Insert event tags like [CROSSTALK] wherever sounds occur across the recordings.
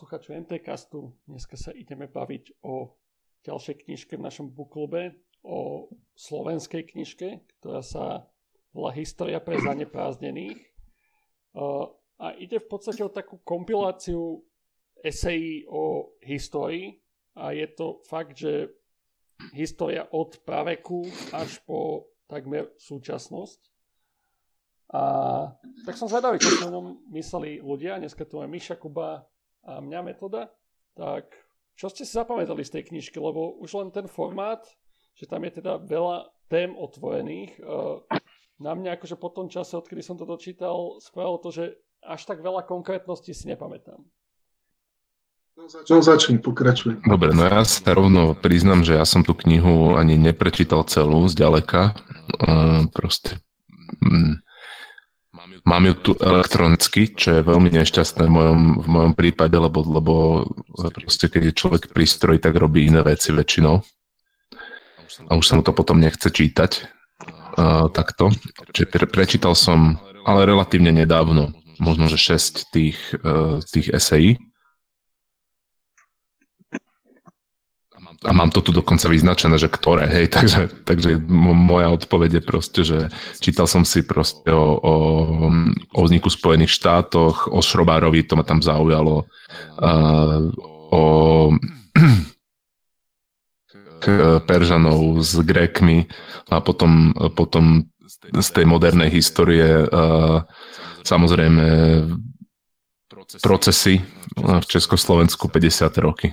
posluchačov NTCastu. Dneska sa ideme baviť o ďalšej knižke v našom bookklube, o slovenskej knižke, ktorá sa volá História pre zaneprázdnených. A ide v podstate o takú kompiláciu esejí o histórii a je to fakt, že história od praveku až po takmer súčasnosť. A tak som zvedavý, čo o ňom mysleli ľudia. Dneska tu máme Miša Kuba, a mňa metoda, tak čo ste si zapamätali z tej knižky, lebo už len ten formát, že tam je teda veľa tém otvorených, eh, na mňa akože po tom čase, odkedy som to dočítal, spravilo to, že až tak veľa konkrétností si nepamätám. No začni, pokračuj. Dobre, no ja sa rovno priznam, že ja som tú knihu ani neprečítal celú zďaleka. Uh, proste mm, Mám ju tu elektronicky, čo je veľmi nešťastné v mojom, v mojom prípade, lebo, lebo proste keď je človek prístroj, tak robí iné veci väčšinou. A už sa mu to potom nechce čítať uh, takto. Čiže pre, prečítal som, ale relatívne nedávno, možno že 6 tých, uh, tých esejí. A mám to tu dokonca vyznačené, že ktoré, hej, [LAUGHS] takže, takže moja odpoveď je proste, že čítal som si proste o, o, o vzniku Spojených štátoch, o Šrobárovi, to ma tam zaujalo, uh, o k Peržanov s Grékmi a potom, potom z tej modernej histórie uh, samozrejme procesy v Československu 50. roky.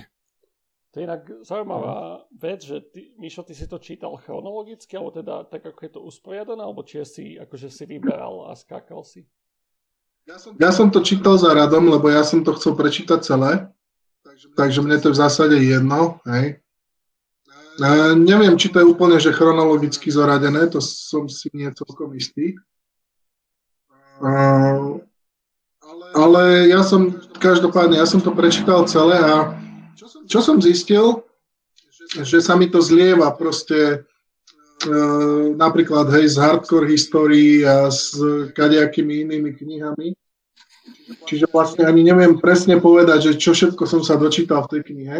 To je inak zaujímavá vec, že ty, Mišo, ty si to čítal chronologicky, alebo teda tak, ako je to usporiadané, alebo či si, akože si vyberal a skákal si? Ja som, ja som to čítal za radom, lebo ja som to chcel prečítať celé, takže, takže mne to je v zásade jedno, hej. E, neviem, či to je úplne, že chronologicky zoradené, to som si nie celkom istý. E, ale ja som, každopádne, ja som to prečítal celé a čo som zistil, že sa mi to zlieva proste e, napríklad hej, z hardcore histórií a s kadejakými inými knihami. Čiže vlastne ani neviem presne povedať, že čo všetko som sa dočítal v tej knihe.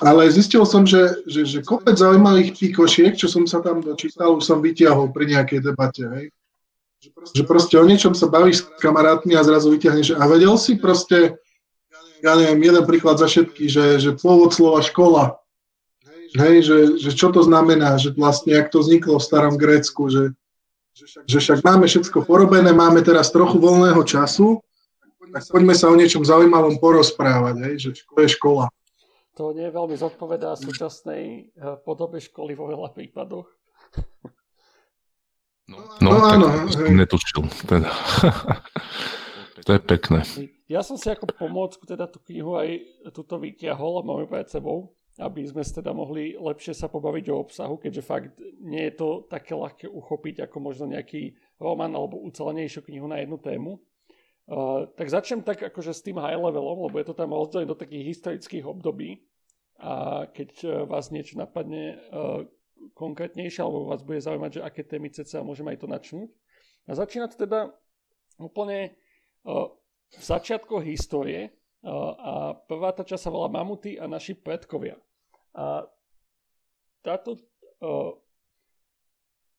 Ale zistil som, že, že, že kopec zaujímavých pikošiek, čo som sa tam dočítal, už som vytiahol pri nejakej debate. Hej. Že proste o niečom sa bavíš s kamarátmi a zrazu vyťahneš. A vedel si proste, ja neviem, jeden príklad za všetky, že, že pôvod slova škola, hej, že, že čo to znamená, že vlastne, jak to vzniklo v starom Grécku, že, že však máme všetko porobené, máme teraz trochu voľného času, tak poďme sa o niečom zaujímavom porozprávať, hej, že to je škola. To nie veľmi zodpovedá súčasnej eh, podobe školy vo veľa prípadoch. No, no, no áno. Netušil. Teda. [LAUGHS] to je pekné. Ja som si ako pomôcku teda tú knihu aj tuto vyťahol a máme pred sebou, aby sme teda mohli lepšie sa pobaviť o obsahu, keďže fakt nie je to také ľahké uchopiť ako možno nejaký román alebo ucelenejšiu knihu na jednu tému. Uh, tak začnem tak akože s tým high levelom, lebo je to tam rozdelené do takých historických období a keď uh, vás niečo napadne uh, konkrétnejšie alebo vás bude zaujímať, že aké témy cca môžeme aj to načnúť. A začína to teda úplne v začiatkoch histórie a prvá tá časť sa volá Mamuty a naši predkovia. A táto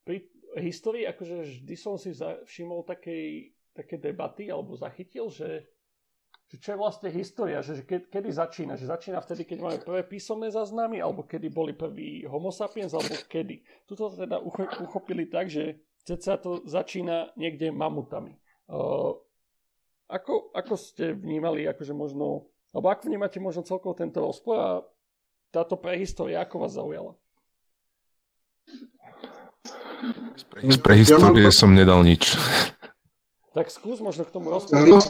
pri histórii akože vždy som si všimol takej, také debaty alebo zachytil, že, že čo je vlastne história, že, že ke, kedy začína, že začína vtedy, keď máme prvé písomné záznamy, alebo kedy boli prví homo sapiens, alebo kedy. Tuto teda uchopili tak, že ceca to začína niekde mamutami. Uh, ako, ako ste vnímali, akože možno, alebo ako vnímate možno celkovo tento rozpor a táto prehistória, ako vás zaujala? Z prehistórie ja som nedal nič. Tak skús možno k tomu rozprávať.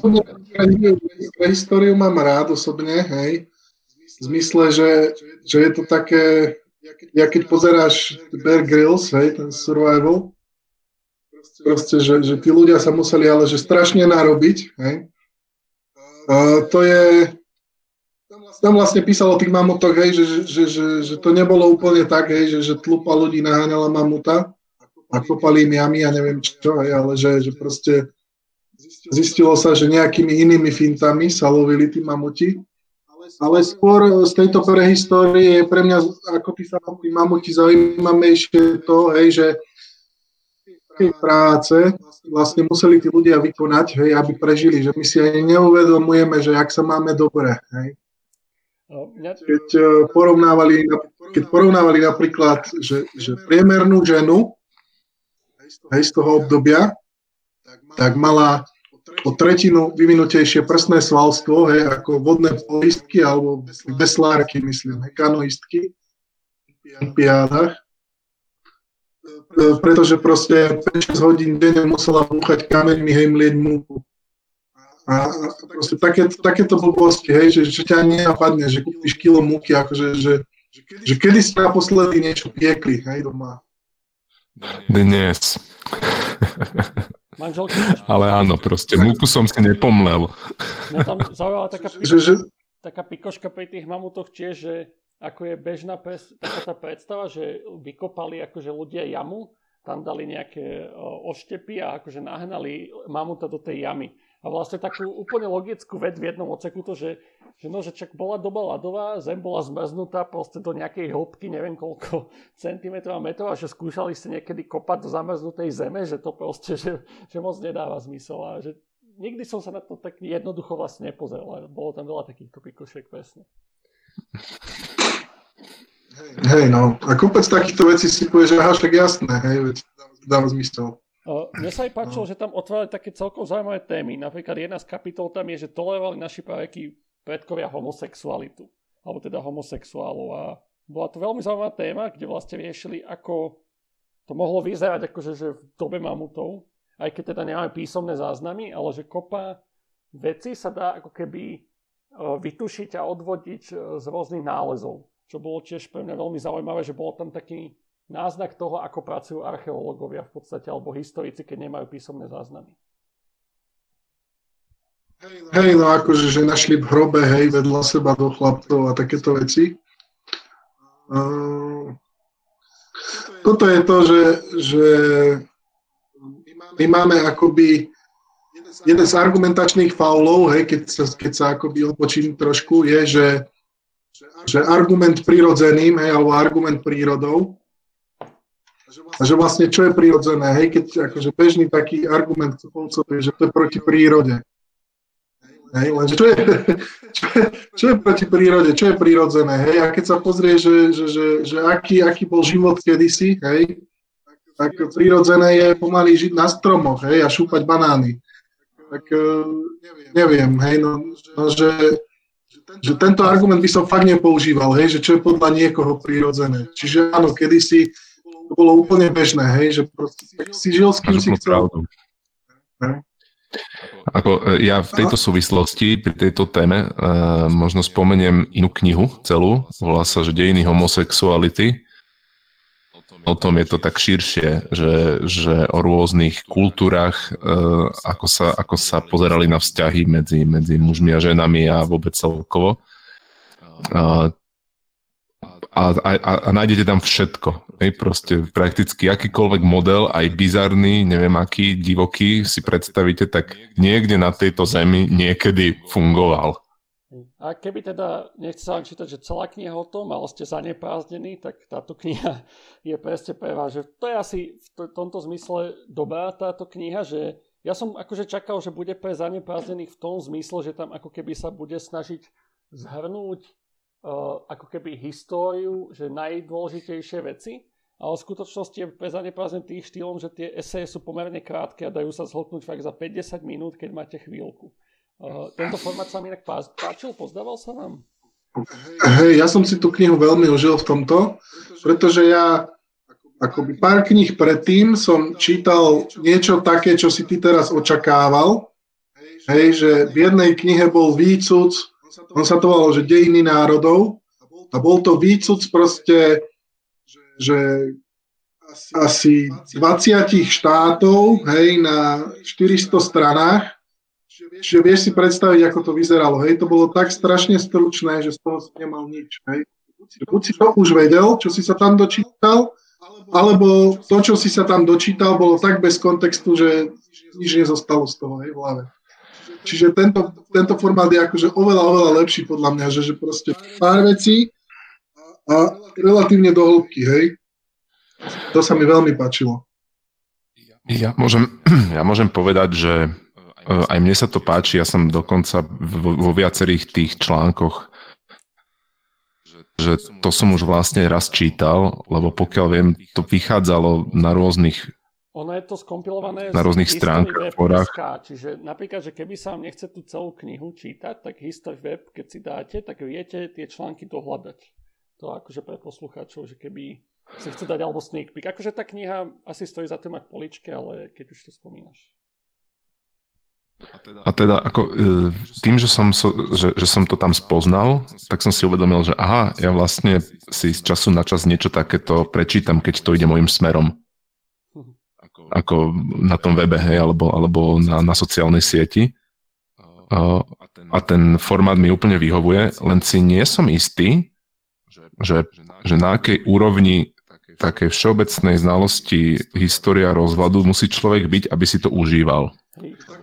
Ja, prehistóriu mám rád osobne, hej. V zmysle, že, že je to také, ja keď pozeráš Bear Grylls, hej, ten survival, Proste, že, že tí ľudia sa museli ale že strašne narobiť. Hej? A to je... Tam vlastne písalo o tých mamutoch, hej, že, že, že, že to nebolo úplne tak, hej, že, že tlupa ľudí naháňala mamuta a kopali im jamy a neviem čo, hej, ale že, že proste zistilo sa, že nejakými inými fintami sa lovili tí mamuti ale skôr z tejto prehistórie je pre mňa, ako ty sa tí mamuti zaujímavejšie to, hej, že tej práce vlastne museli tí ľudia vykonať, hej, aby prežili, že my si ani neuvedomujeme, že ak sa máme dobre, hej. Keď eh, porovnávali, keď porovnávali napríklad, že, že priemernú ženu hej, z toho obdobia, tak mala o tretinu vyvinutejšie prstné svalstvo, hej, ako vodné polistky alebo veslárky, myslím, hej, kanoistky v olimpiádach. Pretože proste 5-6 hodín denne musela búchať kameňmi, hej, mlieť múku. A, proste také, takéto blbosti, hej, že, že ťa nenapadne, že kúpiš kilo múky, akože, že, že kedy ste naposledy niečo piekli, hej, doma. Dnes. Ale áno, proste múku som si nepomlel. Mňa tam zaujala taká, pikoška, že, že... taká pikoška pri tých mamutoch tiež, že ako je bežná pres, taká tá predstava, že vykopali akože ľudia jamu, tam dali nejaké oštepy a akože nahnali mamuta do tej jamy a vlastne takú úplne logickú ved v jednom oceku to, že, že, no, že čak bola doba ľadová, zem bola zmrznutá proste do nejakej hĺbky, neviem koľko [LAUGHS] centimetrov a metrov a že skúšali ste niekedy kopať do zamrznutej zeme, že to proste, že, že moc nedáva zmysel a že nikdy som sa na to tak jednoducho vlastne nepozrel, ale bolo tam veľa takýchto pikošiek presne. [LAUGHS] Hej, no. A kopec takýchto vecí si povie, že aha, však jasné, hej, veď dáva zmysel. Mne sa aj páčilo, no. že tam otvárali také celkom zaujímavé témy. Napríklad jedna z kapitol tam je, že tolerovali naši praveky predkovia homosexualitu. Alebo teda homosexuálov. A bola to veľmi zaujímavá téma, kde vlastne riešili, ako to mohlo vyzerať akože, že v dobe mamutov, aj keď teda nemáme písomné záznamy, ale že kopa veci sa dá ako keby e, vytušiť a odvodiť e, z rôznych nálezov. Čo bolo tiež pre mňa veľmi zaujímavé, že bolo tam taký náznak toho, ako pracujú archeológovia v podstate, alebo historici, keď nemajú písomné záznamy. Hej, no akože, že našli v hrobe, hej, vedľa seba do chlapcov a takéto veci. Uh, toto je to, že, že my máme akoby jeden z argumentačných faulov, hej, keď sa, keď sa akoby odpočím trošku, je, že, že argument prirodzeným, hej, alebo argument prírodou a že vlastne čo je prirodzené, hej, keď akože bežný taký argument je, že to je proti prírode. Hej, lenže čo je, čo, je, čo je proti prírode, čo je prirodzené, hej, a keď sa pozrie, že, že, že, že aký, aký bol život kedysi, hej, tak prirodzené je pomaly žiť na stromoch, hej, a šúpať banány. Tak eh, neviem, hej, no, no že, že tento argument by som fakt nepoužíval, hej, že čo je podľa niekoho prirodzené. Čiže áno, kedysi to bolo úplne bežné, hej, že proste, tak si žil s kým si chcel. Ako, e, ja v tejto súvislosti, pri tejto téme, uh, možno spomeniem inú knihu celú, volá sa, že Dejiny homosexuality. O tom je to tak širšie, že, že o rôznych kultúrach, uh, ako, sa, ako sa pozerali na vzťahy medzi, medzi mužmi a ženami a vôbec celkovo. Uh, a, a, a nájdete tam všetko. Hej, proste prakticky akýkoľvek model, aj bizarný, neviem aký, divoký si predstavíte, tak niekde na tejto zemi niekedy fungoval. A keby teda, nechce sa vám čítať, že celá kniha o tom, ale ste zaneprázdnení, tak táto kniha [LAUGHS] je presne pre vás. Že to je asi v tomto zmysle dobrá táto kniha, že ja som akože čakal, že bude pre zaneprázdnených v tom zmysle, že tam ako keby sa bude snažiť zhrnúť uh, ako keby históriu, že najdôležitejšie veci, ale v skutočnosti je prezaneprázdne tým štýlom, že tie eseje sú pomerne krátke a dajú sa zhltnúť fakt za 50 minút, keď máte chvíľku. Tento formát sa mi inak páčil, pozdával sa vám? Hej, ja som si tú knihu veľmi užil v tomto, pretože ja akoby pár kníh predtým som čítal niečo také, čo si ty teraz očakával. Hej, že v jednej knihe bol výcud on sa to volal, že dejiny národov a bol to výcud proste, že asi 20 štátov, hej, na 400 stranách, Čiže vieš si predstaviť, ako to vyzeralo. Hej, to bolo tak strašne stručné, že z toho si nemal nič. Hej. Buď si to už vedel, čo si sa tam dočítal, alebo to, čo si sa tam dočítal, bolo tak bez kontextu, že nič nezostalo z toho hej, v hlave. čiže tento, tento formát je akože oveľa, oveľa lepší podľa mňa, že, že proste pár vecí a relatívne do hĺbky, hej. To sa mi veľmi páčilo. Ja môžem, [CLEARS THROAT] ja môžem povedať, že aj mne sa to páči, ja som dokonca vo, vo viacerých tých článkoch že to som už vlastne raz čítal, lebo pokiaľ viem, to vychádzalo na rôznych ono je to skompilované na rôznych stránkach, forách. Čiže napríklad, že keby sa vám nechce tú celú knihu čítať, tak History Web, keď si dáte, tak viete tie články dohľadať. To akože pre poslucháčov, že keby si chce dať alebo sneak peek. Akože tá kniha asi stojí za to mať poličke, ale keď už to spomínaš. A teda ako, e, tým, že som, so, že, že som to tam spoznal, tak som si uvedomil, že aha, ja vlastne si z času na čas niečo takéto prečítam, keď to ide môjim smerom. Ako na tom webe, hej, alebo, alebo na, na sociálnej sieti. A ten formát mi úplne vyhovuje, len si nie som istý, že, že na akej úrovni takej všeobecnej znalosti história rozhľadu musí človek byť, aby si to užíval.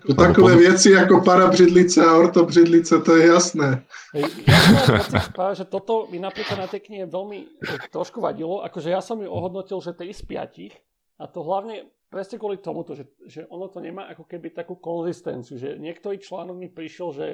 To takové veci ako parabřidlice a ortobřidlice, to je jasné. Ja že toto mi napríklad na tej knihe veľmi trošku vadilo, akože ja som ju ohodnotil, že 3 z 5 a to hlavne presne kvôli tomu, že, že ono to nemá ako keby takú konzistenciu, že niektorý článok mi prišiel, že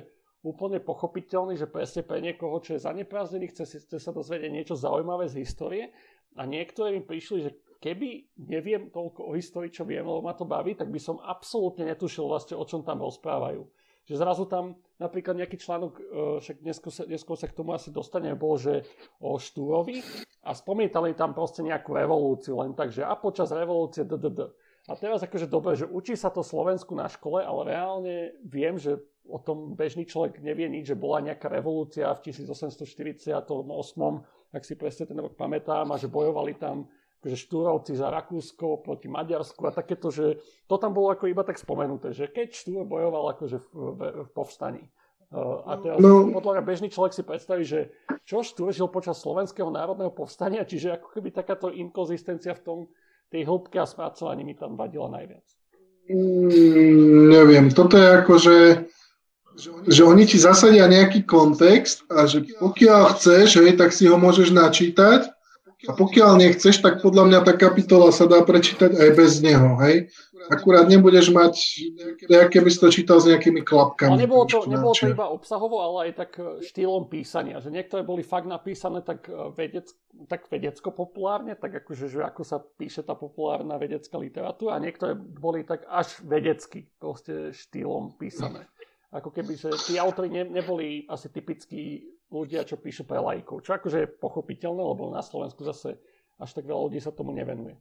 úplne pochopiteľný, že presne pre niekoho, čo je zaneprázdnený, chce, chce sa dozvedieť niečo zaujímavé z histórie. A niektoré mi prišli, že keby neviem toľko o histórii, čo viem, lebo ma to baví, tak by som absolútne netušil vlastne, o čom tam rozprávajú. Že zrazu tam napríklad nejaký článok, e, však neskôr sa, neskôr sa k tomu asi dostaneme, bol, že o Štúrovi a spomínali tam proste nejakú revolúciu, len tak, že a počas revolúcie ddd. A teraz akože dobre, že učí sa to Slovensku na škole, ale reálne viem, že o tom bežný človek nevie nič, že bola nejaká revolúcia v 1848 ak si presne ten rok pamätám, a že bojovali tam akože štúrovci za Rakúsko proti Maďarsku a takéto, že to tam bolo ako iba tak spomenuté, že keď Štúr bojoval akože v, v, v povstaní. Uh, a teraz no. podľa mňa bežný človek si predstaví, že čo Štúr žil počas Slovenského národného povstania, čiže ako keby takáto inkonzistencia v tom, tej hĺbke a spracovaní mi tam vadila najviac. Mm, neviem, toto je ako, že že oni ti zasadia nejaký kontext a že pokiaľ chceš, hej, tak si ho môžeš načítať a pokiaľ nechceš, tak podľa mňa tá kapitola sa dá prečítať aj bez neho, hej. Akurát nebudeš mať, nejaké by si to čítal s nejakými klapkami. Ale nebolo to, nebolo to iba obsahovo, ale aj tak e, štýlom písania, že niektoré boli fakt napísané tak, e, vedec, tak vedecko-populárne, tak akože, že ako sa píše tá populárna vedecká literatúra a niektoré boli tak až vedecky, proste štýlom písané ako keby, že tí autory ne, neboli asi typickí ľudia, čo píšu pre lajkov. Čo akože je pochopiteľné, lebo na Slovensku zase až tak veľa ľudí sa tomu nevenuje.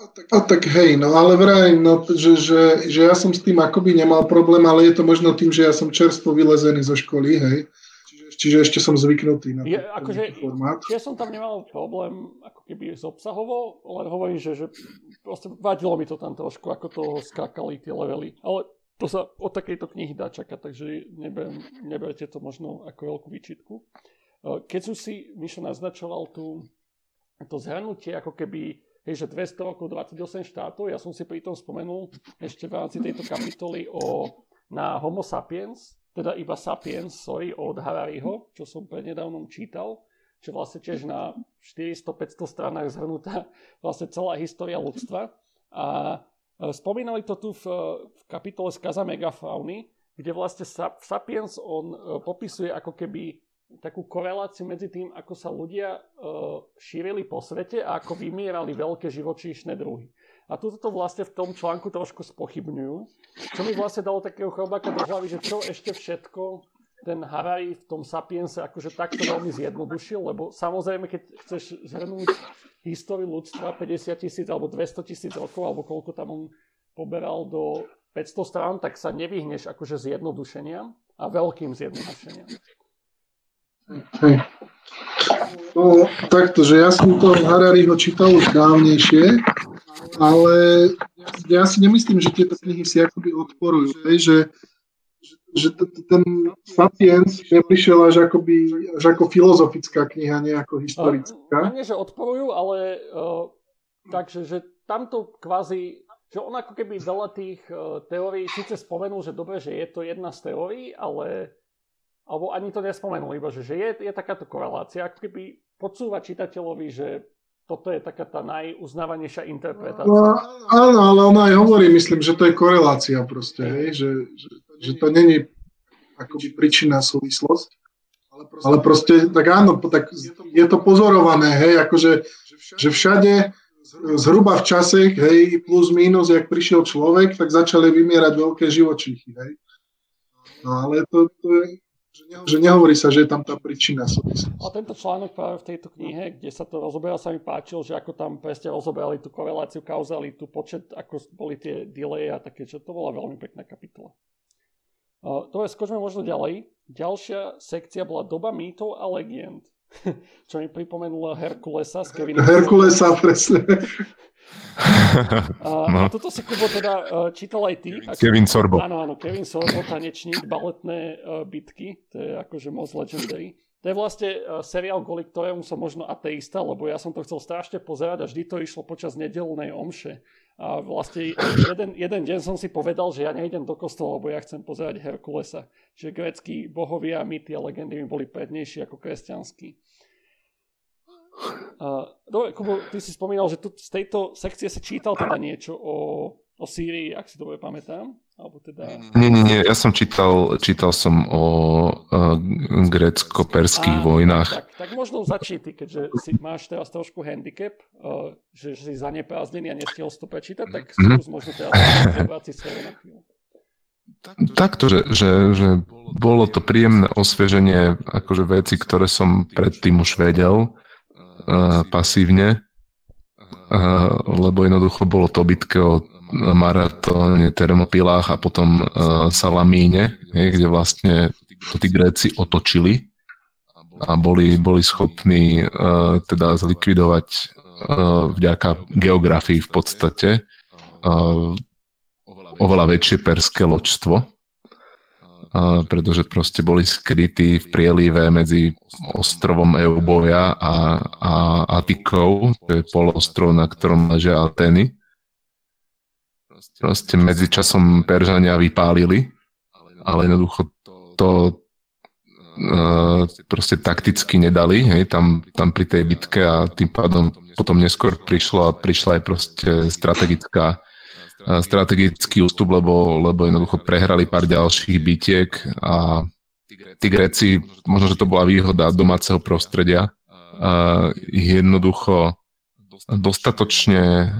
A tak, a tak hej, no ale vraj, no, že, že, že ja som s tým akoby nemal problém, ale je to možno tým, že ja som čerstvo vylezený zo školy, hej. Čiže ešte som zvyknutý na je, akože, formát. Ja som tam nemal problém ako keby z obsahovo, len hovorím, že, že proste vadilo mi to tam trošku, ako to skákali tie levely. Ale to sa od takejto knihy dá čakať, takže neberiem, neberte to možno ako veľkú výčitku. E, keď som si Mišo naznačoval tú, to zhrnutie, ako keby hej, že 200 rokov, 28 štátov, ja som si pri tom spomenul ešte v rámci tejto kapitoly o, na Homo sapiens, teda iba Sapiens, sorry, od Harariho, čo som prednedávnom čítal, čo vlastne tiež na 400-500 stranách zhrnutá vlastne celá história ľudstva. A spomínali to tu v, v kapitole Skaza megafauny, kde vlastne Sapiens on e, popisuje ako keby takú koreláciu medzi tým, ako sa ľudia šírili po svete a ako vymierali veľké živočíšne druhy. A túto to vlastne v tom článku trošku spochybňujú, čo mi vlastne dalo takého chrobáka do hlavy, že čo ešte všetko ten Harari v tom Sapiense akože takto veľmi zjednodušil, lebo samozrejme, keď chceš zhrnúť históriu ľudstva 50 tisíc alebo 200 tisíc rokov, alebo koľko tam on poberal do 500 strán, tak sa nevyhneš akože zjednodušeniam a veľkým zjednodušeniam. Hej. No, takto, že ja som to Harariho čítal už dávnejšie ale ja si nemyslím, že tieto knihy si akoby odporujú, že, že ten Sapiens neprišiel až, akoby, až ako filozofická kniha, nie ako historická. A, nie, že odporujú, ale uh, takže, že tamto kvázi že on ako keby veľa tých uh, teórií síce spomenul, že dobre, že je to jedna z teórií, ale alebo ani to nespomenul, iba že, že je, je takáto korelácia, ako keby podsúva čitateľovi, že toto je taká tá najuznávanejšia interpretácia. No, áno, ale on aj hovorí, myslím, že to je korelácia proste, hej, že, že, že to není akoby príčina súvislosť. Ale proste, tak áno, tak je to pozorované, hej, akože, že všade zhruba v čase, hej, plus minus, jak prišiel človek, tak začali vymierať veľké živočíchy, hej. No ale to, to je, že nehovorí sa, že je tam tá príčina A tento článok práve v tejto knihe, kde sa to rozoberá, sa mi páčil, že ako tam presne rozoberali tú koreláciu, kauzalitu, počet, ako boli tie delay a také, čo to bola veľmi pekná kapitola. Je, skočme možno ďalej. Ďalšia sekcia bola doba mýtov a legend. [LAUGHS] Čo mi pripomenulo Herkulesa s Kevinom. Herkulesa, presne. A, no. a toto si, Kubo, teda uh, čítal aj ty. Ako, Kevin Sorbo. Áno, áno, Kevin Sorbo, tanečník, baletné uh, bitky. To je akože moc legendary. To je vlastne uh, seriál, kvôli ktorému som možno ateista, lebo ja som to chcel strašne pozerať a vždy to išlo počas nedelnej omše. A vlastne jeden, jeden deň som si povedal, že ja nejdem do kostola, lebo ja chcem pozerať Herkulesa. Čiže grécky bohovia, mýty a legendy mi boli prednejší ako kresťanskí. Dobre, Kubo, ty si spomínal, že tu z tejto sekcie si čítal teda niečo o, o Sýrii, ak si dobre pamätám. Alebo teda... Nie, nie, nie, ja som čítal, čítal som o uh, grécko-perských vojnách. Tak, tak možno začni ty, keďže si máš teraz trošku handicap, uh, že, že si zaneprázdnený a nestihol to prečítať, tak mm-hmm. skús možno teraz zobrať si na chvíľu. Takto, že, že, že bolo to príjemné osvieženie akože veci, ktoré som predtým už vedel uh, pasívne, uh, lebo jednoducho bolo to bitke o maratóne, termopilách a potom uh, salamíne, je, kde vlastne to tí Gréci otočili a boli, boli schopní uh, teda zlikvidovať uh, vďaka geografii v podstate uh, oveľa väčšie perské loďstvo pretože proste boli skrytí v prielive medzi ostrovom Euboja a, a Atikou, to je polostrov, na ktorom ležia Ateny. Proste medzi časom Peržania vypálili, ale jednoducho to uh, proste takticky nedali, hej, tam, tam pri tej bitke a tým pádom potom neskôr prišla, prišla aj proste strategická strategický ústup, lebo, lebo jednoducho prehrali pár ďalších bitiek a tí Gréci, možno, že to bola výhoda domáceho prostredia, a jednoducho dostatočne,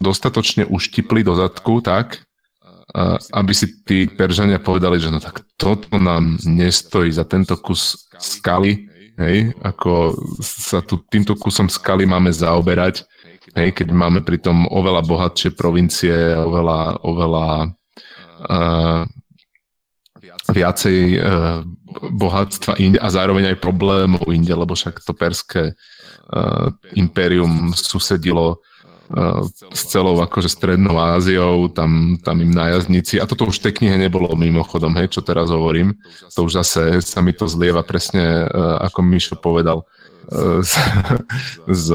dostatočne uštipli do zadku tak, aby si tí Peržania povedali, že no tak toto nám nestojí za tento kus skaly, hej, ako sa tu týmto kusom skaly máme zaoberať Hej, keď máme pritom oveľa bohatšie provincie, oveľa, oveľa uh, viacej uh, bohatstva inde a zároveň aj problémov inde, lebo však to perské uh, impérium susedilo s celou akože strednou Áziou, tam, tam im nájazdníci, a toto už v tej knihe nebolo mimochodom, hej, čo teraz hovorím, to už zase sa mi to zlieva presne, uh, ako Mišo povedal, [LAUGHS] z, z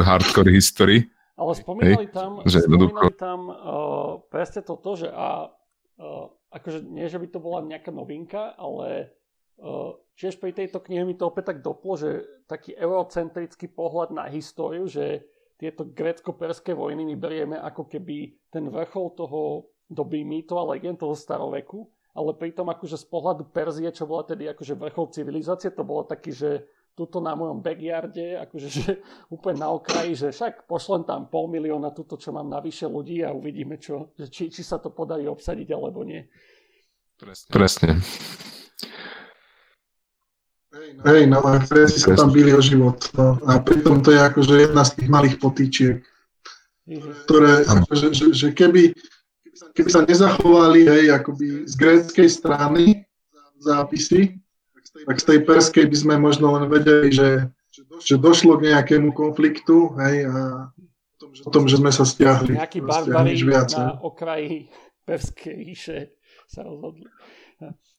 hardcore history. Ale spomínali Hej, tam, že spomínali tam uh, presne toto, že a uh, akože nie, že by to bola nejaká novinka, ale uh, tiež pri tejto knihe mi to opäť tak doplo, že taký eurocentrický pohľad na históriu, že tieto grécko-perské vojny my berieme ako keby ten vrchol toho doby mýto a legend toho staroveku, ale pritom akože z pohľadu Perzie, čo bola tedy akože vrchol civilizácie, to bolo taký, že tuto na mojom backyarde, akože že [LAUGHS] úplne na okraji, že však pošlem tam pol milióna tuto, čo mám navyše ľudí a uvidíme, čo, či, či sa to podarí obsadiť alebo nie. Presne. Presne. Hej, no a vtedy sa tam byli o život. No. A pritom to je akože jedna z tých malých potýčiek, ktoré, akože, že, že keby, keby sa nezachovali, hej, akoby z gréckej strany zápisy, tak z tej perskej by sme možno len vedeli, že, že došlo k nejakému konfliktu, hej, a o tom, že sme sa stiahli. Nejaký barbari na okraji perskej ríše sa rozhodli.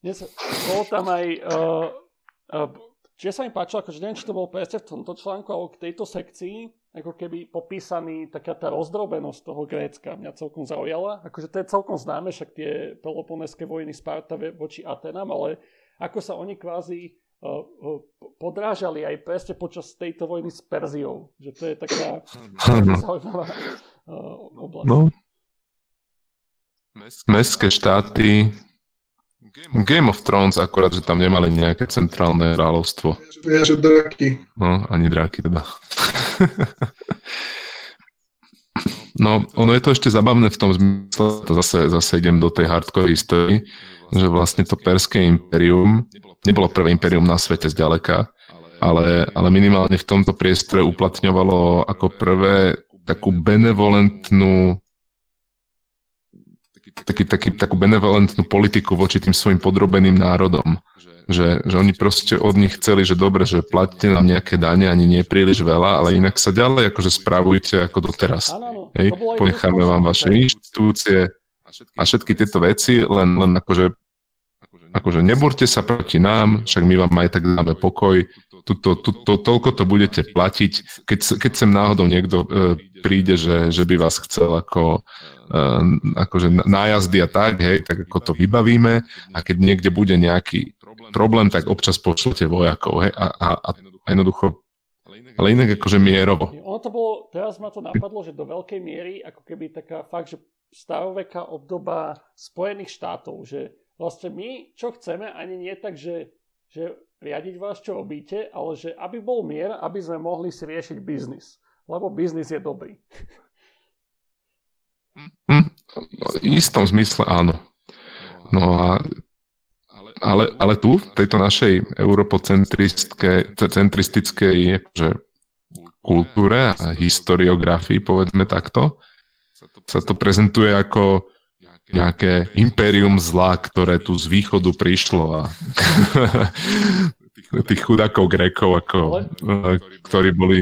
Dnes bol tam aj, uh, čiže sa mi páčilo, akože neviem, či to bolo presne v tomto článku, alebo k tejto sekcii, ako keby popísaný taká tá rozdrobenosť toho Grécka mňa celkom zaujala. Akože to je celkom známe, však tie peloponeské vojny Sparta voči Atenám, ale ako sa oni kvázi uh, uh, podrážali aj presne počas tejto vojny s Perziou. Že to je taká zaujímavá uh, oblasť. No. Mestské štáty Game of Thrones, akorát, že tam nemali nejaké centrálne kráľovstvo. Ja, že draky. No, ani draky teda. no, ono je to ešte zabavné v tom zmysle, to zase, zase idem do tej hardcore histórii, že vlastne to Perské imperium nebolo prvé imperium na svete zďaleka, ale, ale minimálne v tomto priestore uplatňovalo ako prvé takú benevolentnú taký, taký, takú benevolentnú politiku voči tým svojim podrobeným národom. Že, že oni proste od nich chceli, že dobre, že platíte nám nejaké dane, ani nie príliš veľa, ale inak sa ďalej akože spravujte ako doteraz. Hej, ponecháme vám vaše inštitúcie a všetky tieto veci, len, len akože akože neborte sa proti nám, však my vám aj tak dáme pokoj, tuto, tuto, toľko to budete platiť. Keď, keď sem náhodou niekto e, príde, že, že by vás chcel ako akože nájazdy a tak, hej, tak ako to vybavíme a keď niekde bude nejaký problém, tak občas pošlete vojakov, hej, a, a, a jednoducho ale inak akože mierovo. Ono to bolo, teraz ma to napadlo, že do veľkej miery, ako keby taká fakt, že staroveká obdoba Spojených štátov, že vlastne my, čo chceme, ani nie tak, že, že riadiť vás, čo robíte, ale že aby bol mier, aby sme mohli si riešiť biznis. Lebo biznis je dobrý. Hm, v istom zmysle áno. No a ale, ale tu, v tejto našej europocentristickej že kultúre a historiografii, povedzme takto, sa to prezentuje ako nejaké impérium zla, ktoré tu z východu prišlo a [LAUGHS] tých chudákov Grékov, ako, eh, ktorí boli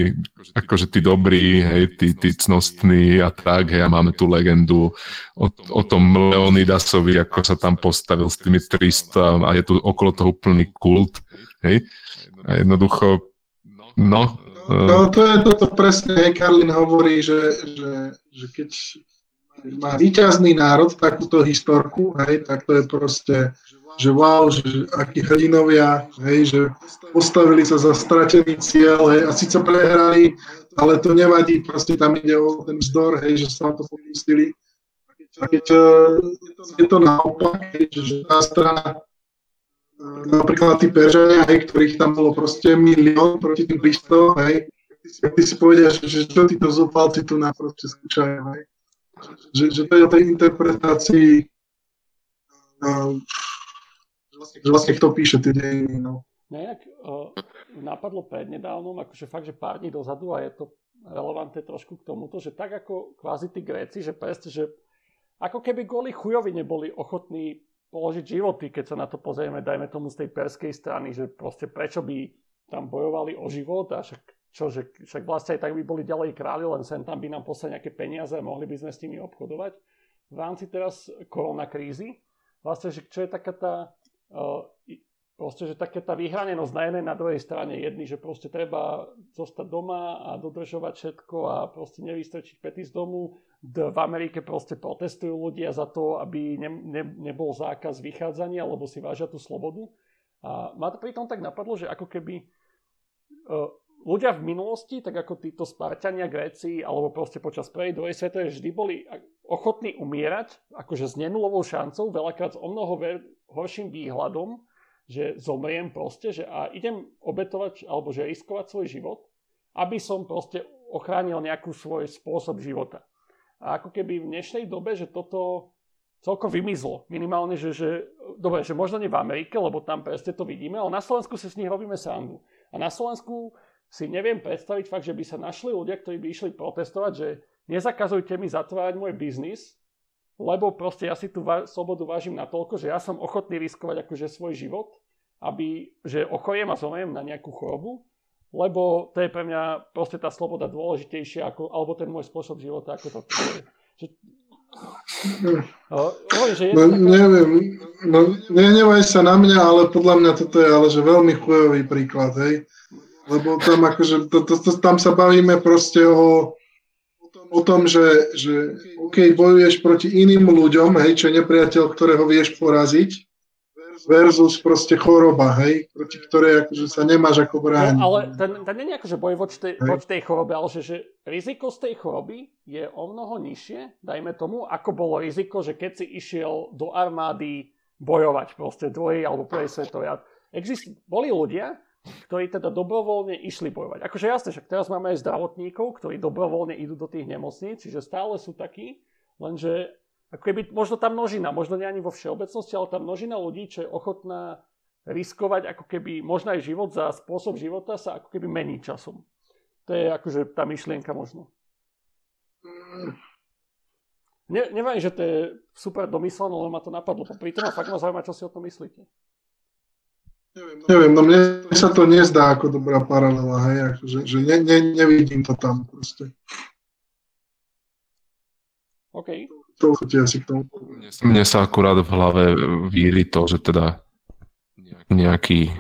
akože tí dobrí, hej, tí, tí cnostní a tak, hej, a máme tu legendu o, o tom Leonidasovi, ako sa tam postavil s tými 300 a je tu okolo toho úplný kult, hej, a jednoducho, no. No, to je toto presne, hej, Karlin hovorí, že, že, že keď má víťazný národ takúto historku, hej, tak to je proste že wow, že, akí hrdinovia, hej, že postavili sa za stratený cieľ, hej, a síce prehrali, ale to nevadí, proste tam ide o ten vzdor, hej, že sa to pomyslili. A keď je to naopak, hej, že tá strana, uh, napríklad tí Peržania, hej, ktorých tam bolo proste milión proti tým 300, hej, ty si povedia, že, že čo títo zopalci tu na proste skúšajú, hej. Že, že to je o tej interpretácii uh, že vlastne kto píše tie dejiny. No. Nejak uh, napadlo prednedávnom, akože fakt, že pár dní dozadu a je to relevantné trošku k tomuto, že tak ako kvázi tí Gréci, že presne, že ako keby kvôli chujovi neboli ochotní položiť životy, keď sa na to pozrieme, dajme tomu z tej perskej strany, že proste prečo by tam bojovali o život a však, čo, že, však vlastne aj tak by boli ďalej králi, len sem tam by nám poslali nejaké peniaze a mohli by sme s nimi obchodovať. V rámci teraz koronakrízy, vlastne, že čo je taká tá proste, že také tá vyhranenosť na jednej, na druhej strane jedný, že proste treba zostať doma a dodržovať všetko a proste nevystrčiť pety z domu. V Amerike proste protestujú ľudia za to, aby ne, ne, nebol zákaz vychádzania, lebo si vážia tú slobodu. A ma to pritom tak napadlo, že ako keby uh, ľudia v minulosti, tak ako títo Spartania, Gréci, alebo proste počas prvej, druhej svetovej vždy boli ochotní umierať, akože s nenulovou šancou, veľakrát s o mnoho ver- horším výhľadom, že zomriem proste, že a idem obetovať, alebo že riskovať svoj život, aby som proste ochránil nejakú svoj spôsob života. A ako keby v dnešnej dobe, že toto celkom vymizlo. Minimálne, že, že dobre, že možno nie v Amerike, lebo tam presne to vidíme, ale na Slovensku si s nich robíme srandu. A na Slovensku si neviem predstaviť fakt, že by sa našli ľudia, ktorí by išli protestovať, že nezakazujte mi zatvárať môj biznis, lebo proste ja si tú va- slobodu vážim natoľko, že ja som ochotný riskovať akože svoj život, aby, že ochojem a zomriem na nejakú chorobu, lebo to je pre mňa proste tá sloboda dôležitejšia, ako, alebo ten môj spôsob života, ako to že, No, že no, taká... neviem, no, nehnevaj sa na mňa, ale podľa mňa toto je ale že veľmi chujový príklad, hej. Lebo tam akože, to, to, to, tam sa bavíme proste o, o tom, že, že OK, bojuješ proti iným ľuďom, hej, čo je nepriateľ, ktorého vieš poraziť, versus proste choroba, hej, proti ktorej akože sa nemáš ako brániť. No, ale ten, ten nie je akože boj voči tej, voči tej chorobe, ale že, že riziko z tej choroby je o mnoho nižšie, dajme tomu, ako bolo riziko, že keď si išiel do armády bojovať proste druhý alebo prvý svetový. Exist, boli ľudia, ktorí teda dobrovoľne išli bojovať. Akože jasne, však teraz máme aj zdravotníkov, ktorí dobrovoľne idú do tých nemocníc, čiže stále sú takí, lenže ako keby, možno tá množina, možno nie ani vo všeobecnosti, ale tá množina ľudí, čo je ochotná riskovať ako keby možno aj život za spôsob života sa ako keby mení časom. To je akože tá myšlienka možno. Ne, neviem, že to je super domyslené, ale ma to napadlo. Pri tom fakt ma zaujíma, čo si o tom myslíte. Neviem, no mne sa to nezdá ako dobrá paralela, hej, akože, že ne, ne, nevidím to tam proste. OK. To asi k tomu. Mne sa akurát v hlave víri to, že teda nejaký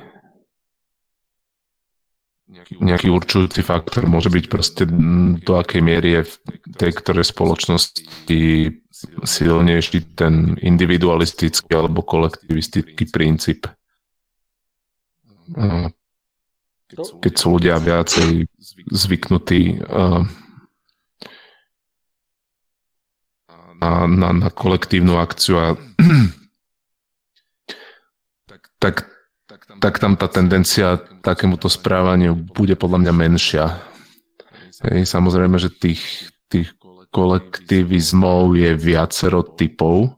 nejaký určujúci faktor môže byť proste do akej miery je v tej ktorej spoločnosti silnejší ten individualistický alebo kolektivistický princíp. Keď sú ľudia viacej zvyknutí na, na, na kolektívnu akciu a [CLEARS THROAT] tak, tak, tak tam tá tendencia takémuto správaniu bude podľa mňa menšia. Hej, samozrejme, že tých, tých kolektivizmov je viacero typov.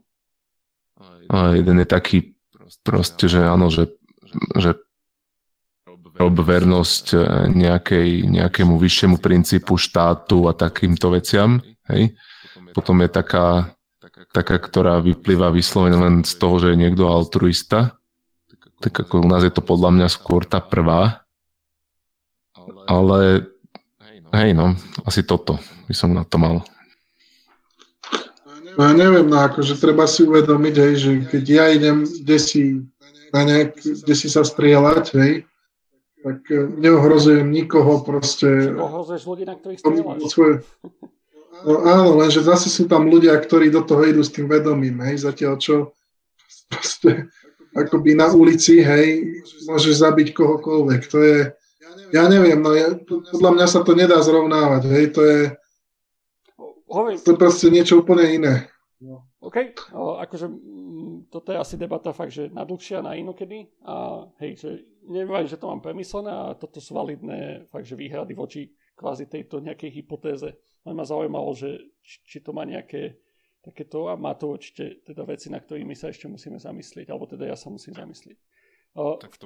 A jeden je taký proste, že áno, že, že rob vernosť e, nejakej, nejakému vyššiemu princípu štátu a takýmto veciam. Hej. Potom je taká, taká, ktorá vyplýva vyslovene len z toho, že je niekto altruista. Tak ako u nás je to podľa mňa skôr tá prvá. Ale hej no, asi toto by som na to mal. No ja neviem, no akože treba si uvedomiť, hej, že keď ja idem kde si, na nejak, kde si sa strieľať, hej, tak e, neohrozujem nikoho proste. Ohrozuješ ľudí, na ktorých strieľaš. Svoje... No áno, lenže zase sú tam ľudia, ktorí do toho idú s tým vedomím, hej, zatiaľ čo proste akoby na ulici, hej, môžeš zabiť kohokoľvek. To je, ja neviem, no ja, podľa mňa sa to nedá zrovnávať, hej, to je, to je proste niečo úplne iné. No. OK, akože mm, toto je asi debata fakt, že na dlhšia, na inokedy a hej, že neviem, že to mám premyslené a toto sú validné fakt, že výhrady voči kvázi tejto nejakej hypotéze. Len ma zaujímalo, že či to má nejaké takéto a má to určite teda veci, na ktorými sa ešte musíme zamyslieť, alebo teda ja sa musím zamyslieť.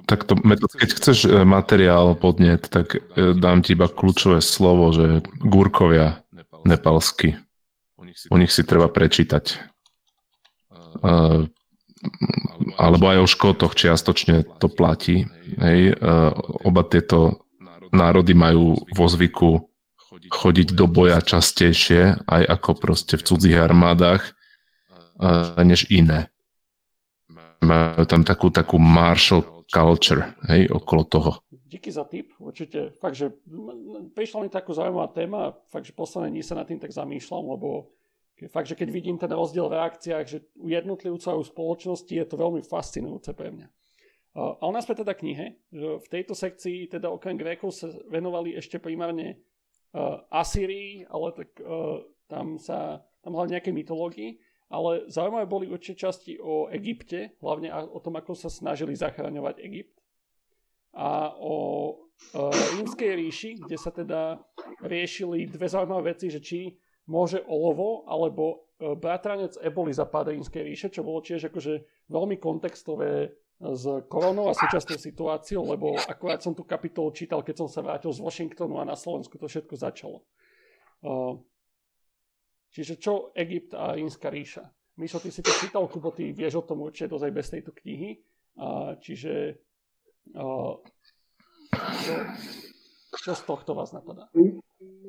Tak to, keď chceš e, materiál podnet, tak e, dám ti iba kľúčové slovo, že gúrkovia nepalsky. U nich si treba prečítať. Alebo aj o škotoch čiastočne to platí. Hej. Oba tieto národy majú vo zvyku chodiť do boja častejšie, aj ako proste v cudzích armádach, než iné. Majú tam takú, takú martial culture, hej, okolo toho. Díky za tip, určite. Fakt, že prišla mi takú zaujímavá téma, fakt, že posledné dní sa nad tým tak zamýšľam, lebo fakt, že keď vidím ten rozdiel v reakciách, že u jednotlivcov a u spoločnosti je to veľmi fascinujúce pre mňa. A u nás teda knihe, v tejto sekcii teda okrem Grékov sa venovali ešte primárne uh, Asýrii, ale tak uh, tam sa, tam hlavne nejaké mytológii, ale zaujímavé boli určite časti o Egypte, hlavne o tom, ako sa snažili zachraňovať Egypt a o uh, rímskej ríši, kde sa teda riešili dve zaujímavé veci, že či môže olovo alebo bratranec eboli zapadať rímskej ríše, čo bolo tiež akože veľmi kontextové s koronou a súčasnou situáciou, lebo akurát som tú kapitolu čítal, keď som sa vrátil z Washingtonu a na Slovensku to všetko začalo. Čiže čo Egypt a Rímska ríša? Mišo, ty si to čítal, Kubo, ty vieš o tom určite dosť aj bez tejto knihy. Čiže čo, z tohto vás napadá?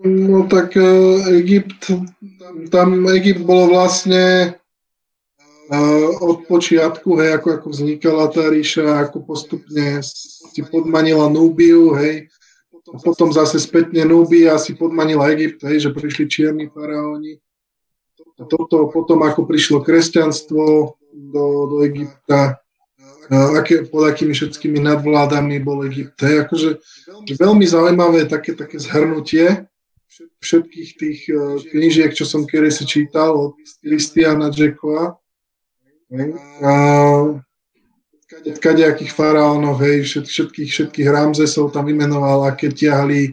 No tak e, Egypt, tam Egypt bolo vlastne od počiatku, hej, ako, ako vznikala tá ríša, ako postupne si podmanila Núbiu, hej, a potom zase spätne Nubia si podmanila Egypt, hej, že prišli čierni faraóni. A toto potom, ako prišlo kresťanstvo do, do Egypta, aké, pod akými všetkými nadvládami bol Egypt. Hej, akože veľmi zaujímavé také, také zhrnutie všetkých tých uh, knižiek, čo som kedy si čítal od Christiana Jackova. Kadejakých faraónov, hej, všetkých, všetkých Ramzesov tam vymenoval, aké ťahli,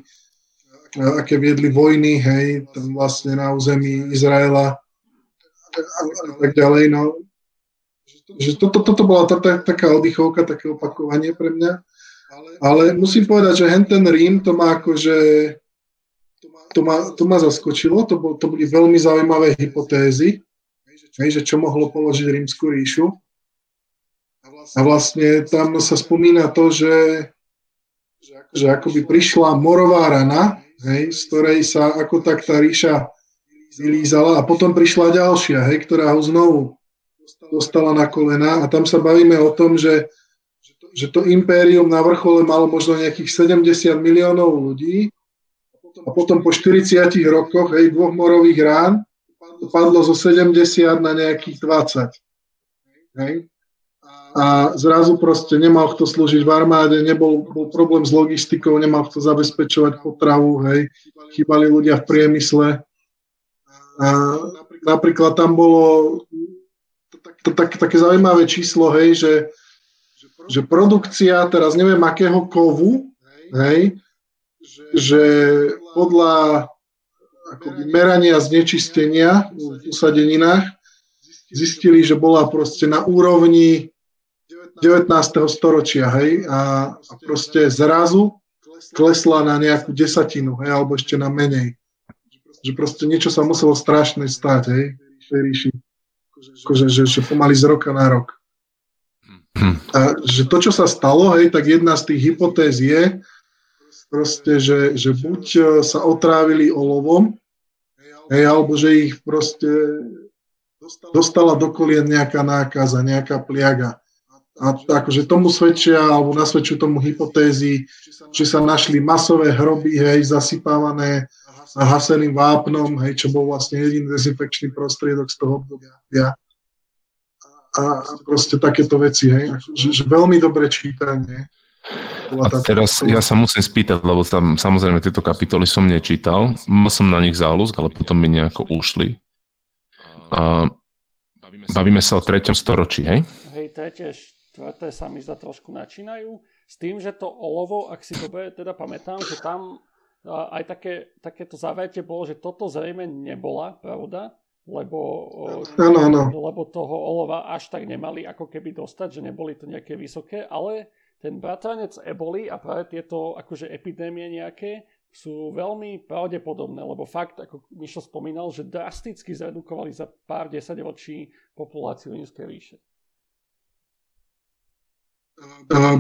aké viedli vojny, hej, tam vlastne na území Izraela a, a tak ďalej, no. Že toto, toto bola tá, tá, taká oddychovka, také opakovanie pre mňa. Ale musím povedať, že hen ten Rím to má akože to ma, to ma zaskočilo, to, bol, to boli veľmi zaujímavé hypotézy, hej, že čo mohlo položiť rímsku ríšu. A vlastne tam sa spomína to, že, že akoby prišla morová rana, hej, z ktorej sa ako tak tá ríša vylízala a potom prišla ďalšia, hej, ktorá ho znovu dostala na kolena a tam sa bavíme o tom, že, že to impérium na vrchole malo možno nejakých 70 miliónov ľudí a potom po 40 rokoch, hej, dvoch morových rán, to padlo zo 70 na nejakých 20. Hej. A zrazu proste nemal kto slúžiť v armáde, nebol bol problém s logistikou, nemal kto zabezpečovať potravu, hej. Chýbali ľudia v priemysle. A napríklad tam bolo to, tak, také zaujímavé číslo, hej, že, že produkcia, teraz neviem akého kovu, hej, že podľa akoby merania znečistenia v usadeninách zistili, že bola proste na úrovni 19. storočia, hej, a, a proste zrazu klesla na nejakú desatinu, hej, alebo ešte na menej. Že proste niečo sa muselo strašné stať, hej, v tej ríši. Akože, že, že pomaly z roka na rok. Hm. A že to, čo sa stalo, hej, tak jedna z tých hypotéz je, proste, že, že buď e, sa otrávili olovom, hej, alebo že ich proste dostala do kolien nejaká nákaza, nejaká pliaga. A akože tomu svedčia, alebo nasvedčujú tomu hypotézy, že sa našli masové hroby, hej, zasypávané haseným vápnom, hej, čo bol vlastne jediný dezinfekčný prostriedok z toho obdobia. A, a proste takéto veci, hej, že, že veľmi dobré čítanie. A teraz ja sa musím spýtať, lebo tam samozrejme tieto kapitoly som nečítal, mal som na nich záľusk, ale potom mi nejako ušli. A bavíme sa o treťom storočí, hej? Hej, tretie, štvrté sa mi za trošku načínajú. S tým, že to olovo, ak si dobre teda pamätám, že tam aj také, takéto zavete bolo, že toto zrejme nebola pravda, lebo, ano, ano. lebo toho olova až tak nemali ako keby dostať, že neboli to nejaké vysoké, ale ten bratranec eboli a práve tieto akože epidémie nejaké sú veľmi pravdepodobné, lebo fakt, ako Mišo spomínal, že drasticky zredukovali za pár desaťročí populáciu Rímskej ríše.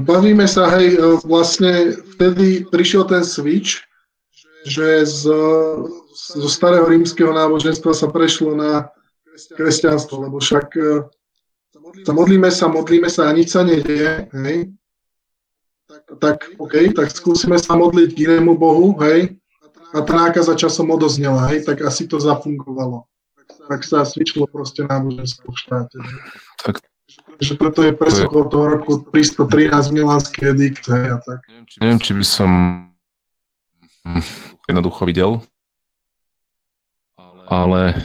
Bavíme sa, hej, vlastne vtedy prišiel ten switch, že z, zo starého rímskeho náboženstva sa prešlo na kresťanstvo, lebo však e, sa modlíme sa, modlíme sa a nič sa nedieje, hej tak OK, tak skúsime sa modliť k inému Bohu, hej, a tá nákaza časom odoznela, hej, tak asi to zafungovalo. Tak sa svičilo proste náboženstvo v štáte. Tak. Takže preto je presne okolo toho roku 313 Milánský edikt, hej, a tak. Neviem, či by som jednoducho videl, ale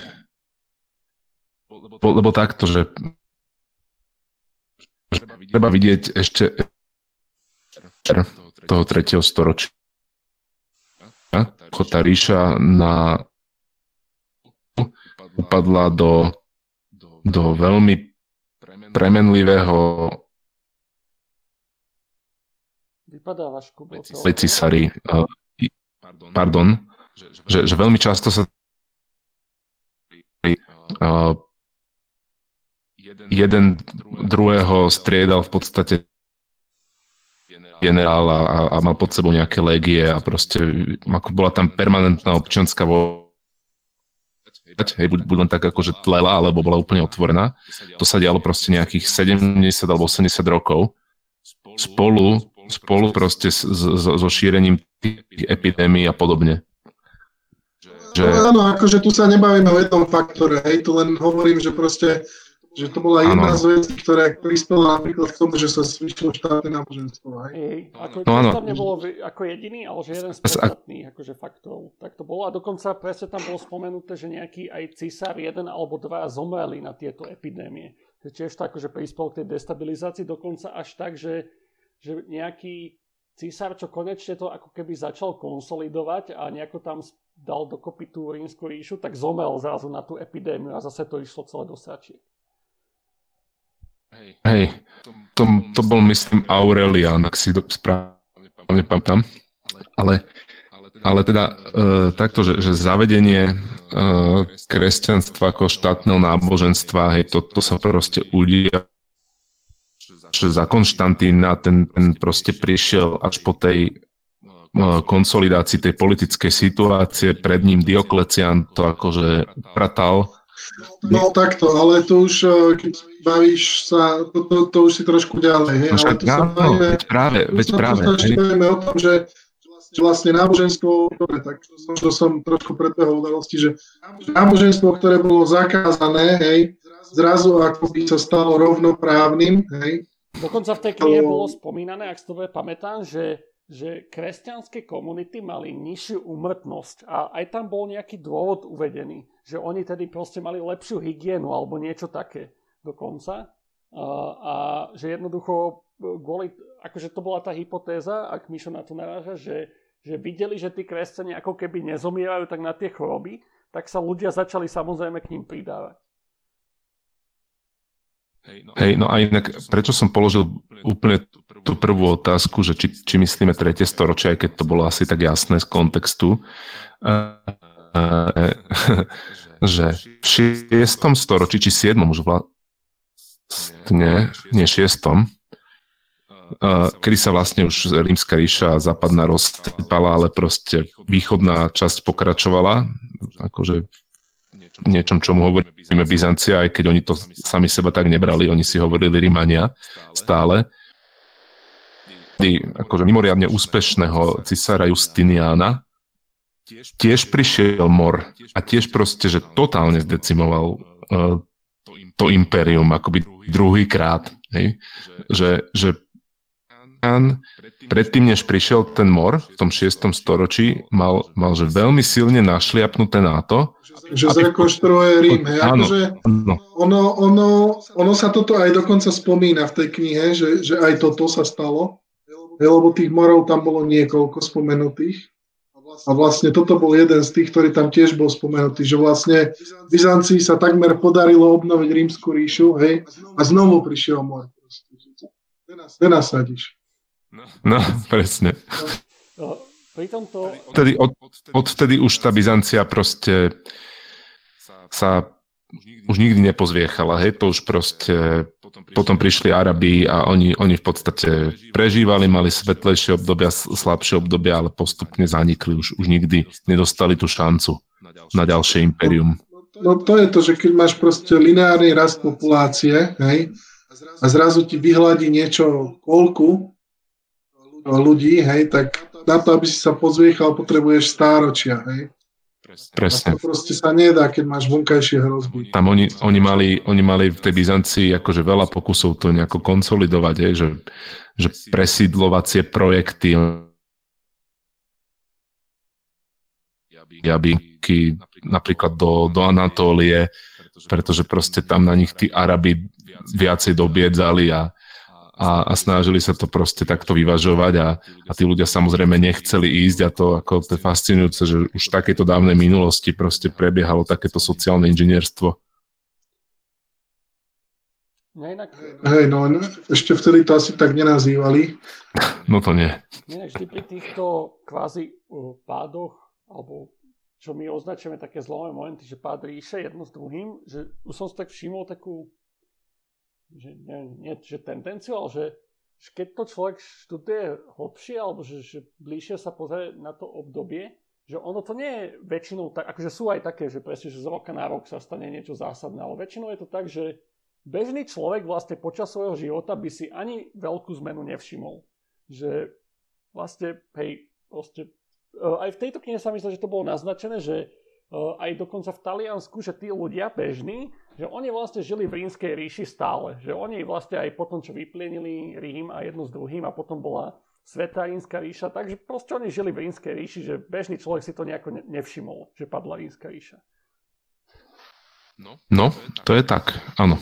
lebo, lebo takto, že treba vidieť ešte toho tretieho storočia. Ako tá ríša na, upadla do, do veľmi premenlivého Vypadávaš, Kubo. Lecisary. Pardon. Že, že veľmi často sa uh, jeden druhého striedal v podstate generál a, a mal pod sebou nejaké légie a proste ako bola tam permanentná občianská vo hej, buď, buď len tak akože tlela, alebo bola úplne otvorená. To sa dialo proste nejakých 70 alebo 80 rokov spolu spolu proste so šírením tých epidémií a podobne. Že... No, áno, akože tu sa nebavíme o jednom faktore, hej, tu len hovorím, že proste že to bola jedna ano. z vecí, ktorá prispela napríklad k tomu, že sa zvýšilo štátne náboženstvo. Hej, ako no, ano. tam nebolo ako jediný, ale že jeden z podstatných akože faktov. Tak to bolo a dokonca presne tam bolo spomenuté, že nejaký aj cisár jeden alebo dva zomreli na tieto epidémie. Tiež to akože prispelo k tej destabilizácii, dokonca až tak, že, že nejaký císar, čo konečne to ako keby začal konsolidovať a nejako tam dal dokopy tú rímsku ríšu, tak zomel zrazu na tú epidémiu a zase to išlo celé do sačiek. Hej, to, to bol myslím Aurelian, ak si to správne pamätám. Ale, ale teda e, takto, že, že zavedenie e, kresťanstva ako štátneho náboženstva, hej, to, to sa proste udia že za Konštantína ten, ten proste prišiel až po tej e, konsolidácii tej politickej situácie, pred ním Dioklecian to akože pratal No takto, ale to už, eh, keď bavíš sa, to, to, to už si trošku ďalej, hej? No, ale tu sa bavíme, veď práve, veď práve. Tu bavíme o tom, že, že vlastne náboženstvo, dobre, tak to som, to som trošku predbehol udalosti, že náboženstvo, ktoré bolo zakázané, hej, zrazu ako by sa stalo rovnoprávnym, hej. Dokonca v tej knihe bolo spomínané, ak si to pamätám, že že kresťanské komunity mali nižšiu umrtnosť a aj tam bol nejaký dôvod uvedený, že oni tedy proste mali lepšiu hygienu alebo niečo také dokonca. A, a že jednoducho kvôli, akože to bola tá hypotéza, ak Mišo na to naráža, že, že videli, že tí kresťania ako keby nezomierajú tak na tie choroby, tak sa ľudia začali samozrejme k ním pridávať. Hej, no. A inak, prečo som položil úplne tú prvú otázku, že či, či myslíme tretie storočie, aj keď to bolo asi tak jasné z kontextu, uh, uh, že v šiestom storočí, či siedmom už vlastne, nie šiestom, uh, kedy sa vlastne už rímska ríša západná rozsypala, ale proste východná časť pokračovala, akože niečom, čomu hovoríme Byzancia, aj keď oni to sami seba tak nebrali, oni si hovorili Rímania stále. Akože mimoriadne úspešného cisára Justiniana tiež prišiel mor a tiež proste, že totálne zdecimoval uh, to impérium, akoby druhýkrát. Že, že predtým, než prišiel ten mor v tom 6. storočí, mal, mal že veľmi silne našliapnuté na to, že zrekonštruuje Rím. Hej. Áno, akože áno. Ono, ono, ono sa toto aj dokonca spomína v tej knihe, že, že aj toto sa stalo, lebo tých morov tam bolo niekoľko spomenutých. A vlastne toto bol jeden z tých, ktorý tam tiež bol spomenutý, že vlastne Byzancii sa takmer podarilo obnoviť rímsku ríšu, hej, a znovu prišiel mor. Kde nasadíš? No, no presne. No, pri tomto... Odtedy, od, odtedy už tá Byzancia proste sa už nikdy nepozviechala, hej, to už proste, potom prišli Arabi a oni, oni v podstate prežívali, mali svetlejšie obdobia, slabšie obdobia, ale postupne zanikli, už, už nikdy nedostali tú šancu na ďalšie imperium. No to je to, že keď máš proste lineárny rast populácie, hej, a zrazu ti vyhľadí niečo koľku ľudí, hej, tak na to, aby si sa pozviechal, potrebuješ stáročia, hej. Presne. A to proste sa nedá, keď máš vonkajšie hrozby. Tam oni, oni, mali, oni mali v tej Byzancii akože veľa pokusov to nejako konsolidovať, je, že, že presídlovacie projekty jabyky napríklad do, do Anatólie, pretože proste tam na nich tí Arabi viacej dobiedzali a, a, a snažili sa to proste takto vyvažovať a, a tí ľudia samozrejme nechceli ísť a to ako to je fascinujúce, že už v takejto dávnej minulosti proste prebiehalo takéto sociálne inžinierstvo. No inak... Hej, no, no ešte vtedy to asi tak nenazývali. [LAUGHS] No to nie. Nie, vždy pri týchto kvázi uh, pádoch, alebo čo my označujeme také zlomé momenty, že pád ríše jedno s druhým, že už som si tak všimol takú že nie, nie že tendenciu, ale že, že keď to človek študuje hlbšie alebo že, že bližšie sa pozrie na to obdobie, že ono to nie je väčšinou tak, akože sú aj také, že presne, že z roka na rok sa stane niečo zásadné, ale väčšinou je to tak, že bežný človek vlastne počas svojho života by si ani veľkú zmenu nevšimol. že vlastne, hej, proste, uh, aj v tejto knihe sa myslím, že to bolo naznačené, že uh, aj dokonca v Taliansku, že tí ľudia bežní, že oni vlastne žili v rímskej ríši stále. Že oni vlastne aj potom, čo vyplienili Rím a jednu s druhým a potom bola Svetá rímska ríša, takže proste oni žili v rímskej ríši, že bežný človek si to nejako nevšimol, že padla rímska ríša. No, no to je tak, áno.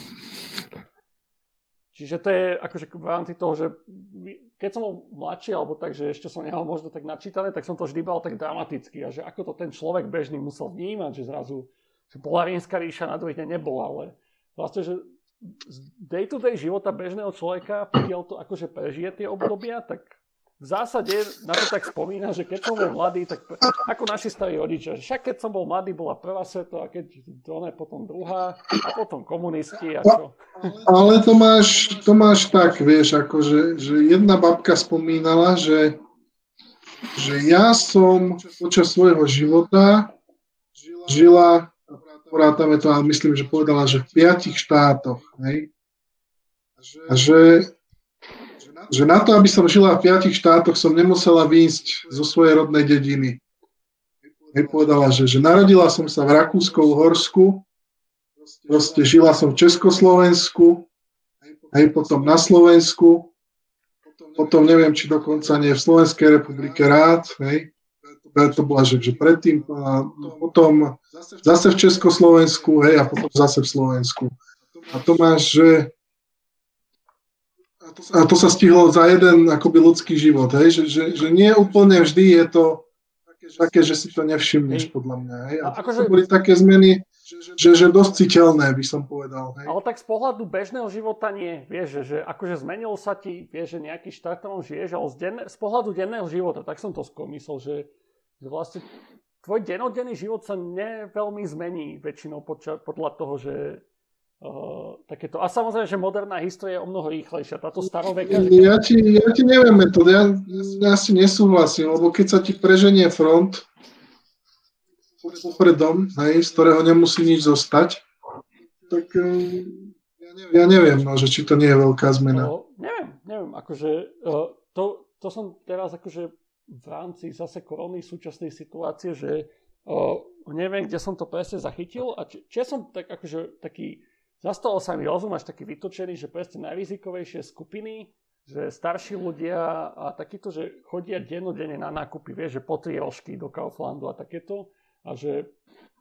Čiže to je akože v rámci toho, že keď som bol mladší, alebo tak, že ešte som nemal možno tak načítané, tak som to vždy bal tak dramaticky a že ako to ten človek bežný musel vnímať, že zrazu že bola rímska ríša, na druhý deň nebola, ale vlastne, že z day-to-day života bežného človeka, pokiaľ to akože prežije tie obdobia, tak v zásade na to tak spomína, že keď som bol mladý, tak ako naši starí rodičia, že však keď som bol mladý, bola prvá svetová, keď to ne, potom druhá a potom komunisti a čo. Ale to máš, to máš tak, vieš, akože, že jedna babka spomínala, že, že ja som počas svojho života žila, porátame to, ale myslím, že povedala, že v piatich štátoch, hej? A že že na to, aby som žila v piatich štátoch, som nemusela výjsť zo svojej rodnej dediny. Hej, povedala, že, že narodila som sa v Rakúsku-Horsku, proste žila som v Československu, hej, potom na Slovensku, potom neviem, či dokonca nie v Slovenskej republike rád, hej, to bola, že, že predtým, a potom zase v Československu, hej, a potom zase v Slovensku. A to máš, že a to sa stihlo za jeden akoby ľudský život, hej? Že, že, že nie úplne vždy je to také, že si to nevšimneš, podľa mňa. Hej? A, a akože... boli také zmeny, že, že dosť citeľné, by som povedal. Hej? Ale tak z pohľadu bežného života nie. Vieš, že, že akože zmenil sa ti, vieš, že nejaký štát tam žiješ, ale z, denne, z pohľadu denného života, tak som to skôr myslel, že, že vlastne tvoj denodenný život sa neveľmi zmení väčšinou podľa, podľa toho, že Uh, takéto. A samozrejme, že moderná história je o mnoho rýchlejšia. Táto staroveká... Ja ti, ja ti neviem metód, ja, ja si nesúhlasím, lebo keď sa ti preženie front popredom, hej, z ktorého nemusí nič zostať, tak uh, ja neviem, no, že či to nie je veľká zmena. Uh, neviem, neviem, akože uh, to, to som teraz akože v rámci zase korony súčasnej situácie, že uh, neviem, kde som to presne zachytil a či, či som tak akože taký Zastalo sa mi rozum až taký vytočený, že presne najrizikovejšie skupiny, že starší ľudia a takýto, že chodia dennodenne na nákupy, vieš, že po tri rožky do Kauflandu a takéto. A že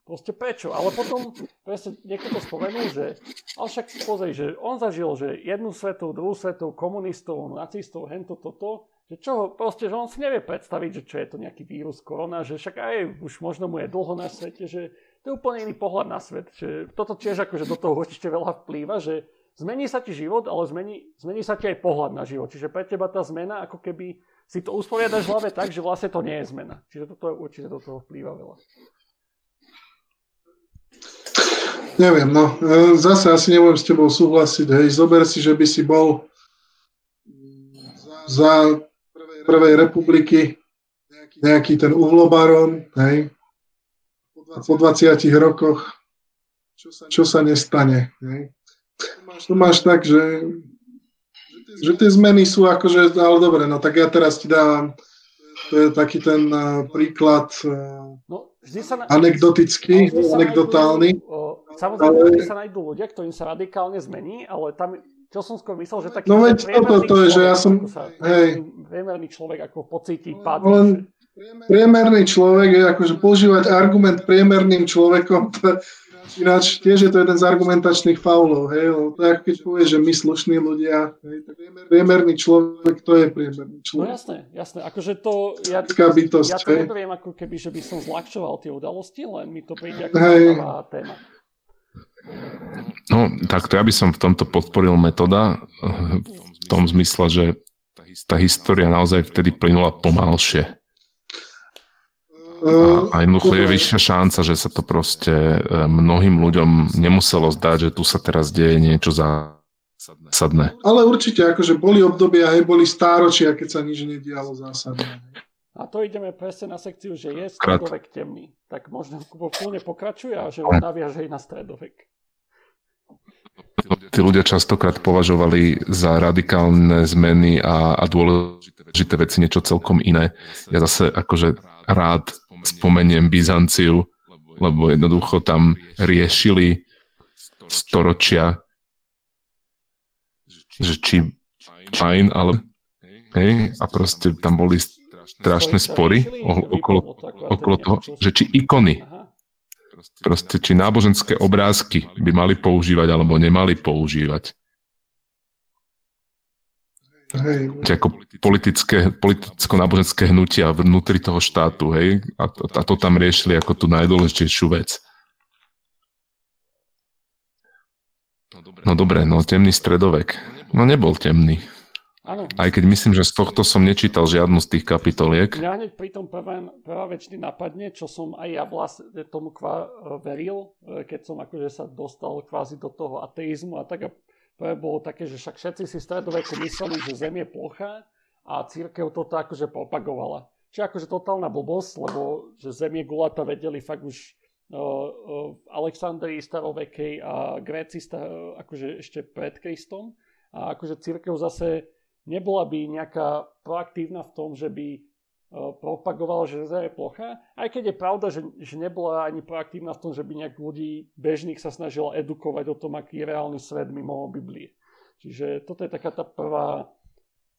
proste prečo? Ale potom presne niekto to spomenul, že ale však pozri, že on zažil, že jednu svetu, druhú svetu, komunistov, nacistov, hento, toto, že čo, proste, že on si nevie predstaviť, že čo je to nejaký vírus, korona, že však aj už možno mu je dlho na svete, že to je úplne iný pohľad na svet. Že toto tiež akože do toho určite veľa vplýva, že zmení sa ti život, ale zmení, zmení sa ti aj pohľad na život. Čiže pre teba tá zmena, ako keby si to usporiadaš v hlave tak, že vlastne to nie je zmena. Čiže toto určite do toho vplýva veľa. Neviem, no. E, zase asi nebudem s tebou súhlasiť. Hej. Zober si, že by si bol za prvej republiky nejaký ten uhlobaron, hej, a po 20 rokoch, čo sa nestane. Ne? Tu máš tak, že, že tie zmeny sú akože, ale dobre, no tak ja teraz ti dávam, to je taký ten uh, príklad uh, no, vždy sa na... anekdotický, anekdotálny. samozrejme, ale... vždy sa nájdú ľudia, ktorým sa radikálne zmení, ale tam, čo som skôr myslel, že taký no, veď toto, to je, že ja som, sa, hej. priemerný človek ako pocíti pád. Len, priemerný človek je akože používať argument priemerným človekom, to, ináč tiež je to jeden z argumentačných faulov, hej, lebo to je ako keď povie, že my slušní ľudia, hej, tak priemerný človek, to je priemerný no človek. No jasné, jasné, akože to, ja, bytosť, ja to neberiem ako keby, že by som zľahčoval tie udalosti, len mi to príde ako hej. téma. No, takto ja by som v tomto podporil metoda v tom zmysle, že tá história naozaj vtedy plynula pomalšie a jednoducho je vyššia šanca, že sa to proste e, mnohým ľuďom nemuselo zdať, že tu sa teraz deje niečo zásadné. Ale určite, akože boli obdobia, aj boli stáročia, keď sa nič nedialo zásadné. A to ideme presne na sekciu, že je stredovek temný. Tak možno úplne pokračuje a že on naviaže aj na stredovek. tí ľudia častokrát považovali za radikálne zmeny a, a dôležité veci niečo celkom iné. Ja zase akože rád spomeniem Byzanciu, lebo jednoducho tam riešili storočia, že či fajn, ale hej, a proste tam boli strašné spory okolo, okolo toho, že či ikony Proste, či náboženské obrázky by mali používať alebo nemali používať. Hej. Ako politické, politicko-náboženské hnutia vnútri toho štátu, hej? A, a to tam riešili ako tú najdôležitejšiu vec. No dobre, no temný stredovek. No nebol temný. Áno. Aj keď myslím, že z tohto som nečítal žiadnu z tých kapitoliek. Mňa hneď pri tom prvá, prvá väčšiny napadne, čo som aj ja vlastne tomu kvá, veril, e, keď som akože sa dostal kvázi do toho ateizmu a tak a prvé bolo také, že však všetci si stredoveku mysleli, že Zem je plocha a církev toto akože propagovala. Čiže akože totálna blbosť, lebo že Zem je gulata vedeli fakt už uh, v Alexandrii starovekej a Gréci akože ešte pred Kristom. A akože církev zase nebola by nejaká proaktívna v tom, že by e, propagovala, že Zem je plocha, aj keď je pravda, že, že nebola ani proaktívna v tom, že by nejak ľudí bežných sa snažila edukovať o tom, aký je reálny svet mimo Biblie. Čiže toto je taká tá prvá,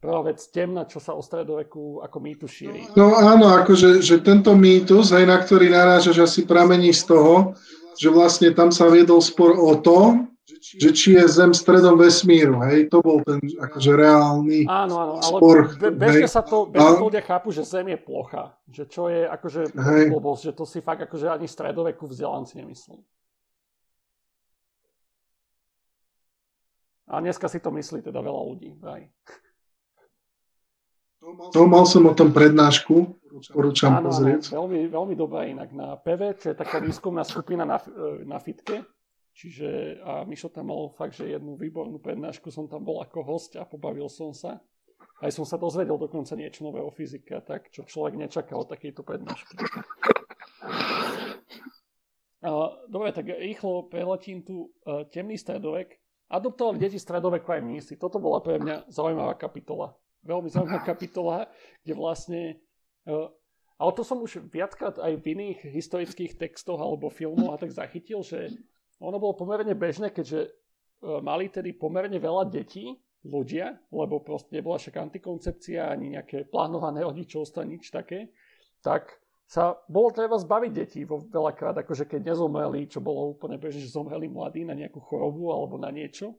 prvá vec temná, čo sa o stredoveku ako mýtu šíri. No áno, akože že tento mýtus, aj na ktorý narážaš, asi pramení z toho, že vlastne tam sa viedol spor o to, že či je Zem stredom vesmíru, hej, to bol ten akože reálny Áno, áno, ale spor, be, bežne sa to, bežne a... ľudia chápu, že Zem je plocha, že čo je akože blbosť, že to si fakt akože ani stredoveku vzdelanci nemysleli. A dneska si to myslí teda veľa ľudí, aj. To mal som o tom prednášku, porúčam áno, pozrieť. Áno, veľmi, veľmi dobré inak. Na PV, čo je taká výskumná skupina na, na Fitke, Čiže a Mišo tam mal fakt, že jednu výbornú prednášku, som tam bol ako host a pobavil som sa. Aj som sa dozvedel dokonca niečo nové o fyzike, tak čo človek nečakal od takejto prednášky. Dobre, tak rýchlo preletím tu e, temný stredovek. Adoptovali deti stredoveku aj mísy. Toto bola pre mňa zaujímavá kapitola. Veľmi zaujímavá [LAUGHS] kapitola, kde vlastne ale to som už viackrát aj v iných historických textoch alebo filmoch a tak zachytil, že ono bolo pomerne bežné, keďže e, mali tedy pomerne veľa detí, ľudia, lebo proste nebola však antikoncepcia ani nejaké plánované rodičovstvo, nič také, tak sa bolo treba zbaviť detí vo veľakrát, akože keď nezomreli, čo bolo úplne bežné, že zomreli mladí na nejakú chorobu alebo na niečo,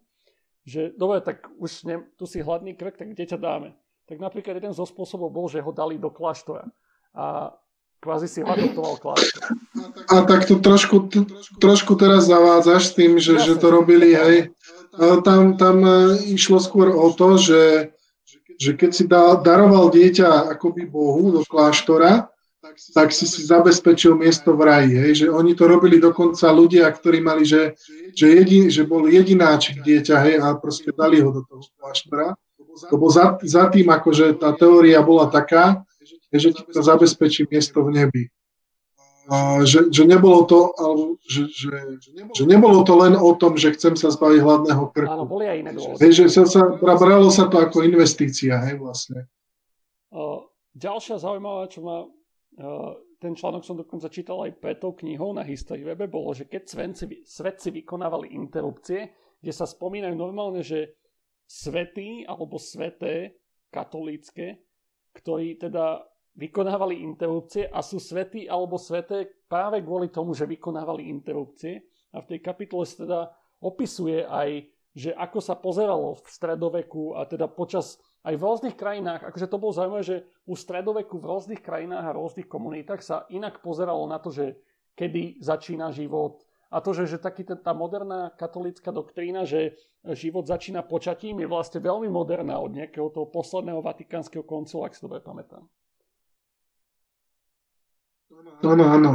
že dobre, tak už ne, tu si hladný krk, tak kde ťa dáme? Tak napríklad jeden zo spôsobov bol, že ho dali do kláštora. A kvázi si adoptoval kláštor. A tak to trošku, trošku teraz zavádzaš s tým, že, že to robili, hej. Tam, tam e, išlo skôr o to, že, že keď si da, daroval dieťa akoby Bohu do kláštora, tak si si zabezpečil miesto v raji. Hej? Že oni to robili dokonca ľudia, ktorí mali, že, že, jedin, že bol jedináčik dieťa hej, a proste dali ho do toho kláštora. Lebo za, za tým akože tá teória bola taká, že ti to zabezpečí miesto v nebi. A že, že, nebolo to, ale, že, že, že nebolo to len o tom, že chcem sa zbaviť hladného krku. Áno, boli aj iné dôvody. Že sa, sa, bralo sa to ako investícia, hej, vlastne. Ďalšia zaujímavá, čo ma, ten článok som dokonca čítal aj pred tou knihou na History webe, bolo, že keď svetci, svetci vykonávali interrupcie, kde sa spomínajú normálne, že svety alebo sveté katolícke, ktorí teda vykonávali interrupcie a sú svetí alebo sveté práve kvôli tomu, že vykonávali interrupcie. A v tej kapitole sa teda opisuje aj, že ako sa pozeralo v stredoveku a teda počas aj v rôznych krajinách, akože to bolo zaujímavé, že u stredoveku v rôznych krajinách a rôznych komunitách sa inak pozeralo na to, že kedy začína život, a to, že, že taký ten, tá moderná katolická doktrína, že život začína počatím, je vlastne veľmi moderná od nejakého toho posledného vatikánskeho koncilu, ak si dobre pamätám. Áno, áno.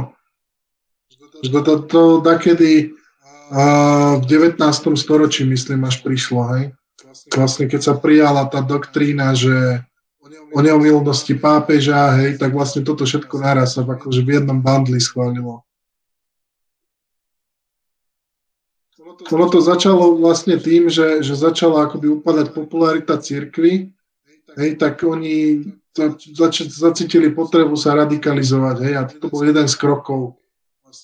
To, to, dakedy v 19. storočí, myslím, až prišlo, hej. Vlastne, keď sa prijala tá doktrína, že o neomilnosti pápeža, hej, tak vlastne toto všetko naraz sa akože v jednom bandli schválilo. ono to začalo vlastne tým, že, že začala akoby upadať popularita cirkvy, hej, tak oni zač, zacítili potrebu sa radikalizovať, hej, a to bol jeden z krokov,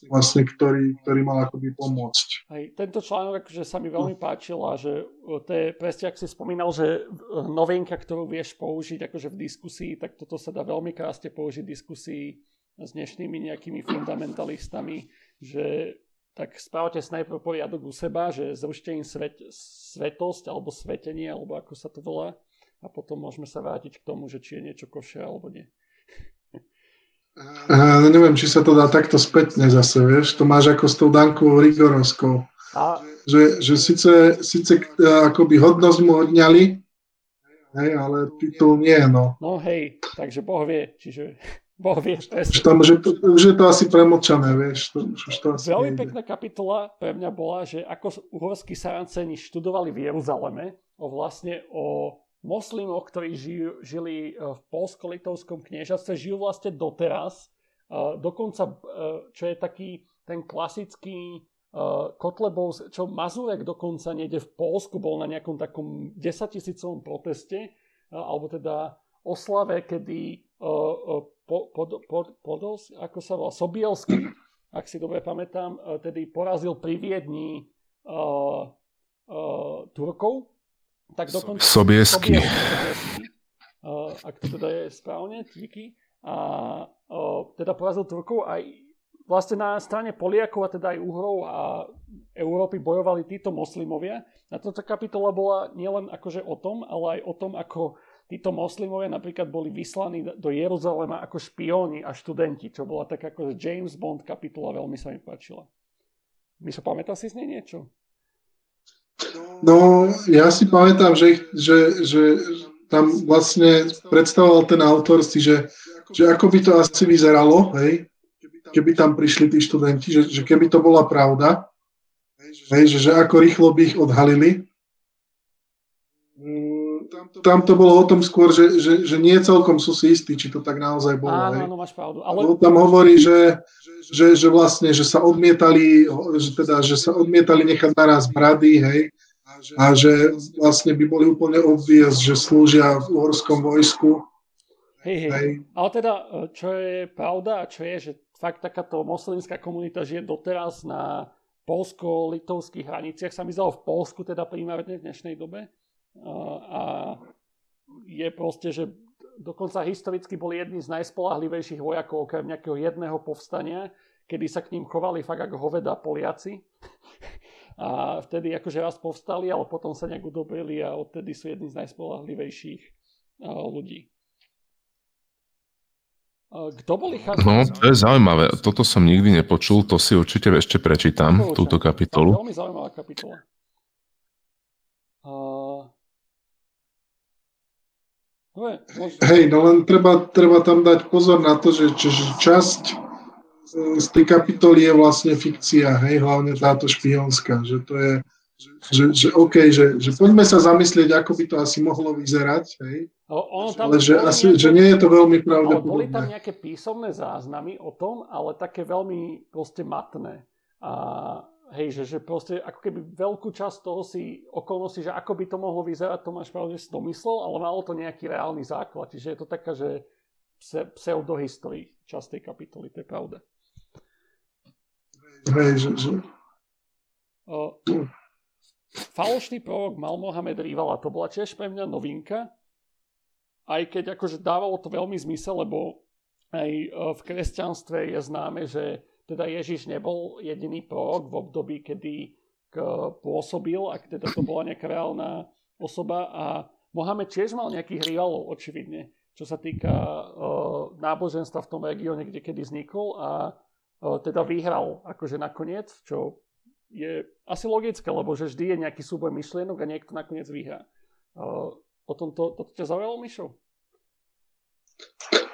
vlastne, ktorý, ktorý mal akoby pomôcť. Hej, tento článok akože sa mi veľmi páčil a že to je presne, ak si spomínal, že novinka, ktorú vieš použiť akože v diskusii, tak toto sa dá veľmi krásne použiť v diskusii s dnešnými nejakými fundamentalistami, že tak správate sa najprv poriadok u seba, že zrušte im svet, svetosť alebo svetenie, alebo ako sa to volá, a potom môžeme sa vrátiť k tomu, že či je niečo košer alebo nie. Uh, neviem, či sa to dá takto spätne zase, vieš, to máš ako s tou Dankou Rigorovskou. A... Že, že síce, síce akoby hodnosť mu odňali, hej, ale titul nie, no. No hej, takže Boh vie, čiže [LAUGHS] Boh vie presne. Tam, že to, už je to asi premočané, vieš. To, už to asi Veľmi pekná kapitola pre mňa bola, že ako uhorskí saranceni študovali v Jeruzaleme o vlastne o moslimoch, ktorí žijú, žili e, v polsko-litovskom kniežatstve, žijú vlastne doteraz. E, dokonca, e, čo je taký ten klasický Kotlebov, čo Mazurek dokonca niekde v Polsku bol na nejakom takom 10 tisícovom proteste, alebo teda oslave, kedy po, pod, pod, Podos, ako sa volá, Sobielsky, ak si dobre pamätám, tedy porazil pri Viedni uh, uh, Turkov. Tak dokonca, Sobiesky. uh, ak to teda je správne, díky. A uh, teda porazil Turkov aj vlastne na strane Poliakov a teda aj Uhrov a Európy bojovali títo moslimovia. A toto kapitola bola nielen akože o tom, ale aj o tom, ako títo moslimovia napríklad boli vyslaní do Jeruzalema ako špióni a študenti, čo bola tak ako James Bond kapitola, veľmi sa mi páčila. sa pamätá si z nej niečo? No, ja si pamätám, že, že, že tam vlastne predstavoval ten autor si, že, že ako by to asi vyzeralo, hej, keby tam prišli tí študenti, že, že keby to bola pravda, hej, že, že ako rýchlo by ich odhalili tam to bolo o tom skôr, že, že, že nie celkom sú si istí, či to tak naozaj bolo. Áno, áno, máš pravdu. Ale... Tam hovorí, že, že, že vlastne, že sa odmietali, že teda, že sa odmietali nechať naraz brady, hej, a že vlastne by boli úplne obvious, že slúžia v uhorskom vojsku. Hej, hej. hej. Ale teda, čo je pravda a čo je, že fakt takáto moslimská komunita žije doteraz na polsko-litovských hraniciach, sa mi zdalo v Polsku teda primárne v dnešnej dobe a je proste, že dokonca historicky boli jedni z najspolahlivejších vojakov okrem nejakého jedného povstania, kedy sa k ním chovali fakt ako hoveda Poliaci. [LAUGHS] A vtedy akože raz povstali, ale potom sa nejak udobrili a odtedy sú jedni z najspolahlivejších ľudí. Kto boli chazani? No, to je zaujímavé. Toto som nikdy nepočul, to si určite ešte prečítam, túto kapitolu. To je veľmi zaujímavá kapitola. Hej, no len treba, treba tam dať pozor na to, že, časť e, z tej kapitoly je vlastne fikcia, hej, hlavne táto špionská, že to je, že, že OK, že, že poďme sa zamyslieť, ako by to asi mohlo vyzerať, hej, ono tam ale že, asi, nejaké, že nie je to veľmi pravdepodobné. Boli tam nejaké písomné záznamy o tom, ale také veľmi proste matné. A Hej, že, že proste ako keby veľkú časť toho si okolnosti, že ako by to mohlo vyzerať, to máš pravdu, že si to myslel, ale malo to nejaký reálny základ. Čiže je to taká, že pseudohistory časť tej kapitoly, to je pravda. Hej, že, že... Uh, falošný prorok mal Mohamed Rivala, to bola tiež pre mňa novinka, aj keď akože dávalo to veľmi zmysel, lebo aj v kresťanstve je známe, že teda Ježiš nebol jediný prorok v období, kedy pôsobil, ak teda to bola nejaká reálna osoba a Mohamed tiež mal nejakých rivalov, očividne, čo sa týka uh, náboženstva v tom regióne, kde kedy vznikol a uh, teda vyhral akože nakoniec, čo je asi logické, lebo že vždy je nejaký súboj myšlienok a niekto nakoniec vyhrá. Uh, o tomto, toto ťa zaujalo, Mišo? [CLEARS THROAT]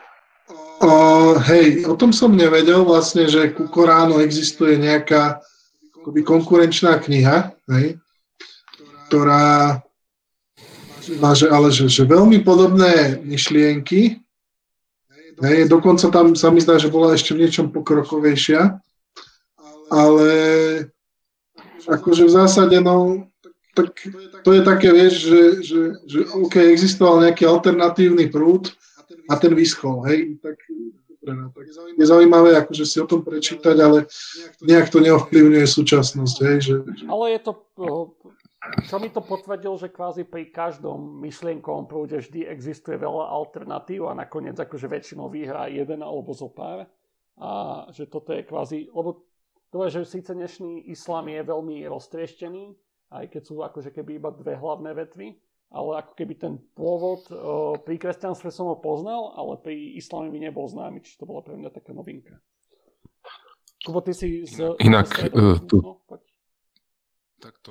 Uh, hej, o tom som nevedel vlastne, že ku Koránu existuje nejaká akoby konkurenčná kniha, hej, ktorá má že, ale že, že veľmi podobné myšlienky. Hej, dokonca tam sa mi zdá, že bola ešte v niečom pokrokovejšia. Ale akože v zásade, no, tak to je také, vieš, že, že, že OK, existoval nejaký alternatívny prúd a ten vyschol, hej, tak no, tak je zaujímavé akože si o tom prečítať, ale nejak to neovplyvňuje súčasnosť. Hej, že... Ale je to, čo mi to potvrdil, že kvázi pri každom myšlienkovom prúde vždy existuje veľa alternatív a nakoniec akože väčšinou vyhrá jeden alebo zo pár. A že toto je kvázi, lebo to je, že síce dnešný islám je veľmi roztrieštený, aj keď sú akože keby iba dve hlavné vetvy, ale ako keby ten pôvod uh, pri kresťanstve som ho poznal, ale pri islame mi nebol známy, čiže to bola pre mňa taká novinka. Kubo, ty si z... Inak, uh, tu, no,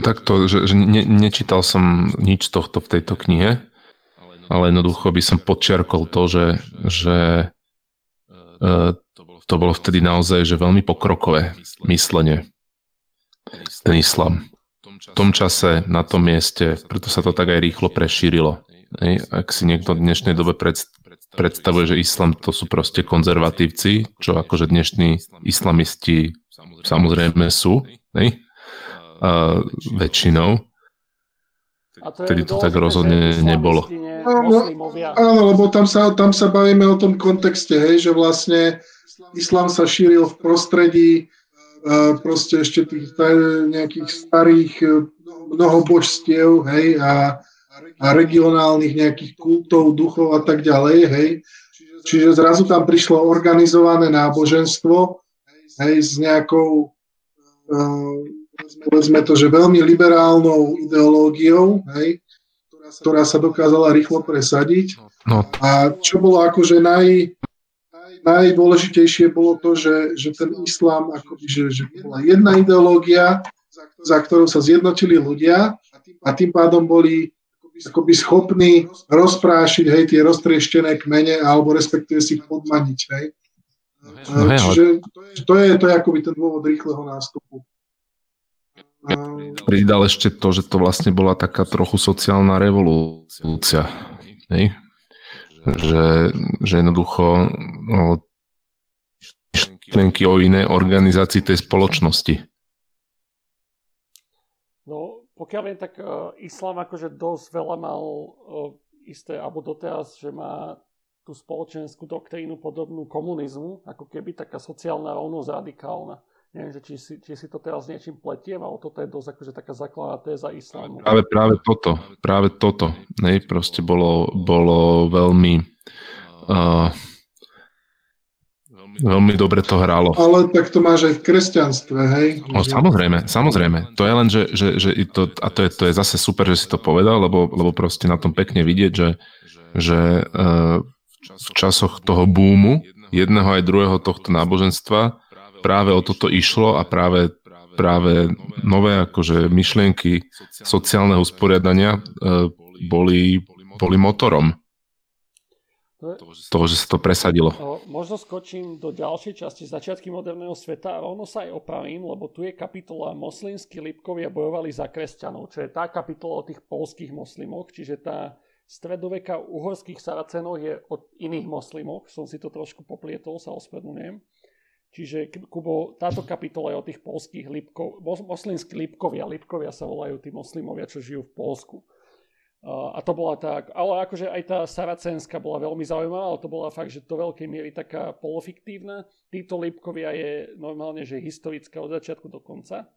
takto, že, že ne, nečítal som nič z tohto v tejto knihe, ale jednoducho by som podčiarkol to, že, že uh, to bolo vtedy naozaj že veľmi pokrokové myslenie, ten islam v tom čase, na tom mieste, preto sa to tak aj rýchlo prešírilo. Hej. Ak si niekto v dnešnej dobe predstavuje, že islam to sú proste konzervatívci, čo akože dnešní islamisti samozrejme sú, hej. A väčšinou, vtedy to tak rozhodne nebolo. Áno, lebo tam sa, tam sa bavíme o tom kontexte, hej, že vlastne islám sa šíril v prostredí proste ešte tých nejakých starých e, mnoho božstiev, hej, a, a regionálnych nejakých kultov, duchov a tak ďalej, hej. Čiže zrazu tam prišlo organizované náboženstvo, hej, s nejakou, uh, povedzme to, že veľmi liberálnou ideológiou, hej, ktorá sa dokázala rýchlo presadiť. No. A čo bolo akože naj, najdôležitejšie bolo to, že, že ten islám, akoby, že, že bola jedna ideológia, za ktorou sa zjednotili ľudia a tým pádom boli akoby schopní rozprášiť hej, tie roztrieštené kmene alebo respektíve si ich podmaniť. Hej. No, hej, Čiže to je, to je akoby ten dôvod rýchleho nástupu. Pridal ešte to, že to vlastne bola taká trochu sociálna revolúcia. Hej? Že, že jednoducho no, myšlienky o inej organizácii tej spoločnosti. No, pokiaľ viem, tak uh, islám akože dosť veľa mal uh, isté, alebo doteraz, že má tú spoločenskú doktrínu podobnú komunizmu, ako keby taká sociálna rovnosť radikálna. Neviem, že či, si, či si to teraz niečím pletiem, ale toto je dosť akože taká základná téza islámu. Práve, práve toto, práve toto. Ne, proste bolo, bolo veľmi uh, veľmi dobre to hralo. Ale tak to máš aj v kresťanstve, hej? No, samozrejme, samozrejme. To je len, že, že, že to, a to je, to je zase super, že si to povedal, lebo, lebo proste na tom pekne vidieť, že, že uh, v časoch toho búmu jedného aj druhého tohto náboženstva práve o toto išlo a práve, práve nové akože myšlienky sociálneho usporiadania e, boli, boli motorom toho, že sa to presadilo. Možno skočím do ďalšej časti, začiatky moderného sveta a rovno sa aj opravím, lebo tu je kapitola Moslimskí Lipkovia bojovali za kresťanov, čo je tá kapitola o tých polských moslimoch, čiže tá stredoveka uhorských saracenov je o iných moslimoch, som si to trošku poplietol, sa ospravedlňujem. Čiže, Kubo, táto kapitola je o tých polských Lipkov, moslimskí Lipkovia. Lipkovia sa volajú tí moslimovia, čo žijú v Polsku. A to bola tak, ale akože aj tá saracenská bola veľmi zaujímavá, ale to bola fakt, že do veľkej miery taká polofiktívna. Títo Lipkovia je normálne, že historická od začiatku do konca.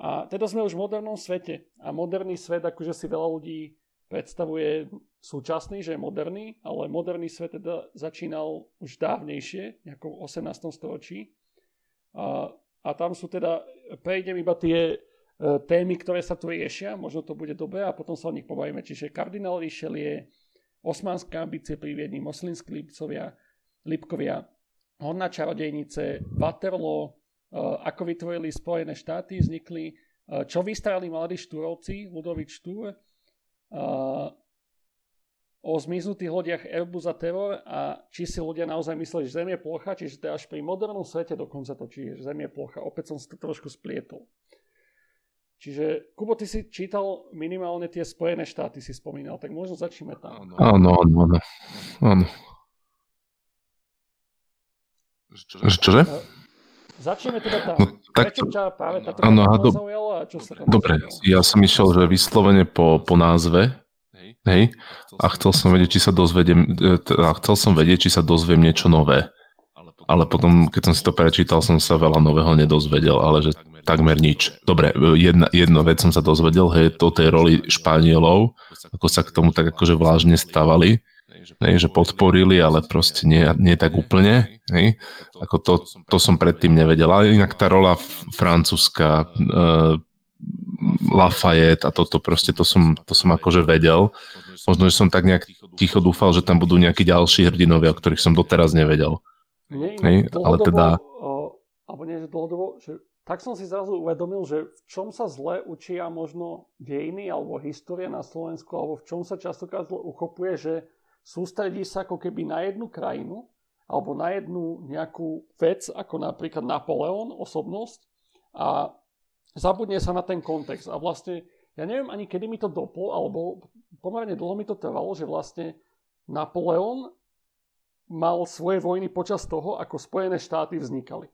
A teda sme už v modernom svete. A moderný svet, akože si veľa ľudí predstavuje súčasný, že je moderný, ale moderný svet teda začínal už dávnejšie, nejakom 18. storočí. A, a tam sú teda, prejdem iba tie e, témy, ktoré sa tu riešia, možno to bude dobre a potom sa o nich pobavíme. Čiže kardinál Richelieu, osmanské ambície pri Viedni, moslimskí Lipcovia, Lipkovia, Horná čarodejnice, Waterloo, e, ako vytvorili Spojené štáty, vznikli, e, čo vystarali mladí štúrovci, Ludovič Štúr, o zmiznutých lodiach Airbus a Terror a či si ľudia naozaj mysleli, že Zem je plocha, čiže to je až pri modernom svete dokonca to, čiže Zem je plocha. Opäť som si to trošku splietol. Čiže, Kubo, ty si čítal minimálne tie Spojené štáty, si spomínal, tak možno začneme tam. Áno, áno, áno. áno. Čože? Uh, začneme teda tam. No, tak Prečo ťa práve táto Áno, do- zaujala a čo sa tam Dobre, zaujalo? ja som išiel, že vyslovene po, po názve, hej, a chcel som vedieť, či sa dozvediem, e, teda chcel som vedieť, či sa dozviem niečo nové. Ale potom, keď som si to prečítal, som sa veľa nového nedozvedel, ale že takmer nič. Dobre, e, jedna, jednu vec som sa dozvedel, hej, to tej roli Španielov, ako sa k tomu tak akože vážne stavali, hej, že podporili, ale proste nie, nie tak úplne, hej. Ako to, to som predtým nevedel. Ale inak tá rola francúzska, e, Lafayette a toto proste, to som, to som akože vedel. Možno, že som tak nejak ticho dúfal, že tam budú nejakí ďalší hrdinovia, o ktorých som doteraz nevedel. Hej, ale teda- o, alebo nie, že dlhodobo, že tak som si zrazu uvedomil, že v čom sa zle učia možno dejiny alebo história na Slovensku, alebo v čom sa častokrát zle uchopuje, že sústredí sa ako keby na jednu krajinu alebo na jednu nejakú vec, ako napríklad Napoleon, osobnosť a zabudne sa na ten kontext. A vlastne, ja neviem ani kedy mi to doplo, alebo pomerne dlho mi to trvalo, že vlastne Napoleon mal svoje vojny počas toho, ako Spojené štáty vznikali.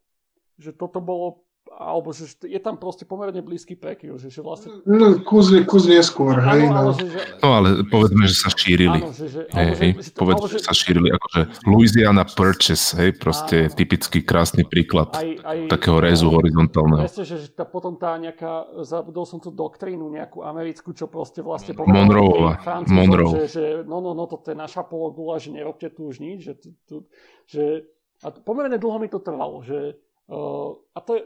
Že toto bolo, alebo že je tam proste pomerne blízky prekryv, že, že vlastne... No, kus, kus neskôr, hej, Áno, ale no. že, že, No ale povedzme, že sa šírili. áno, že, že, Hej, hej, že, že, povedz, alebo, že sa šírili, akože Louisiana Purchase, hej, proste Áno. typický krásny príklad aj, aj, takého rezu horizontálneho. Presne, že, že tá, potom tá nejaká, zabudol som tú doktrínu nejakú americkú, čo proste vlastne Monroeová. Francúzom, Monroe. že, že no, no, no, toto je naša pologula, že nerobte tu už nič, že, tu, tu, že a to, pomerne dlho mi to trvalo, že uh, a to je,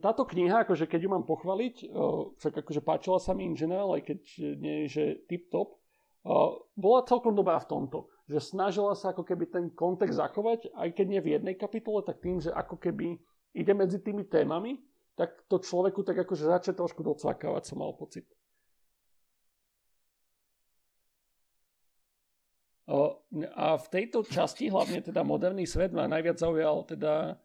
táto kniha, akože keď ju mám pochváliť, uh, však akože páčila sa mi in general, aj keď eh, nie je že tip-top, uh, bola celkom dobrá v tomto. Že snažila sa ako keby ten kontext zachovať, aj keď nie v jednej kapitole, tak tým, že ako keby ide medzi tými témami, tak to človeku tak akože začne trošku docvakávať, som mal pocit. A v tejto časti, hlavne teda moderný svet, ma najviac zaujal teda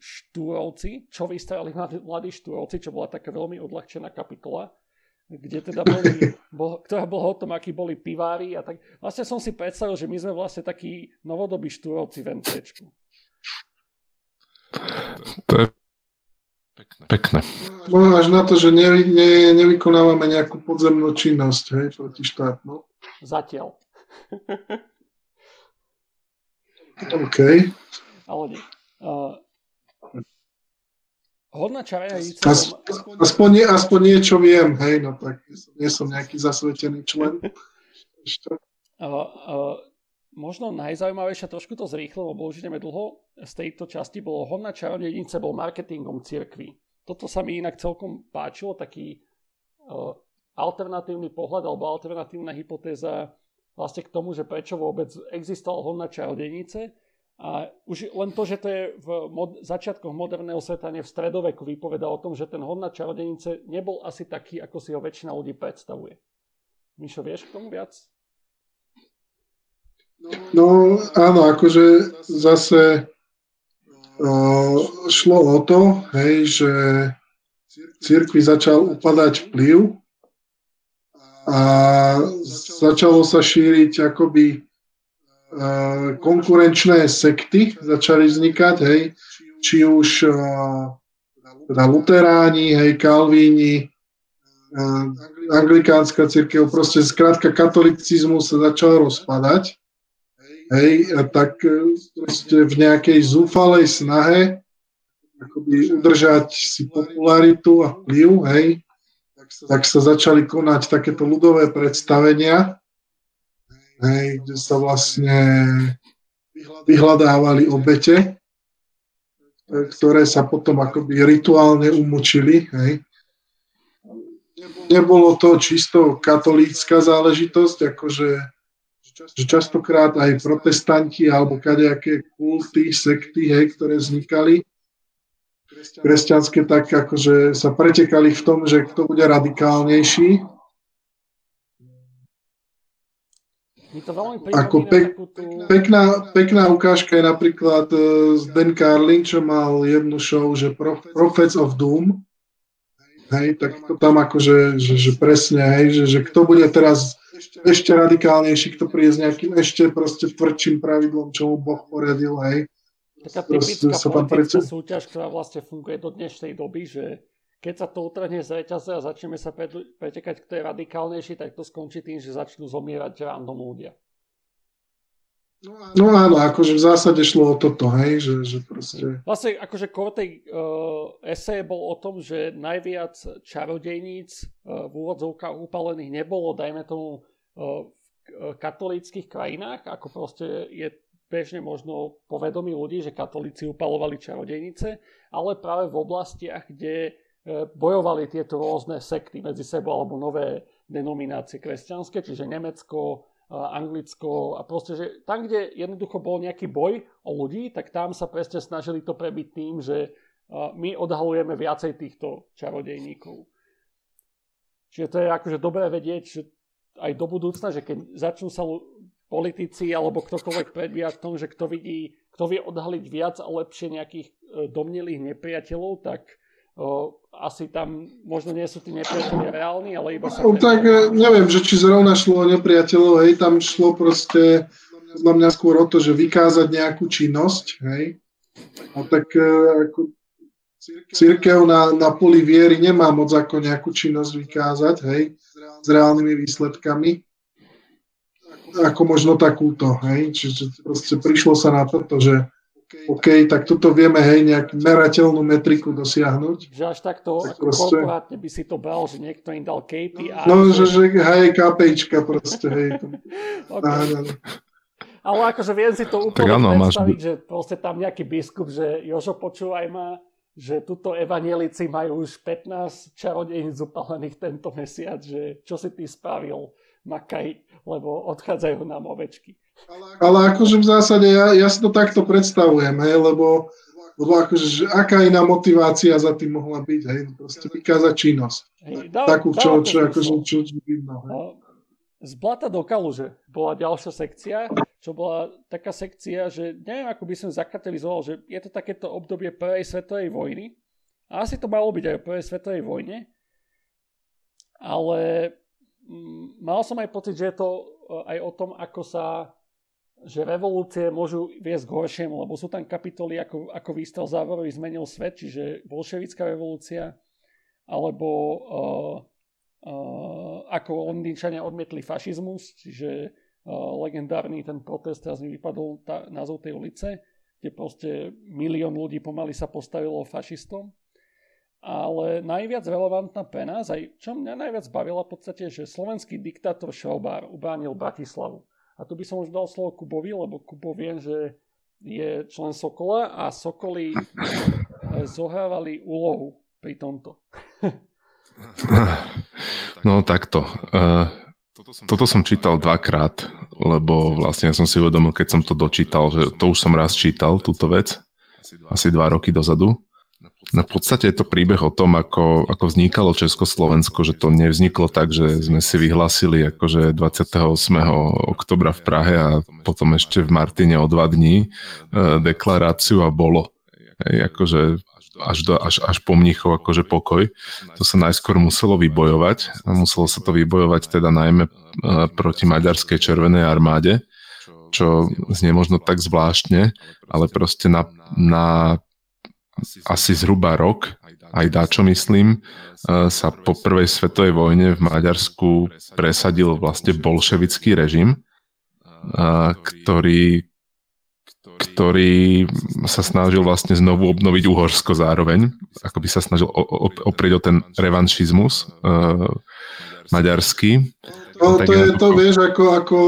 štúrovci, čo vystrali mladí, mladí štúrovci, čo bola taká veľmi odľahčená kapitola, kde teda boli, [LAUGHS] bol, ktorá bola o tom, akí boli pivári a tak. Vlastne som si predstavil, že my sme vlastne takí novodobí štúrovci v NCčku. To je pekné. Možno až na to, že nevy, ne, nevykonávame nejakú podzemnú činnosť, hej, proti štátnu. Zatiaľ. [LAUGHS] OK. Ale nie. Uh, hodná čarovnica... As, aspoň, aspoň niečo viem, hej, no tak nie som nejaký zasvetený člen. Ešte. Uh, uh, možno najzaujímavejšia, trošku to zrýchlo, lebo už ideme dlho, z tejto časti bolo hodná čarodejnice bol marketingom cirkvi. Toto sa mi inak celkom páčilo, taký uh, alternatívny pohľad alebo alternatívna hypotéza vlastne k tomu, že prečo vôbec existovala hodná čarodejnice. A už len to, že to je v mod- začiatkoch moderného sveta, nie v stredoveku, vypoveda o tom, že ten hodná čarodejnice nebol asi taký, ako si ho väčšina ľudí predstavuje. Mišo, vieš k tomu viac? No áno, akože zase uh, šlo o to, hej, že cirkvi začal upadať vplyv a začalo sa šíriť akoby konkurenčné sekty, začali vznikať, hej, či už uh, teda luteráni, hej, kalvíni, uh, anglikánska církev, proste skrátka katolicizmus sa začal rozpadať. Hej, tak proste v nejakej zúfalej snahe akoby udržať si popularitu a vplyv, hej, tak sa začali konať takéto ľudové predstavenia, hej, kde sa vlastne vyhľadávali obete, ktoré sa potom akoby rituálne umučili, hej. Nebolo to čisto katolícka záležitosť, akože že častokrát aj protestanti alebo kadejaké kulty, sekty, hej, ktoré vznikali, kresťanské, tak akože sa pretekali v tom, že kto bude radikálnejší. Mi to veľmi Ako pek, tú... pekná, pekná ukážka je napríklad uh, z Dan Carlin, čo mal jednu show, že Pro, Prophets of Doom. Hej, tak to tam akože, že, že presne, hej, že, že kto bude teraz ešte radikálnejší, kto príde s nejakým ešte proste tvrdším pravidlom, čo mu Boh poradil, hej. taká typická politická súťaž, ktorá vlastne funguje do dnešnej doby, že keď sa to utrhne z reťaze a začneme sa pretekať, kto je radikálnejší, tak to skončí tým, že začnú zomierať random ľudia. No áno, akože v zásade šlo o toto, hej, že, že proste... Vlastne akože core tej uh, eseje bol o tom, že najviac čarodejníc uh, v úvodzovkách upalených nebolo, dajme tomu, uh, v katolíckých krajinách, ako proste je bežne možno povedomí ľudí, že katolíci upalovali čarodejnice, ale práve v oblastiach, kde bojovali tieto rôzne sekty medzi sebou alebo nové denominácie kresťanské, čiže Nemecko, Anglicko a proste, že tam, kde jednoducho bol nejaký boj o ľudí, tak tam sa presne snažili to prebiť tým, že my odhalujeme viacej týchto čarodejníkov. Čiže to je akože dobré vedieť, že aj do budúcna, že keď začnú sa politici alebo ktokoľvek predvíjať v tom, že kto vidí, kto vie odhaliť viac a lepšie nejakých e, domnelých nepriateľov, tak o, asi tam možno nie sú tí nepriateľi reálni, ale iba sa... No, tak e, neviem, že či zrovna šlo o nepriateľov, hej, tam šlo proste za mňa skôr o to, že vykázať nejakú činnosť, hej. A tak e, ako církev na, na poli viery nemá moc ako nejakú činnosť vykázať, hej, s reálnymi výsledkami ako možno takúto, hej, čiže proste prišlo sa na toto, že OK, tak toto vieme, hej, nejak merateľnú metriku dosiahnuť. Že až takto tak proste... korporátne by si to bral, že niekto im dal KPI. No, že, že hej, KPIčka proste, hej. [LAUGHS] okay. Ale akože viem si to úplne áno, predstaviť, máš... že proste tam nejaký biskup, že Jožo, počúvaj ma, že tuto evanielici majú už 15 čarodejníc upalených tento mesiac, že čo si ty spravil, makaj, lebo odchádzajú nám ovečky. Ale akože v zásade ja, ja si to takto predstavujem, hej, lebo, lebo akože, že aká iná motivácia za tým mohla byť, hej, proste vykázať činnosť. Hej, dá, Takú, čo, čo, akože, čo, čo vidno, hej. No, z Blata do Kaluže bola ďalšia sekcia, čo bola taká sekcia, že neviem, ako by som zakatalizoval, že je to takéto obdobie prvej svetovej vojny. A asi to malo byť aj o prvej svetovej vojne. Ale mal som aj pocit, že je to e, aj o tom, ako sa že revolúcie môžu viesť k horšiemu, lebo sú tam kapitoly ako, ako výstav závorový zmenil svet, čiže bolševická revolúcia, alebo uh, uh, ako Londýnčania odmietli fašizmus, čiže uh, legendárny ten protest, teraz mi vypadol tá, názov tej ulice, kde proste milión ľudí pomaly sa postavilo fašistom. Ale najviac relevantná pre nás, aj čo mňa najviac bavilo v podstate, že slovenský diktátor Šelbár ubránil Bratislavu. A tu by som už dal slovo Kubovi, lebo Kubo viem, že je člen Sokola a Sokoly eh, zohrávali úlohu pri tomto. [LAUGHS] No takto. Uh, toto som čítal dvakrát, lebo vlastne som si uvedomil, keď som to dočítal, že to už som raz čítal, túto vec, asi dva roky dozadu. No v podstate je to príbeh o tom, ako, ako vznikalo Československo, že to nevzniklo tak, že sme si vyhlásili akože 28. oktobra v Prahe a potom ešte v Martine o dva dní e, deklaráciu a bolo. Hej, akože až, do, až, až po mnichov akože pokoj. To sa najskôr muselo vybojovať a muselo sa to vybojovať teda najmä e, proti maďarskej červenej armáde, čo znie možno tak zvláštne, ale proste na, na asi zhruba rok, aj dáčo myslím, e, sa po prvej svetovej vojne v Maďarsku presadil vlastne bolševický režim, e, ktorý, ktorý sa snažil vlastne znovu obnoviť Uhorsko zároveň, ako by sa snažil oprieť o ten revanšizmus e, maďarský. No, to je to, vieš, ako, ako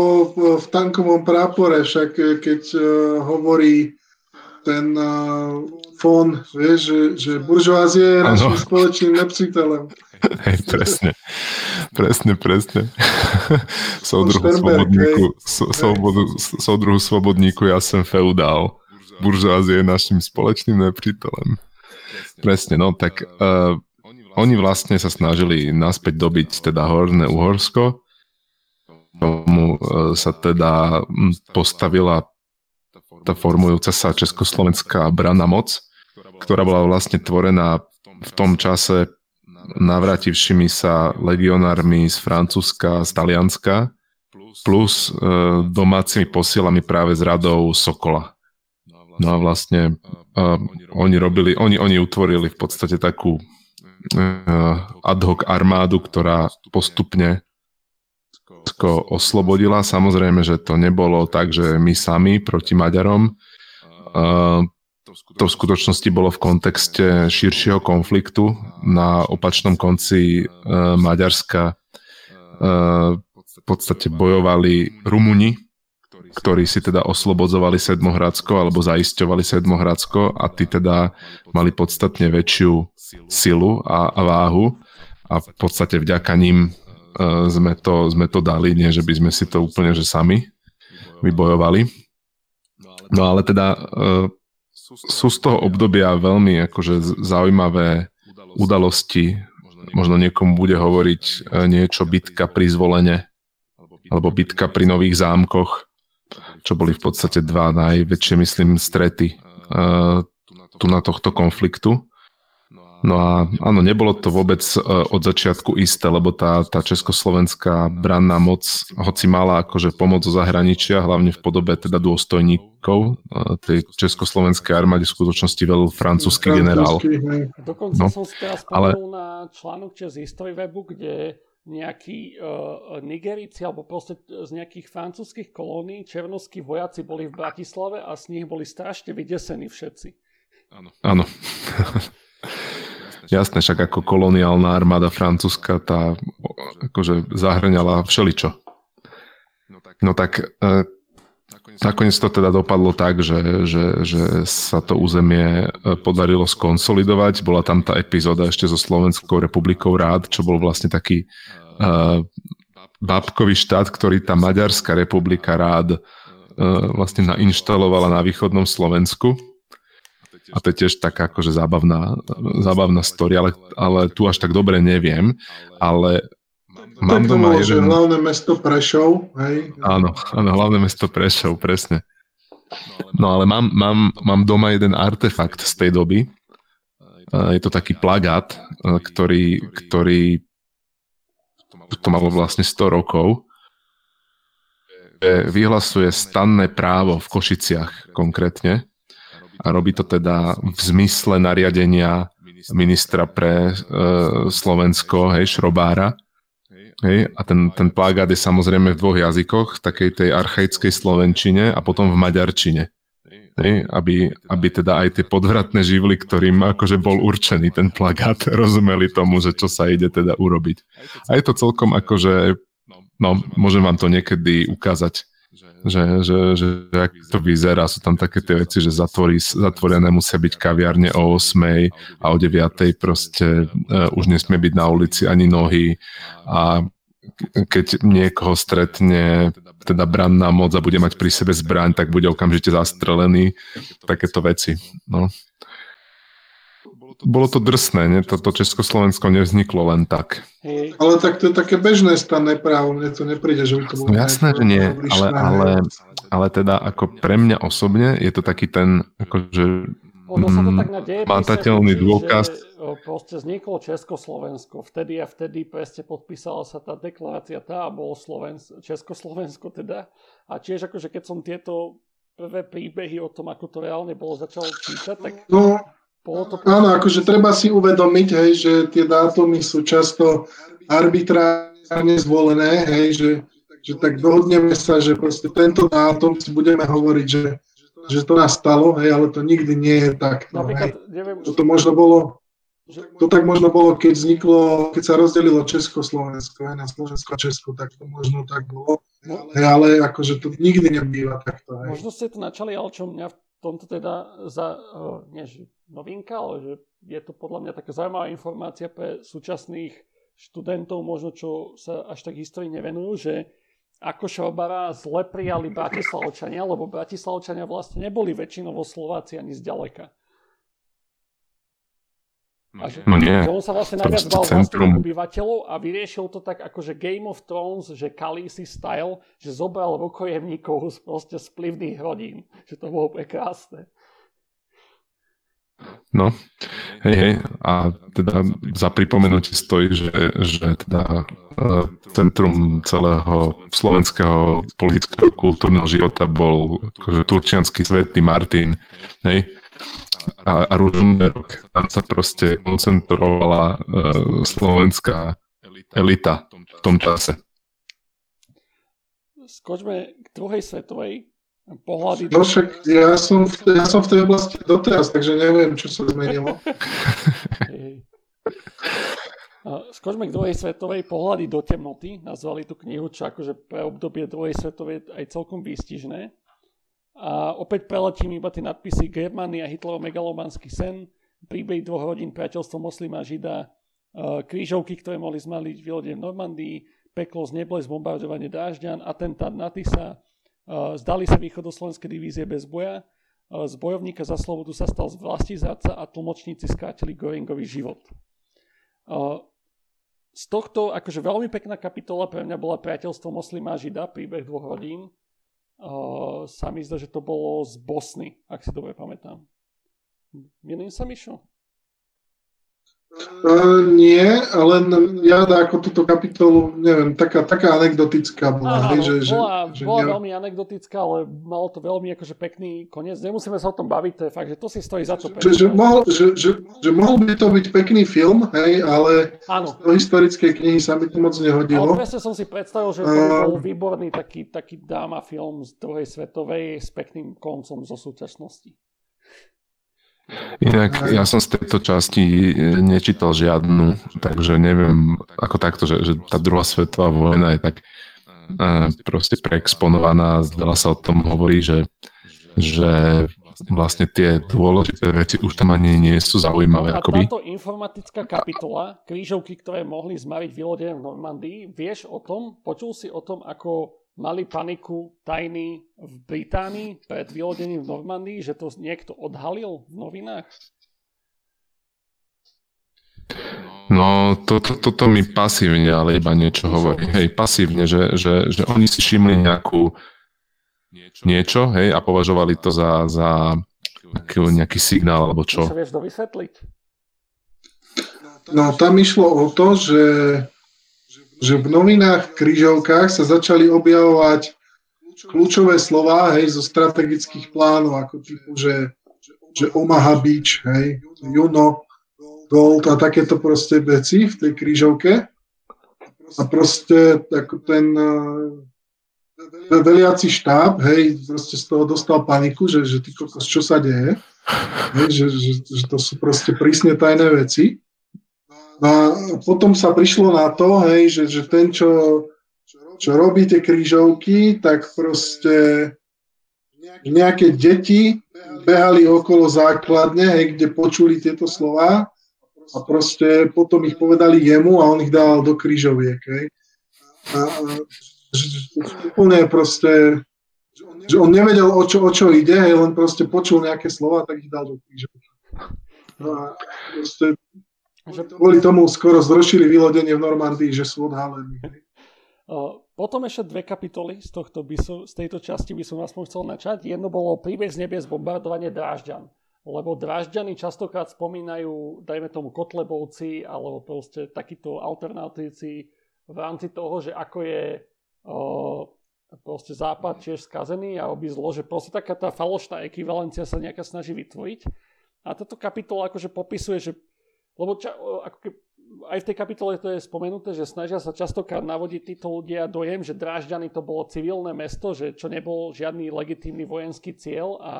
v tankovom prápore, však keď hovorí ten uh, fón, vieš, že, že buržoázie je našim spoločným nepřítelem. [LAUGHS] Hej, presne. Presne, presne. [LAUGHS] Soudruhu svobodníku, svobodu, soudruhu svobodníku, ja som feudál. Buržoázie je našim spoločným nepřítelem. Presne, no tak uh, oni vlastne sa snažili naspäť dobiť teda Horné Uhorsko. Tomu uh, sa teda postavila tá formujúca sa československá brana moc, ktorá bola vlastne tvorená v tom čase navrátivšími sa legionármi z Francúzska, z Talianska, plus e, domácimi posielami práve z radou Sokola. No a vlastne uh, oni robili, oni, oni utvorili v podstate takú uh, ad hoc armádu, ktorá postupne oslobodila. Samozrejme, že to nebolo tak, že my sami proti Maďarom. To v skutočnosti bolo v kontexte širšieho konfliktu. Na opačnom konci uh, Maďarska uh, v podstate bojovali Rumuni, ktorí si teda oslobodzovali Sedmohradsko alebo zaisťovali Sedmohradsko a tí teda mali podstatne väčšiu silu a, a váhu a v podstate vďaka ním sme, to, sme to dali, nie že by sme si to úplne že sami vybojovali. No ale teda uh, sú z toho obdobia veľmi akože zaujímavé udalosti. Možno niekomu bude hovoriť uh, niečo bitka pri zvolenie alebo bitka pri nových zámkoch čo boli v podstate dva najväčšie, myslím, strety tu na tohto konfliktu. No a áno, nebolo to vôbec uh, od začiatku isté, lebo tá, tá československá branná moc, hoci mala akože pomoc zo zahraničia, hlavne v podobe teda dôstojníkov uh, tej československej armáde v skutočnosti veľ francúzsky generál. Dokonca no, som si teraz ale... na článok z History Webu, kde nejakí uh, Nigerici alebo proste z nejakých francúzských kolónií černovskí vojaci boli v Bratislave a z nich boli strašne vydesení všetci. Áno. Áno. [LAUGHS] Jasné, však ako koloniálna armáda francúzska tá akože zahrňala všeličo. No tak uh, Nakoniec to teda dopadlo tak, že, že, že sa to územie e, podarilo skonsolidovať. Bola tam tá epizóda ešte so Slovenskou republikou rád, čo bol vlastne taký uh, bábkový štát, ktorý tá Maďarská republika rád uh, vlastne nainštalovala na východnom Slovensku. A to je tiež taká akože zábavná, zábavná story, ale, ale tu až tak dobre neviem. Ale Mám doma bolo, jeden... hlavné mesto Prešov, hej? Áno, áno, hlavné mesto Prešov, presne. No ale mám, mám, mám doma jeden artefakt z tej doby. Je to taký plagát, ktorý, ktorý to malo vlastne 100 rokov. Vyhlasuje stanné právo v Košiciach konkrétne a robí to teda v zmysle nariadenia ministra pre e, Slovensko, hej, Šrobára, Hej, a ten, ten plagát je samozrejme v dvoch jazykoch, takej tej archaickej slovenčine a potom v maďarčine. Hej, aby, aby teda aj tie podvratné živly, ktorým akože bol určený ten plagát, [LAUGHS] rozumeli tomu, že čo sa ide teda urobiť. A je to celkom akože, no, môžem vám to niekedy ukázať že, že, že, že ak to vyzerá, sú tam také tie veci, že zatvorí, zatvorené musia byť kaviarne o 8 a o 9 proste uh, už nesmie byť na ulici ani nohy a keď niekoho stretne teda branná moc a bude mať pri sebe zbraň, tak bude okamžite zastrelený. Takéto veci. No bolo to drsné, nie? Toto Československo nevzniklo len tak. Ale tak to je také bežné stanné právo, mne to nepríde, že by to bolo... No jasné, že nie, ale, ale, ale teda ako pre mňa osobne je to taký ten, akože ono sa to tak na matateľný dôkaz. Že proste vzniklo Československo. Vtedy a vtedy presne podpísala sa tá deklarácia tá a bolo Slovensko, Československo teda. A tiež akože keď som tieto prvé príbehy o tom, ako to reálne bolo, začal čítať, tak no, bolo to... Áno, akože treba si uvedomiť, hej, že tie dátumy sú často arbitrárne zvolené, hej, že, že tak dohodneme sa, že proste tento dátum si budeme hovoriť, že, že to nastalo, hej, ale to nikdy nie je tak. No, hej. Neviem, Toto možno bolo to tak možno bolo, keď vzniklo, keď sa rozdelilo Československo aj na Slovensko a Česko, tak to možno tak bolo. No, ale akože to nikdy nebýva takto. Hej. Možno ste to načali, ale čo mňa v tomto teda za, uh, nie novinka, ale že je to podľa mňa taká zaujímavá informácia pre súčasných študentov, možno čo sa až tak histórii nevenujú, že ako Šobara zle prijali Bratislavčania, lebo Bratislavčania vlastne neboli väčšinovo Slováci ani zďaleka. A že, no nie. Že on sa vlastne najviac bal vlastných obyvateľov a vyriešil to tak akože Game of Thrones, že Khaleesi style, že zobral rukojemníkov z proste z plivných rodín. Že to bolo prekrásne. No, hej, hej, a teda za pripomenutie stojí, že, že teda e, centrum celého slovenského politického kultúrneho života bol akože turčianský svetý Martin, hej, a, a Ružomberok. Tam sa proste koncentrovala uh, slovenská elita v tom čase. Skočme k druhej svetovej pohľady. No však ja som, v, ja som v tej oblasti doteraz, takže neviem, čo sa zmenilo. Skočme k druhej svetovej pohľady do temnoty. Nazvali tú knihu, čo akože pre obdobie druhej svetovej aj celkom výstižné. A opäť preletím iba tie nadpisy Germany a Hitlerov megalomanský sen, príbeh dvoch rodín, priateľstvo moslima a žida, krížovky, ktoré mohli zmaliť v v Normandii, peklo z nebles, bombardovanie dážďan, atentát na Tisa, Zdali sa východoslovenské divízie bez boja, z bojovníka za slobodu sa stal z zradca a tlmočníci skrátili Goringový život. Z tohto, akože veľmi pekná kapitola pre mňa bola priateľstvo moslima a žida, príbeh dvoch rodín. Sa mi zdá, že to bolo z Bosny, ak si dobre pamätám. Milím sa, Mišo? Uh, nie, len ja ako túto kapitolu, neviem, taká, taká anekdotická bola. Áno, že, bola, že, bola že veľmi anekdotická, ale malo to veľmi akože pekný koniec. Nemusíme sa o tom baviť, to je fakt, že to si stojí za to. Že, že, mohol, že, že, že mohol by to byť pekný film, hej, ale áno. do historickej knihy sa mi to moc nehodilo. Ale presne som si predstavil, že to by bol výborný taký, taký dáma film z druhej svetovej s pekným koncom zo súčasnosti. Inak ja som z tejto časti e, nečítal žiadnu, takže neviem ako takto, že, že tá druhá svetová vojna je tak uh, proste preexponovaná, veľa sa o tom hovorí, že, že vlastne tie dôležité veci už tam ani nie sú zaujímavé. A akoby. táto informatická kapitola, krížovky, ktoré mohli zmariť vylodenie v Normandii, vieš o tom, počul si o tom, ako mali paniku tajní v Británii pred vylodením v Normandii, že to niekto odhalil v novinách? No, toto to, to, to mi pasívne, ale iba niečo hovorí. Hej, pasívne, že, že, že oni si všimli nejakú niečo, hej, a považovali to za, za nejaký signál, alebo čo. Čo vieš to vysvetliť? No, tam išlo o to, že že v novinách, križovkách sa začali objavovať kľúčové slova hej, zo strategických plánov, ako typu, že, že Omaha Beach, hej, Juno, Gold a takéto proste veci v tej krížovke. A proste ako ten uh, veliaci štáb, hej, proste z toho dostal paniku, že, že ty kokos, čo sa deje, hej, že, že, že to sú proste prísne tajné veci. No a potom sa prišlo na to, hej, že, že ten, čo, čo robí tie krížovky, tak proste nejaké deti behali okolo základne, hej, kde počuli tieto slova a proste potom ich povedali jemu a on ich dal do krížoviek. Hej. A, úplne proste, že on nevedel, o čo, o čo ide, hej, len proste počul nejaké slova, tak ich dal do krížoviek. No a proste že kvôli tomu skoro zrušili vylodenie v Normandii, že sú odhalení. Potom ešte dve kapitoly z, tohto by som, z tejto časti by som aspoň chcel načať. Jedno bolo príbeh z nebies bombardovanie Drážďan. Lebo Drážďany častokrát spomínajú, dajme tomu Kotlebovci, alebo proste takíto alternatívci v rámci toho, že ako je o, proste západ tiež skazený a oby zlo, že proste taká tá falošná ekvivalencia sa nejaká snaží vytvoriť. A táto kapitola akože popisuje, že lebo ča, ako ke, aj v tej kapitole to je spomenuté, že snažia sa častokrát navodiť títo ľudia dojem, že Drážďany to bolo civilné mesto, že čo nebol žiadny legitímny vojenský cieľ a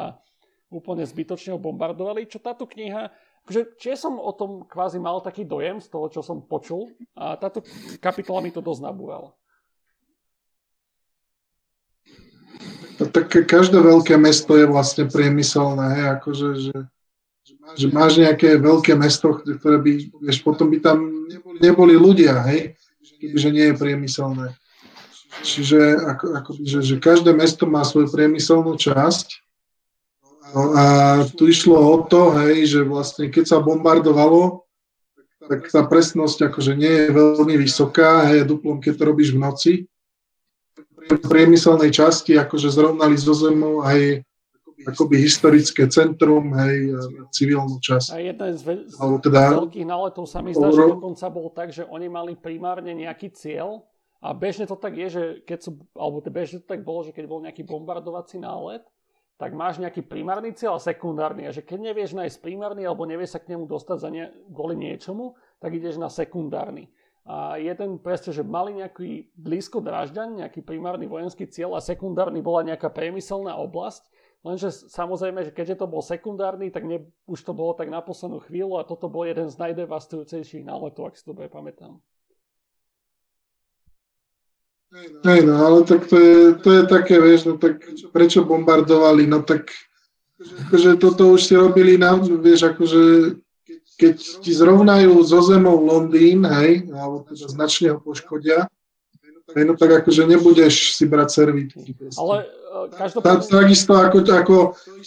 úplne zbytočne ho bombardovali. Čo táto kniha, akože či som o tom kvázi mal taký dojem z toho, čo som počul a táto kapitola mi to dosť nabúrala. Tak každé veľké mesto je vlastne priemyselné, akože, že že máš nejaké veľké mesto, ktoré by, vieš, potom by tam neboli, neboli ľudia, hej, kebyže nie je priemyselné. Čiže ako, ako, že, že každé mesto má svoju priemyselnú časť no a tu išlo o to, hej, že vlastne keď sa bombardovalo, tak tá presnosť akože nie je veľmi vysoká, hej, duplom, keď to robíš v noci. V priemyselnej časti akože zrovnali zo zemou aj akoby historické centrum, hej, civilnú časť. A jeden z, ve- z teda, veľkých náletov sa mi zdá, že dokonca bol tak, že oni mali primárne nejaký cieľ a bežne to tak je, že keď sú, alebo bežne to tak bolo, že keď bol nejaký bombardovací nálet, tak máš nejaký primárny cieľ a sekundárny. A že keď nevieš nájsť primárny alebo nevieš sa k nemu dostať za ne, kvôli niečomu, tak ideš na sekundárny. A jeden presne, že mali nejaký blízko Drážďan, nejaký primárny vojenský cieľ a sekundárny bola nejaká priemyselná oblasť. Lenže samozrejme, že keďže to bol sekundárny, tak ne, už to bolo tak na poslednú chvíľu a toto bol jeden z najdevastujúcejších náletov, ak si to dobre pamätám. Hej no, ale tak to je, to je také, vieš, no tak prečo bombardovali, no tak akože toto už si robili na, vieš, akože keď ti zrovnajú zo zemou Londýn, hej, alebo teda značne ho poškodia, hej, no tak akože nebudeš si brať servítky. Ale e, každopádne... Takisto ako, ako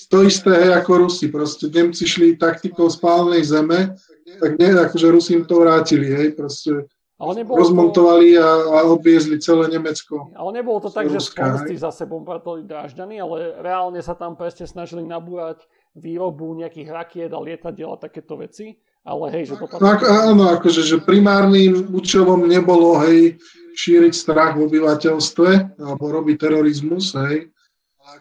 to isté, hej, ako Rusi, proste Nemci šli taktikou spálnej zeme, tak nie, akože Rusi im to vrátili, hej, proste ale nebolo rozmontovali to... a, a obviezli celé Nemecko. Ale nebolo to tak, že spolství zase bombardovali Drážďany, ale reálne sa tam presne snažili nabúrať výrobu nejakých rakiet a lietadiel a takéto veci. Ale hej, že to patrí... Tak, áno, akože, že primárnym účelom nebolo, hej, šíriť strach v obyvateľstve alebo robiť terorizmus, hej,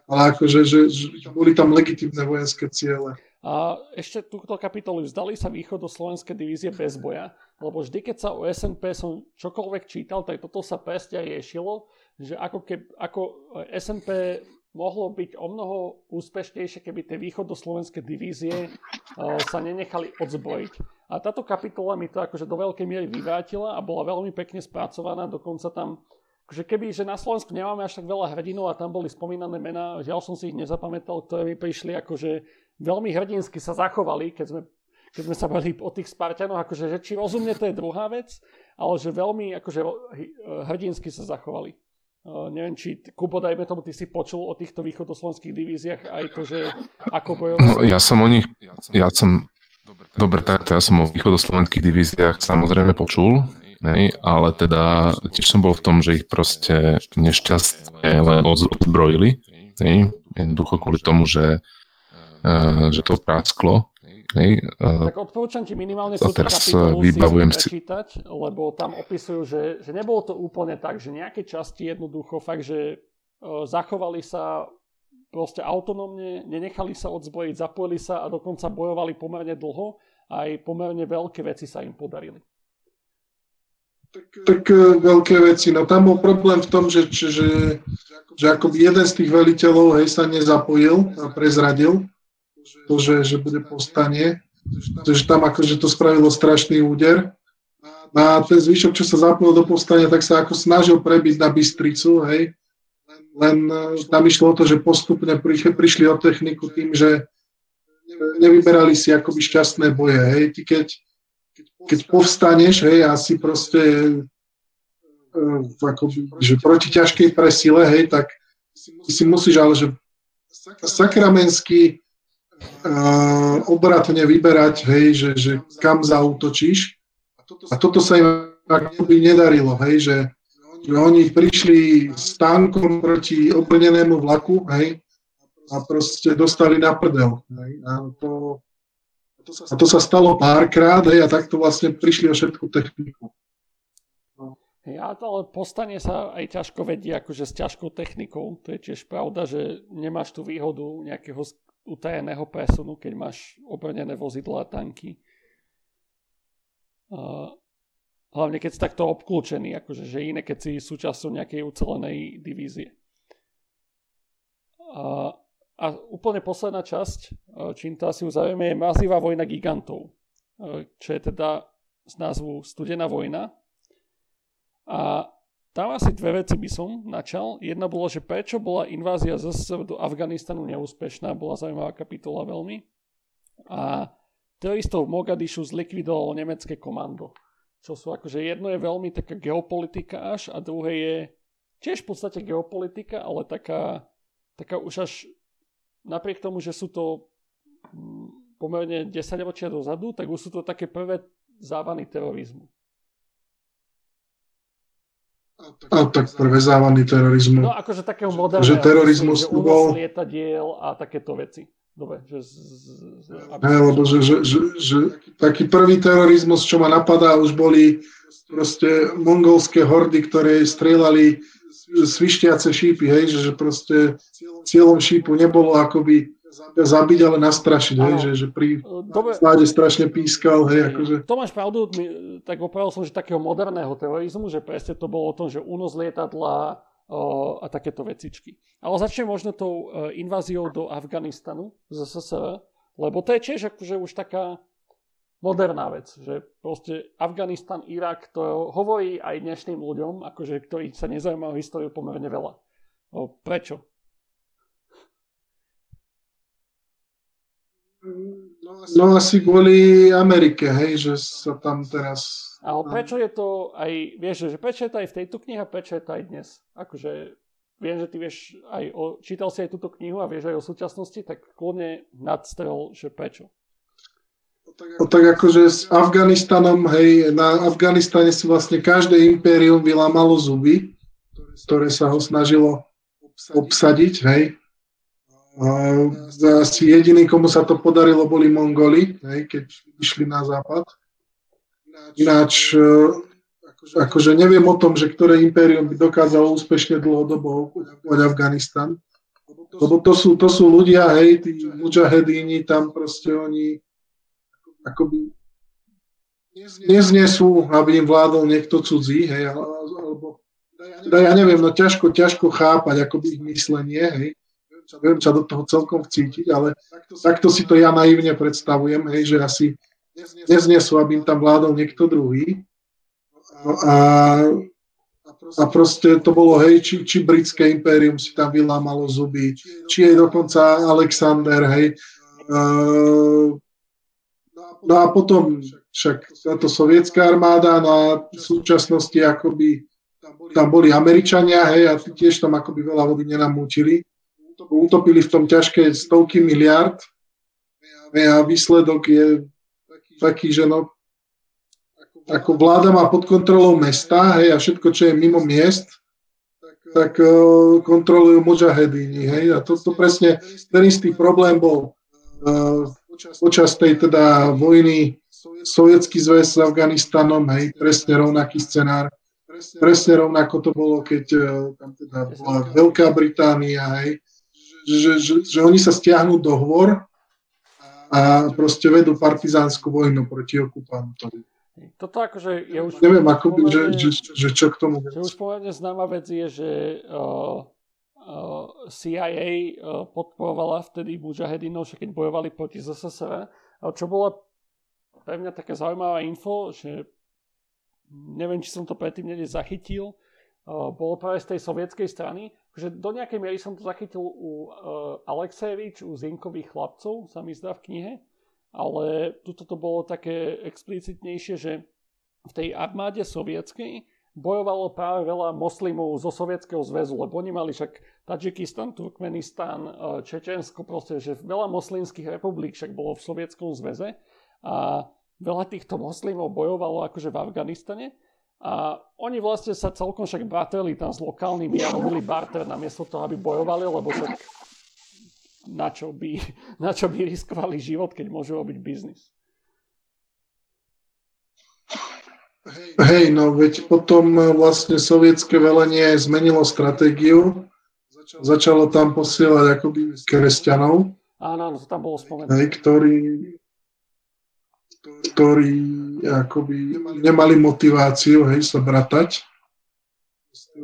ale akože, že, že boli tam legitimné vojenské ciele. A ešte túto kapitolu vzdali sa slovenské divízie bez boja, lebo vždy, keď sa o SNP som čokoľvek čítal, tak toto sa presne riešilo, že ako, keb, ako SNP mohlo byť o mnoho úspešnejšie, keby tie východoslovenské divízie uh, sa nenechali odzbrojiť. A táto kapitola mi to akože do veľkej miery vyvrátila a bola veľmi pekne spracovaná, dokonca tam že keby, že na Slovensku nemáme až tak veľa hrdinov a tam boli spomínané mená, žiaľ som si ich nezapamätal, ktoré mi prišli akože veľmi hrdinsky sa zachovali, keď sme, keď sme sa bali o tých Spartanoch, akože, že či rozumne to je druhá vec, ale že veľmi akože, hrdinsky sa zachovali. Neviem, či, Kubo, dajme tomu, ty si počul o týchto východoslovenských divíziách aj to, že ako bojovali? No, ja som o nich, ja som, dobre, takto, ja som o východoslovenských divíziách samozrejme počul, nej, ale teda tiež som bol v tom, že ich proste nešťastne len odzbrojili, jednoducho kvôli tomu, že Eh, že to prásklo. Hej, uh, tak odporúčam ti minimálne sú teraz eh, vybavujem si prečítať, lebo tam opisujú, že, že nebolo to úplne tak, že nejaké časti jednoducho fakt, že uh, zachovali sa proste autonómne, nenechali sa odzbrojiť, zapojili sa a dokonca bojovali pomerne dlho a aj pomerne veľké veci sa im podarili. Tak, tak veľké veci. No tam bol problém v tom, že, že, že, že ako jeden z tých veliteľov hej, sa nezapojil a prezradil to, že, že bude povstanie, že tam akože to spravilo strašný úder. A ten zvyšok, čo sa zapojil do povstania, tak sa ako snažil prebiť na Bystricu, hej. Len tam išlo o to, že postupne prišli o techniku tým, že nevyberali si akoby šťastné boje, hej. Ty keď, keď povstaneš, hej, a si proste e, akoby, že proti ťažkej presile, hej, tak si musíš ale, že sakramenský obratne vyberať, hej, že, že kam zautočíš. A toto sa im akoby nedarilo, hej, že, že oni prišli s tankom proti obrnenému vlaku, hej, a proste dostali na prdel. Hej, a to, a to sa stalo párkrát, hej, a takto vlastne prišli o všetku techniku. Ja ale postane sa aj ťažko vedie akože s ťažkou technikou. To je tiež pravda, že nemáš tú výhodu nejakého utajeného presunu, keď máš obrnené vozidla a tanky. Uh, hlavne keď si takto obklúčený, akože že iné, keď si súčasťou nejakej ucelenej divízie. Uh, a úplne posledná časť, čím to asi uzavrieme, je Mazivá vojna gigantov, čo je teda z názvu Studená vojna. A tam asi dve veci by som načal. Jedna bolo, že prečo bola invázia ZSSR do Afganistanu neúspešná, bola zaujímavá kapitola veľmi. A teroristov v Mogadišu zlikvidovalo nemecké komando. Čo sú akože jedno je veľmi taká geopolitika až a druhé je tiež v podstate geopolitika, ale taká, taká už až napriek tomu, že sú to mm, pomerne 10 ročia dozadu, tak už sú to také prvé závany terorizmu. A tak prevezávaný terorizmus. No akože takého moderného. Že terorizmus že bol... lietadiel a takéto veci. Dobre, že... Z, z, aby... Ne, lebo že, že, že, že taký prvý terorizmus, čo ma napadá, už boli proste mongolské hordy, ktoré strieľali svištiace šípy, hej, že, že proste cieľom šípu nebolo akoby zabiť, ale nastrašiť, hej, že, že pri Dobre. strašne pískal, hej, akože. To máš pravdu, my, tak opravil som, že takého moderného terorizmu, že presne to bolo o tom, že únos lietadla o, a takéto vecičky. Ale začnem možno tou e, inváziou do Afganistanu z SSR, lebo to je tiež akože už taká moderná vec, že proste Afganistan, Irak, to hovorí aj dnešným ľuďom, akože, ktorí sa nezaujímajú o históriu pomerne veľa. O, prečo? No asi kvôli Amerike, hej, že sa tam teraz... Ale prečo je to aj, vieš, že prečo je to aj v tejto knihe prečo je to aj dnes? Akože viem, že ty vieš aj o, čítal si aj túto knihu a vieš aj o súčasnosti, tak kľudne nadstrel, že prečo. No tak akože s Afganistanom, hej, na Afganistane si vlastne každé impérium vylámalo zuby, ktoré sa ho snažilo obsadiť, hej. Asi jediný, komu sa to podarilo, boli Mongoli, hej, keď išli na západ. Ináč, e, akože neviem o tom, že ktoré impérium by dokázalo úspešne dlhodobo okupovať Afganistan. Lebo to sú, to sú ľudia, hej, tí mujahedíni, tam proste oni akoby neznesú, aby im vládol niekto cudzí, hej, alebo ja neviem, no ťažko, ťažko chápať akoby ich myslenie, hej, viem sa do toho celkom vcítiť, ale takto si to ja naivne predstavujem, hej, že asi neznesú, aby im tam vládol niekto druhý. No a, a proste to bolo, hej, či, či britské impérium si tam vylámalo zuby, či aj dokonca Alexander, hej, No a potom však táto sovietská armáda, no a v súčasnosti akoby tam boli Američania, hej, a tiež tam akoby veľa vody nenamúčili. Utopili v tom ťažké stovky miliard a výsledok je taký, že no, ako vláda má pod kontrolou mesta, hej, a všetko, čo je mimo miest, tak uh, kontrolujú mujahedíni, hej, a toto to presne, ten istý problém bol uh, počas tej teda vojny Sovietský zväz s Afganistanom, hej, presne rovnaký scenár. Presne rovnako to bolo, keď e, tam teda bola Veľká Británia, hej, že, že, že oni sa stiahnu do hôr a proste vedú partizánsku vojnu proti okupantovi. Toto akože je už... Neviem, ako by, že, že, že čo k tomu... Že už pomerne známa vec je, že uh, Eh, CIA eh, podporovala vtedy mujahedinov, keď bojovali proti ZSSR. Čo bola pre mňa taká zaujímavá info, že neviem, či som to predtým niekde zachytil, bolo práve z tej sovietskej strany, že do nejakej miery som to zachytil u Alexejevič, u Zinkových chlapcov, sa mi zdá v knihe, ale tuto to bolo také explicitnejšie, že v tej armáde sovietskej bojovalo práve veľa moslimov zo Sovietskeho zväzu, lebo oni mali však Tadžikistan, Turkmenistan, e, Čečensko, proste, že veľa moslimských republik však bolo v Sovietskom zväze a veľa týchto moslimov bojovalo akože v Afganistane a oni vlastne sa celkom však bratreli tam s lokálnymi a robili barter namiesto toho, aby bojovali, lebo však na čo by, [LAUGHS] na čo by riskovali život, keď môžu robiť biznis. Hej, no veď potom vlastne sovietské velenie zmenilo stratégiu, začalo tam posielať akoby kresťanov. Áno, áno, to tam bolo spomenuté. Hej, ktorí, ktorí akoby nemali motiváciu, hej, sa bratať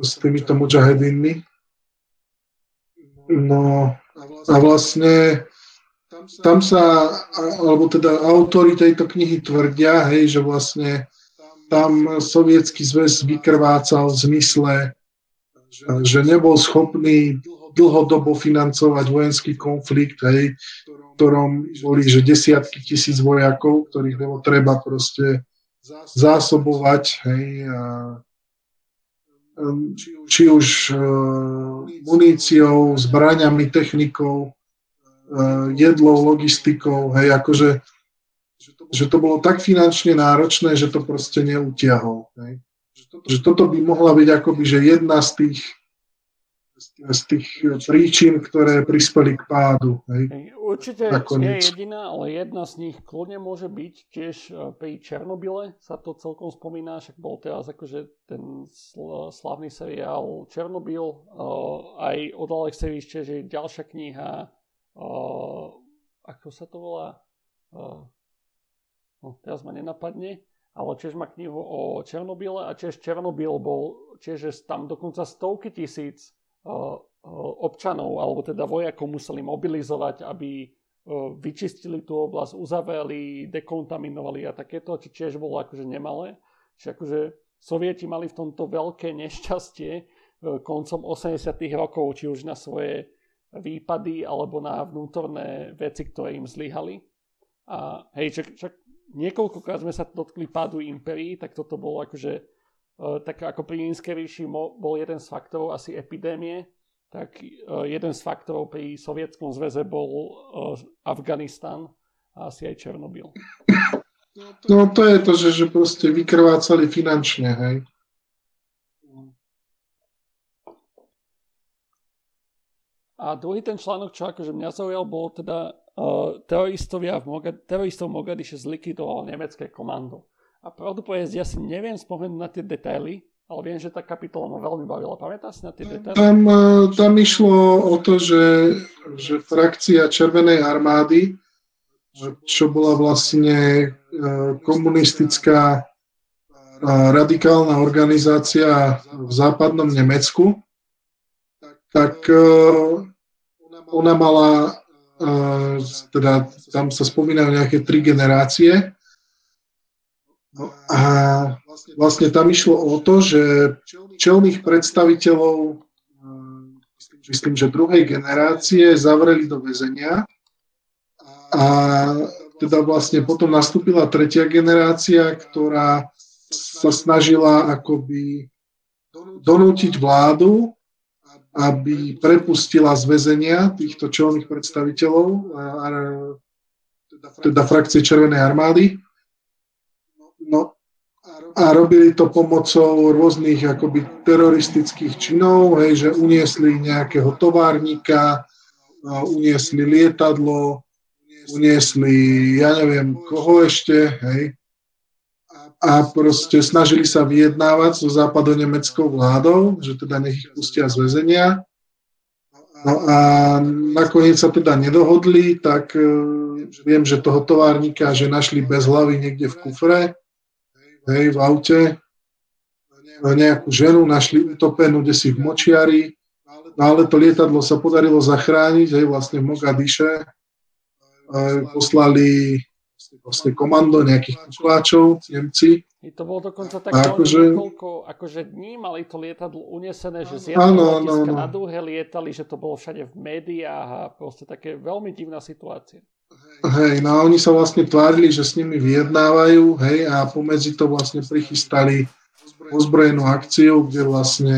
s týmito mujahedinmi. No a vlastne tam sa, alebo teda autory tejto knihy tvrdia, hej, že vlastne tam sovietský zväz vykrvácal v zmysle, že nebol schopný dlhodobo financovať vojenský konflikt, hej, v ktorom boli že desiatky tisíc vojakov, ktorých bolo treba proste zásobovať, hej, a, um, či už uh, muníciou, zbraňami, technikou, uh, jedlou, logistikou, hej, akože že to bolo tak finančne náročné, že to proste neutiahol. Hej. že toto by mohla byť akoby, že jedna z tých z tých príčin, ktoré prispeli k pádu. Hej. Určite Nakoniec. nie jediná, ale jedna z nich kľudne môže byť tiež e, pri Černobyle, sa to celkom spomína, však bol teraz akože ten slavný seriál Černobyl, uh, aj od Alexej Vyšte, že ďalšia kniha, uh, ako sa to volá, no teraz ma nenapadne, ale tiež má knihu o Černobyle a tiež Černobyl bol, tiež tam dokonca stovky tisíc občanov alebo teda vojakov museli mobilizovať, aby vyčistili tú oblasť, uzavreli, dekontaminovali a takéto, či tiež bolo akože nemalé. Čiže akože sovieti mali v tomto veľké nešťastie e, koncom 80 rokov, či už na svoje výpady alebo na vnútorné veci, ktoré im zlyhali. A hej, čak, čak niekoľkokrát sme sa dotkli pádu imperií, tak toto bolo akože tak ako pri ríši bol jeden z faktorov asi epidémie, tak eh, jeden z faktorov pri Sovietskom zväze bol eh, Afganistan a asi aj Černobyl. No to je to, že, že proste vykrvácali finančne, hej. A druhý ten článok, čo akože mňa zaujal, bol teda uh, teroristovia v teroristov v Mogadiše zlikvidovalo nemecké komando. A pravdu povedať, ja si neviem spomenúť na tie detaily, ale viem, že tá kapitola ma veľmi bavila. Pamätáš si na tie detaily? Tam, e, tam išlo o to, že, že frakcia Červenej armády, čo bola vlastne e, komunistická radikálna organizácia v západnom Nemecku, tak e, ona mala, teda tam sa spomínajú nejaké tri generácie, No a vlastne tam išlo o to, že čelných predstaviteľov, myslím, že druhej generácie, zavreli do väzenia a teda vlastne potom nastúpila tretia generácia, ktorá sa snažila akoby donútiť vládu, aby prepustila z väzenia týchto čelných predstaviteľov, teda frakcie Červenej armády. A robili to pomocou rôznych akoby teroristických činov, hej, že uniesli nejakého továrnika, uniesli lietadlo, uniesli, ja neviem, koho ešte, hej, a proste snažili sa vyjednávať so západonemeckou vládou, že teda nech ich pustia z väzenia. No a nakoniec sa teda nedohodli, tak e, viem, že toho továrnika, že našli bez hlavy niekde v kufre, hej, v aute, nejakú ženu našli utopenú kde si v močiari, ale to lietadlo sa podarilo zachrániť, hej, vlastne v Mogadiše, poslali vlastne komando nejakých kukláčov, Nemci. I to bolo dokonca tak akože, niekoľko akože dní mali to lietadlo unesené, že z jedného na druhé lietali, že to bolo všade v médiách a proste také veľmi divná situácia. Hej, no a oni sa vlastne tvárili, že s nimi vyjednávajú, hej, a pomedzi to vlastne prichystali ozbrojenú akciu, kde vlastne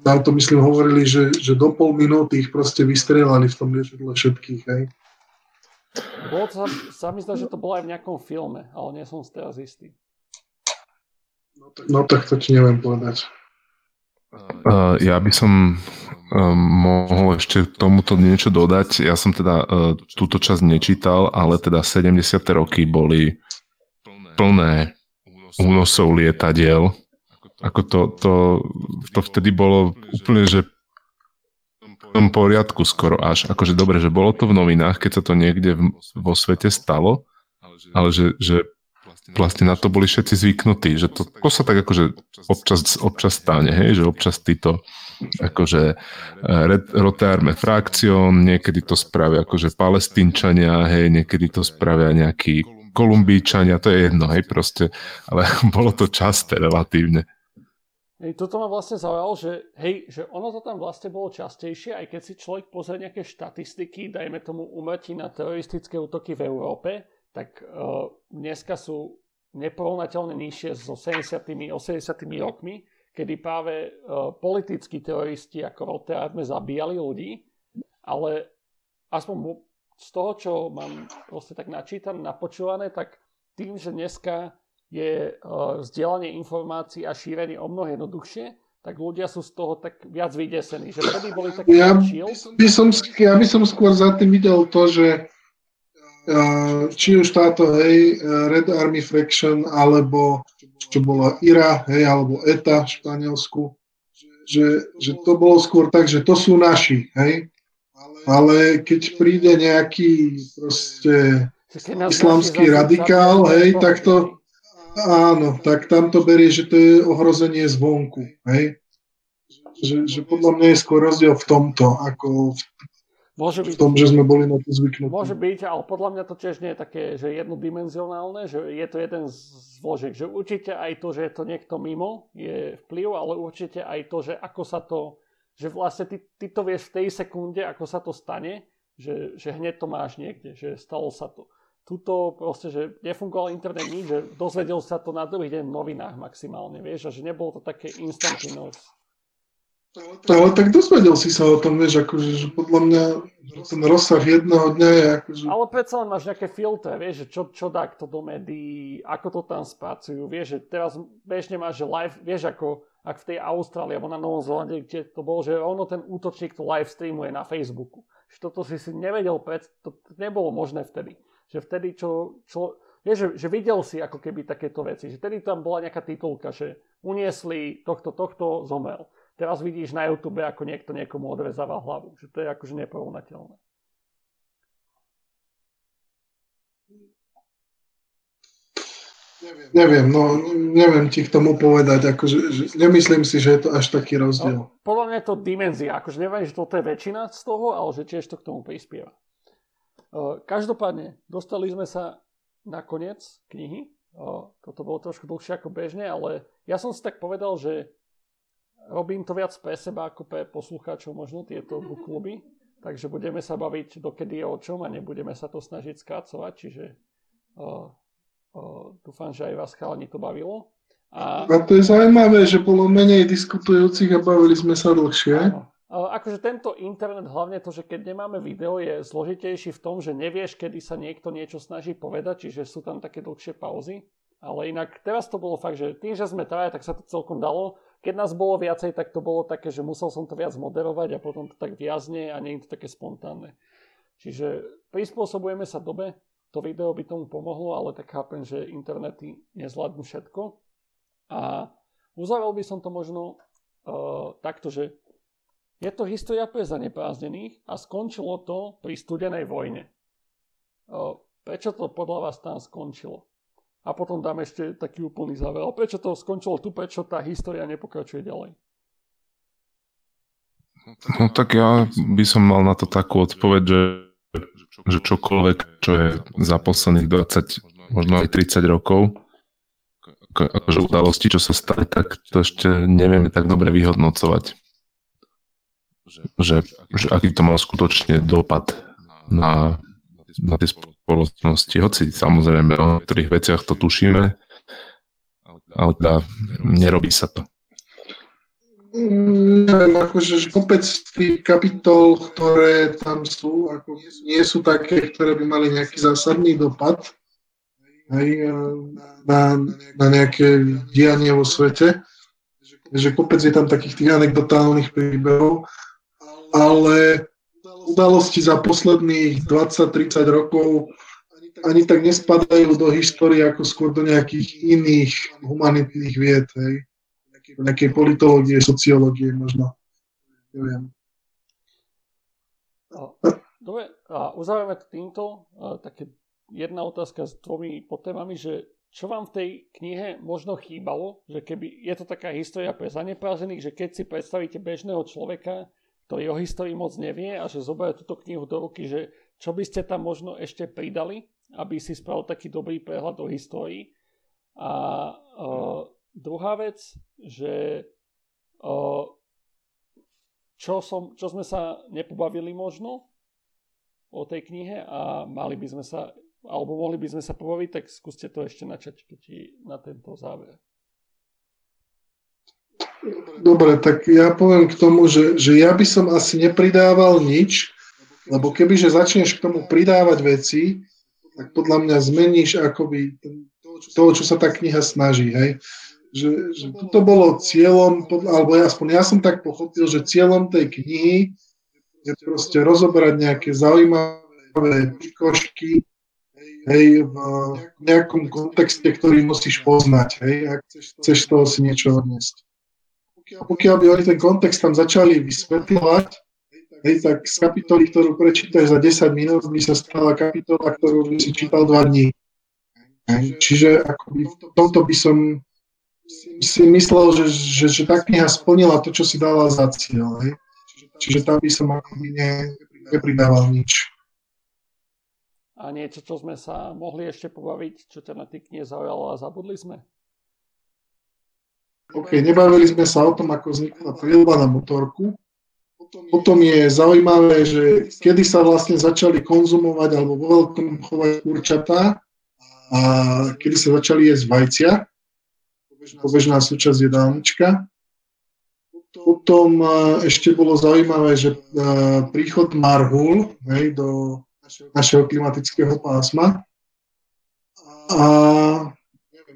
tam to myslím hovorili, že, že do pol minúty ich proste vystrelali v tom lietadle všetkých, hej. Bolo to, sa mi zdá, že to bolo aj v nejakom filme, ale nie som si teraz istý. No tak to ti neviem povedať. Uh, ja by som um, mohol ešte k tomuto niečo dodať. Ja som teda uh, túto časť nečítal, ale teda 70. roky boli plné únosov lietadiel. Ako to, to, to vtedy bolo úplne, že tom poriadku skoro až. Akože dobre, že bolo to v novinách, keď sa to niekde v, vo svete stalo, ale že, že vlastne na to boli všetci zvyknutí, že to, to sa tak akože občas, občas stane, hej, že občas títo akože eh, rotárme frakcion, niekedy to spravia akože palestínčania, hej, niekedy to spravia nejakí kolumbíčania, to je jedno, hej, proste, ale [LAUGHS] bolo to časté relatívne. Hej, toto ma vlastne zaujalo, že, hej, že ono to tam vlastne bolo častejšie, aj keď si človek pozrie nejaké štatistiky, dajme tomu umrtí na teroristické útoky v Európe, tak uh, dneska sú neporovnateľne nižšie so 70 80 rokmi, kedy práve uh, politickí teroristi ako Rotterdame zabíjali ľudí, ale aspoň z toho, čo mám proste tak načítané, napočúvané, tak tým, že dneska je uh, vzdielanie informácií a šírenie o mnoho jednoduchšie, tak ľudia sú z toho tak viac vydesení. Že vtedy boli také ja by, som, ja by som skôr za tým videl to, že či už táto, hej, Red Army Faction, alebo čo bola IRA, hej, alebo ETA v Španielsku, že, že to bolo skôr tak, že to sú naši, hej, ale keď príde nejaký proste islamský radikál, hej, tak to, áno, tak tam to berie, že to je ohrozenie zvonku, hej. Že, že podľa mňa je skôr rozdiel v tomto, ako v, Môže byť, v tom, že sme boli na to zvyknutí. Môže byť, ale podľa mňa to tiež nie je také, že jednodimenzionálne, že je to jeden z zložiek, že určite aj to, že je to niekto mimo, je vplyv, ale určite aj to, že ako sa to že vlastne ty, ty to vieš v tej sekunde, ako sa to stane, že, že hneď to máš niekde, že stalo sa to. Tuto proste, že nefungoval internet nič, že dozvedel sa to na druhý deň v novinách maximálne, vieš, a že nebolo to také instantinous. Ale tak dozvedel si sa o tom, vieš, akože, že podľa mňa ten rozsah jedného dňa je akože... Ale predsa len máš nejaké filtre, vieš, že čo, čo dá kto do médií, ako to tam spracujú, vieš, že teraz bežne máš, live, vieš, ako ak v tej Austrálii alebo na Novom Zelande, kde to bolo, že ono ten útočník to live streamuje na Facebooku. Že toto si si nevedel pred, to nebolo možné vtedy. Že vtedy, čo, čo vieš, že, že videl si ako keby takéto veci. Že vtedy tam bola nejaká titulka, že uniesli tohto, tohto, zomel. Teraz vidíš na YouTube, ako niekto niekomu odrezáva hlavu. Že to je akože neporovnateľné. Neviem. neviem, no neviem ti k tomu povedať, akože, že, nemyslím si, že je to až taký rozdiel. No, podľa mňa je to dimenzia, akože neviem, že toto je väčšina z toho, ale že tiež to k tomu prispieva. Uh, každopádne, dostali sme sa na koniec knihy. Uh, toto bolo trošku dlhšie ako bežne, ale ja som si tak povedal, že robím to viac pre seba ako pre poslucháčov možno tieto book kluby, takže budeme sa baviť dokedy je o čom a nebudeme sa to snažiť skracovať, čiže uh, dúfam, že aj vás chalani to bavilo. A... a to je zaujímavé, že bolo menej diskutujúcich a bavili sme sa dlhšie. Áno. Akože tento internet, hlavne to, že keď nemáme video, je zložitejší v tom, že nevieš, kedy sa niekto niečo snaží povedať, čiže sú tam také dlhšie pauzy. Ale inak teraz to bolo fakt, že tým, že sme traja, tak sa to celkom dalo. Keď nás bolo viacej, tak to bolo také, že musel som to viac moderovať a potom to tak viazne a nie je to také spontánne. Čiže prispôsobujeme sa dobe to video by tomu pomohlo, ale tak chápem, že internety nezvládnu všetko. A uzavrel by som to možno uh, takto, že je to história pre zaneprázdnených a skončilo to pri studenej vojne. Uh, prečo to podľa vás tam skončilo? A potom dám ešte taký úplný záver. Ale prečo to skončilo tu, prečo tá história nepokračuje ďalej? No tak ja by som mal na to takú odpoveď, že že čokoľvek, čo je za posledných 20, možno aj 30 rokov, akože udalosti, čo sa stali, tak to ešte nevieme tak dobre vyhodnocovať. Že, že aký to mal skutočne dopad na, na tie spoločnosti. Hoci samozrejme o niektorých veciach to tušíme, ale teda nerobí sa to. Neviem, akože kopec tých kapitol, ktoré tam sú, ako nie sú také, ktoré by mali nejaký zásadný dopad hej, na, na nejaké dianie vo svete. Že kopec je tam takých tých anekdotálnych príbehov, ale udalosti za posledných 20-30 rokov ani tak nespadajú do histórie ako skôr do nejakých iných humanitných vied. Hej nejakej politológie, sociológie možno. Neviem. Dobre, a uzavrieme to týmto. A, také jedna otázka s dvomi potémami, že čo vám v tej knihe možno chýbalo, že keby je to taká história pre zaneprázených, že keď si predstavíte bežného človeka, ktorý o histórii moc nevie a že zoberie túto knihu do ruky, že čo by ste tam možno ešte pridali, aby si spravil taký dobrý prehľad o histórii. A, a Druhá vec, že o, čo, som, čo sme sa nepobavili možno o tej knihe a mali by sme sa, alebo mohli by sme sa pobaviť, tak skúste to ešte načať na tento záver. Dobre, tak ja poviem k tomu, že, že ja by som asi nepridával nič, lebo kebyže začneš k tomu pridávať veci, tak podľa mňa zmeníš akoby toho, čo sa tá kniha snaží. Hej? Že, že toto bolo cieľom, alebo aspoň ja som tak pochopil, že cieľom tej knihy je proste rozobrať nejaké zaujímavé pikošky hej, v nejakom kontexte, ktorý musíš poznať, hej, ak chceš z toho si niečo odniesť. A pokiaľ by oni ten kontext tam začali vysvetľovať, hej, tak z kapitoly, ktorú prečítaš za 10 minút, by sa stala kapitola, ktorú by si čítal 2 dní. Čiže akoby v tomto by som si myslel, že, že, že tá kniha splnila to, čo si dala za cieľ. Hej. Čiže tam by som akoby ne, nepridával nič. A niečo, čo sme sa mohli ešte pobaviť, čo ťa na tej knihe zaujalo a zabudli sme? OK, nebavili sme sa o tom, ako vznikla príľba na motorku. Potom je zaujímavé, že kedy sa vlastne začali konzumovať alebo vo veľkom chovať kurčatá a kedy sa začali jesť vajcia. Pobežná súčasť jedálnička. Potom e, ešte bolo zaujímavé, že e, príchod Marhul hej, do našeho klimatického pásma. A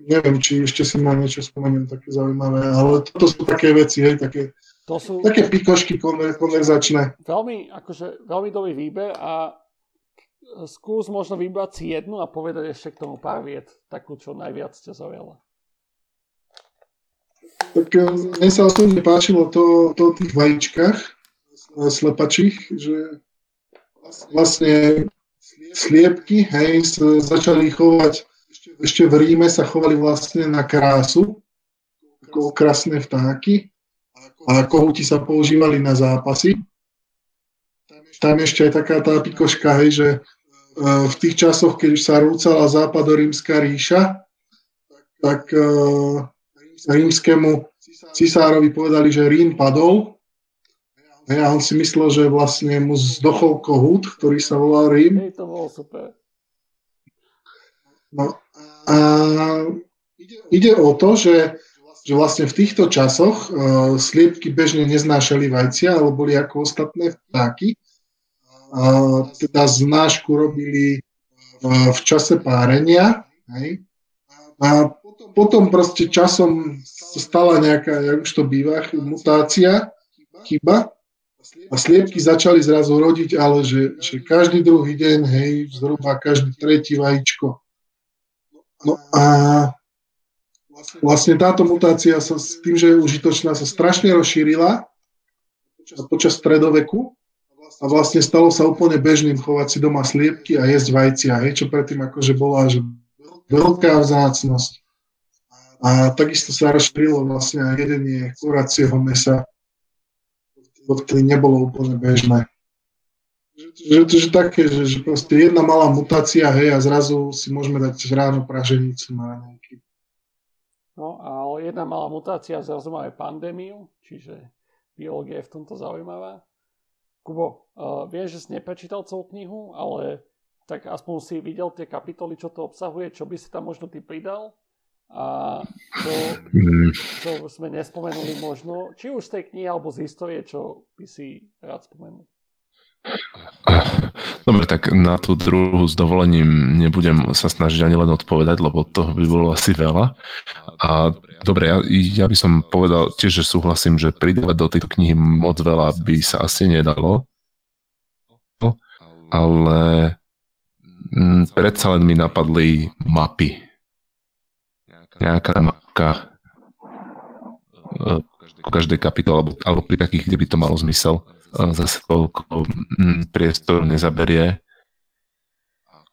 neviem, či ešte si ma niečo spomeniem také zaujímavé, ale toto sú také veci, hej, také, to sú také pikošky konverzačné. Veľmi, akože, veľmi dobrý výber a skús možno vybrať si jednu a povedať ešte k tomu pár viet, takú, čo najviac ťa zaujala. Tak eh, mne sa osobne páčilo to, to o tých vajíčkach slepačích, že vlastne sliepky, hej, začali chovať, ešte v Ríme sa chovali vlastne na krásu, ako okrasné vtáky a kohúti sa používali na zápasy. Tam ešte aj taká tá pikoška, hej, že E, v tých časoch, keď už sa rúcala západorímska ríša, tak e, rímskému cisárovi povedali, že Rím padol. A on si myslel, že vlastne mu zdochol kohút, ktorý sa volal Rím. Hej, to bolo super. No, a ide o to, že, že vlastne v týchto časoch uh, sliepky bežne neznášali vajcia, ale boli ako ostatné vtáky teda znášku robili v čase párenia. Hej. A potom proste časom stala nejaká, jak už to býva, mutácia, chyba. A sliepky začali zrazu rodiť, ale že, že každý druhý deň, hej, zhruba každý tretí vajíčko. No a vlastne táto mutácia sa s tým, že je užitočná, sa strašne rozšírila počas stredoveku a vlastne stalo sa úplne bežným chovať si doma sliepky a jesť vajcia, hej, čo predtým akože bola že veľká vzácnosť. A takisto sa rozšírilo vlastne aj jedenie kuracieho mesa, ktoré nebolo úplne bežné. Že, že, také, že, že proste jedna malá mutácia, hej, a zrazu si môžeme dať ráno praženicu na nejaký. No, ale jedna malá mutácia, zrazu máme pandémiu, čiže biológia je v tomto zaujímavá. Kubo, uh, viem, že si neprečítal celú knihu, ale tak aspoň si videl tie kapitoly, čo to obsahuje, čo by si tam možno ty pridal a mm. čo sme nespomenuli možno, či už z tej knihy alebo z histórie, čo by si rád spomenul. Dobre, tak na tú druhú s dovolením nebudem sa snažiť ani len odpovedať, lebo to by bolo asi veľa. A dobre, ja, ja by som povedal tiež, že súhlasím, že pridávať do tejto knihy moc veľa by sa asi nedalo. Ale mm, predsa len mi napadli mapy. Nejaká mapka e, po každej kapitole, alebo, alebo pri takých, kde by to malo zmysel zase toľko mm, priestoru nezaberie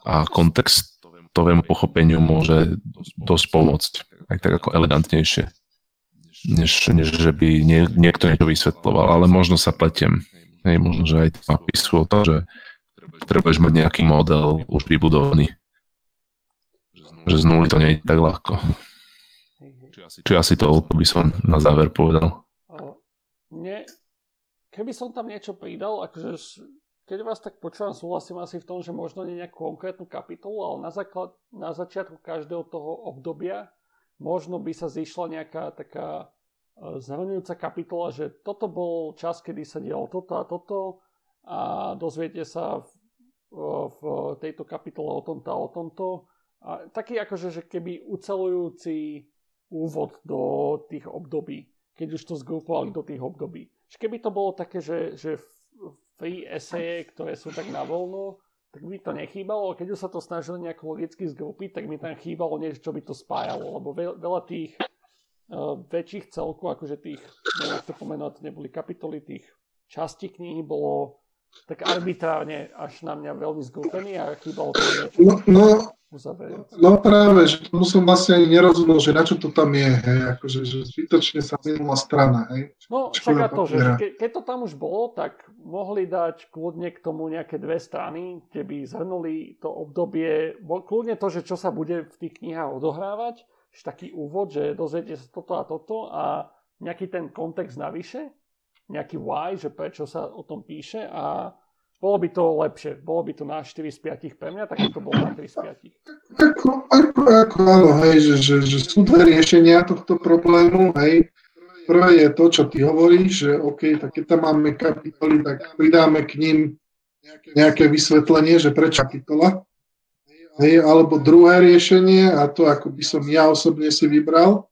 a kontext tovému pochopeniu môže dosť pomôcť, aj tak ako elegantnejšie, než, než že by nie, niekto niečo vysvetloval, ale možno sa pletiem. Hej, možno, že aj mapy sú o to, že potrebuješ mať nejaký model už vybudovaný. Že z nuly to nie je tak ľahko. Či asi to by som na záver povedal. Nie, keby som tam niečo pridal, akože keď vás tak počúvam, súhlasím asi v tom, že možno nie nejakú konkrétnu kapitolu, ale na, základ, na začiatku každého toho obdobia možno by sa zišla nejaká taká e, zhrňujúca kapitola, že toto bol čas, kedy sa dialo toto a toto a dozviete sa v, v tejto kapitole o tomto a o tomto A taký akože, že keby ucelujúci úvod do tých období, keď už to zgrupovali do tých období. Keby to bolo také, že, že free eseje, ktoré sú tak na voľno, tak by to nechýbalo, keď už sa to snažili nejako logicky zgrupiť, tak mi tam chýbalo niečo, čo by to spájalo, lebo veľa tých uh, väčších celkov, akože tých, neviem, to pomenovať, neboli kapitoly tých časti knihy, bolo tak arbitrárne až na mňa veľmi zgrupený a chýbalo to niečo. No, no, no práve, že tomu som vlastne ani nerozumel, že na čo to tam je, hej, akože, že zbytočne sa minula strana, hej. No, však to, že ke, keď to tam už bolo, tak mohli dať kľudne k tomu nejaké dve strany, kde by zhrnuli to obdobie, kľudne to, že čo sa bude v tých knihách odohrávať, že taký úvod, že dozviete sa toto a toto a nejaký ten kontext navyše, nejaký why, že prečo sa o tom píše a bolo by to lepšie. Bolo by to na 4 z 5 pre mňa, tak to bolo na 3 z 5. Ako, ako, ako áno, hej, že, že, že sú dve riešenia tohto problému, hej. Prvé je to, čo ty hovoríš, že OK, tak keď tam máme kapitoly, tak pridáme k ním nejaké vysvetlenie, že prečo kapitola. Hej, alebo druhé riešenie, a to ako by som ja osobne si vybral,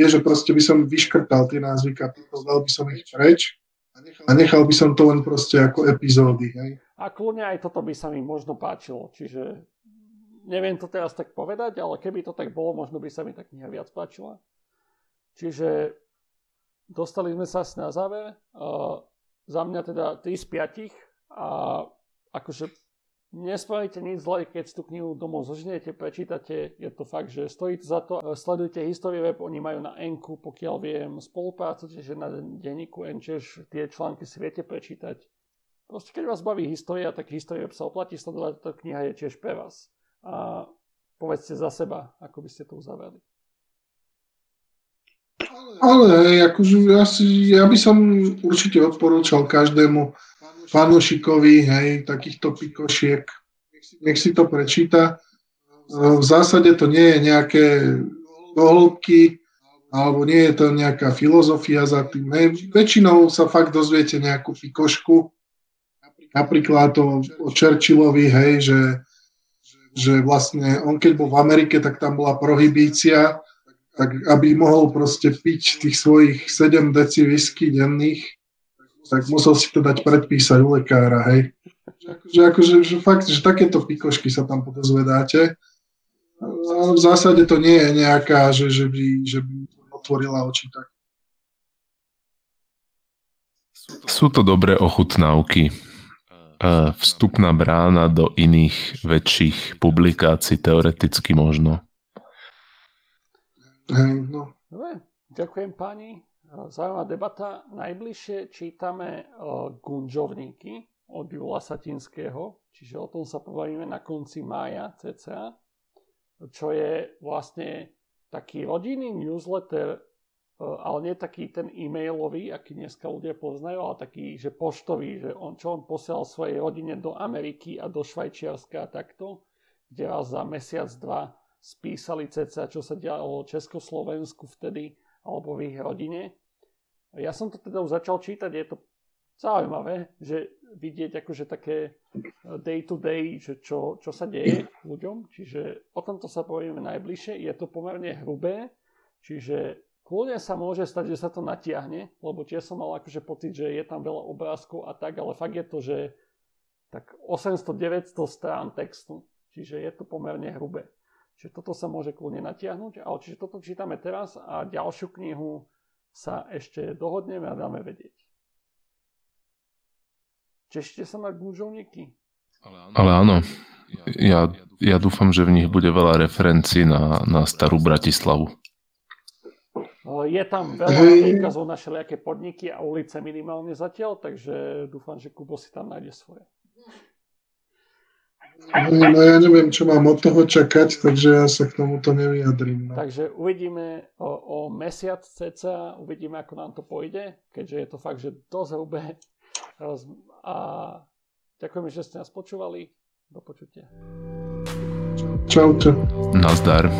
je, že proste by som vyškrtal tie názvy kapitol, dal by som ich preč a nechal by som to len proste ako epizódy. Hej. A kľudne aj toto by sa mi možno páčilo, čiže neviem to teraz tak povedať, ale keby to tak bolo, možno by sa mi tá kniha viac páčila. Čiže dostali sme sa na záver. Uh, za mňa teda 3 z 5 a akože Nespravíte nič zle, keď tú knihu domov zožnete, prečítate, je to fakt, že stojí to za to. Sledujte History Web, oni majú na Enku, pokiaľ viem, spoluprácu, čiže na denníku Enčeš tie články si viete prečítať. Proste keď vás baví história, tak History Web sa oplatí sledovať, tá kniha je tiež pre vás. A povedzte za seba, ako by ste to uzavreli. Ale akože ja, si, ja by som určite odporúčal každému fanúšikovi, hej, takýchto pikošiek. Nech si to prečíta. V zásade to nie je nejaké dohĺbky, alebo nie je to nejaká filozofia za tým. Hej. Väčšinou sa fakt dozviete nejakú pikošku, napríklad to o Churchillovi, hej, že, že vlastne on keď bol v Amerike, tak tam bola prohibícia, tak aby mohol proste piť tých svojich 7 deci whisky denných, tak musel si to dať predpísať u lekára, hej. Že, akože, že fakt, že takéto pikošky sa tam podozvedáte. A v zásade to nie je nejaká, že, že, by, že by otvorila oči tak. Sú to dobré ochutnávky. Vstupná brána do iných väčších publikácií, teoreticky možno. Hej, no. Dobre, ďakujem páni zaujímavá debata. Najbližšie čítame uh, Gunžovníky od Jula Satinského, čiže o tom sa pobavíme na konci mája cca, čo je vlastne taký rodinný newsletter, uh, ale nie taký ten e-mailový, aký dneska ľudia poznajú, ale taký, že poštový, že on, čo on posielal svojej rodine do Ameriky a do Švajčiarska a takto, kde raz za mesiac, dva spísali cca, čo sa dialo Československu vtedy, alebo v ich rodine. Ja som to teda začal čítať, je to zaujímavé, že vidieť akože také day to day, že čo, čo sa deje ľuďom, čiže o tomto sa povieme najbližšie, je to pomerne hrubé, čiže kľudne sa môže stať, že sa to natiahne, lebo tiež som mal akože pocit, že je tam veľa obrázkov a tak, ale fakt je to, že tak 800-900 strán textu, čiže je to pomerne hrubé. Čiže toto sa môže kľudne natiahnuť, ale čiže toto čítame teraz a ďalšiu knihu sa ešte dohodneme a dáme vedieť. Češte sa na gúžovníky. Ale áno, ja, ja dúfam, že v nich bude veľa referencií na, na starú Bratislavu. Je tam veľa výkazov na všelijaké podniky a ulice minimálne zatiaľ, takže dúfam, že Kubo si tam nájde svoje. No ja neviem, čo mám od toho čakať, takže ja sa k tomuto nevyjadrím. No. Takže uvidíme o, o mesiac cca, uvidíme, ako nám to pôjde, keďže je to fakt, že dosť hrubé. A ďakujeme, že ste nás počúvali. Do počutia. Čaute. Nazdar.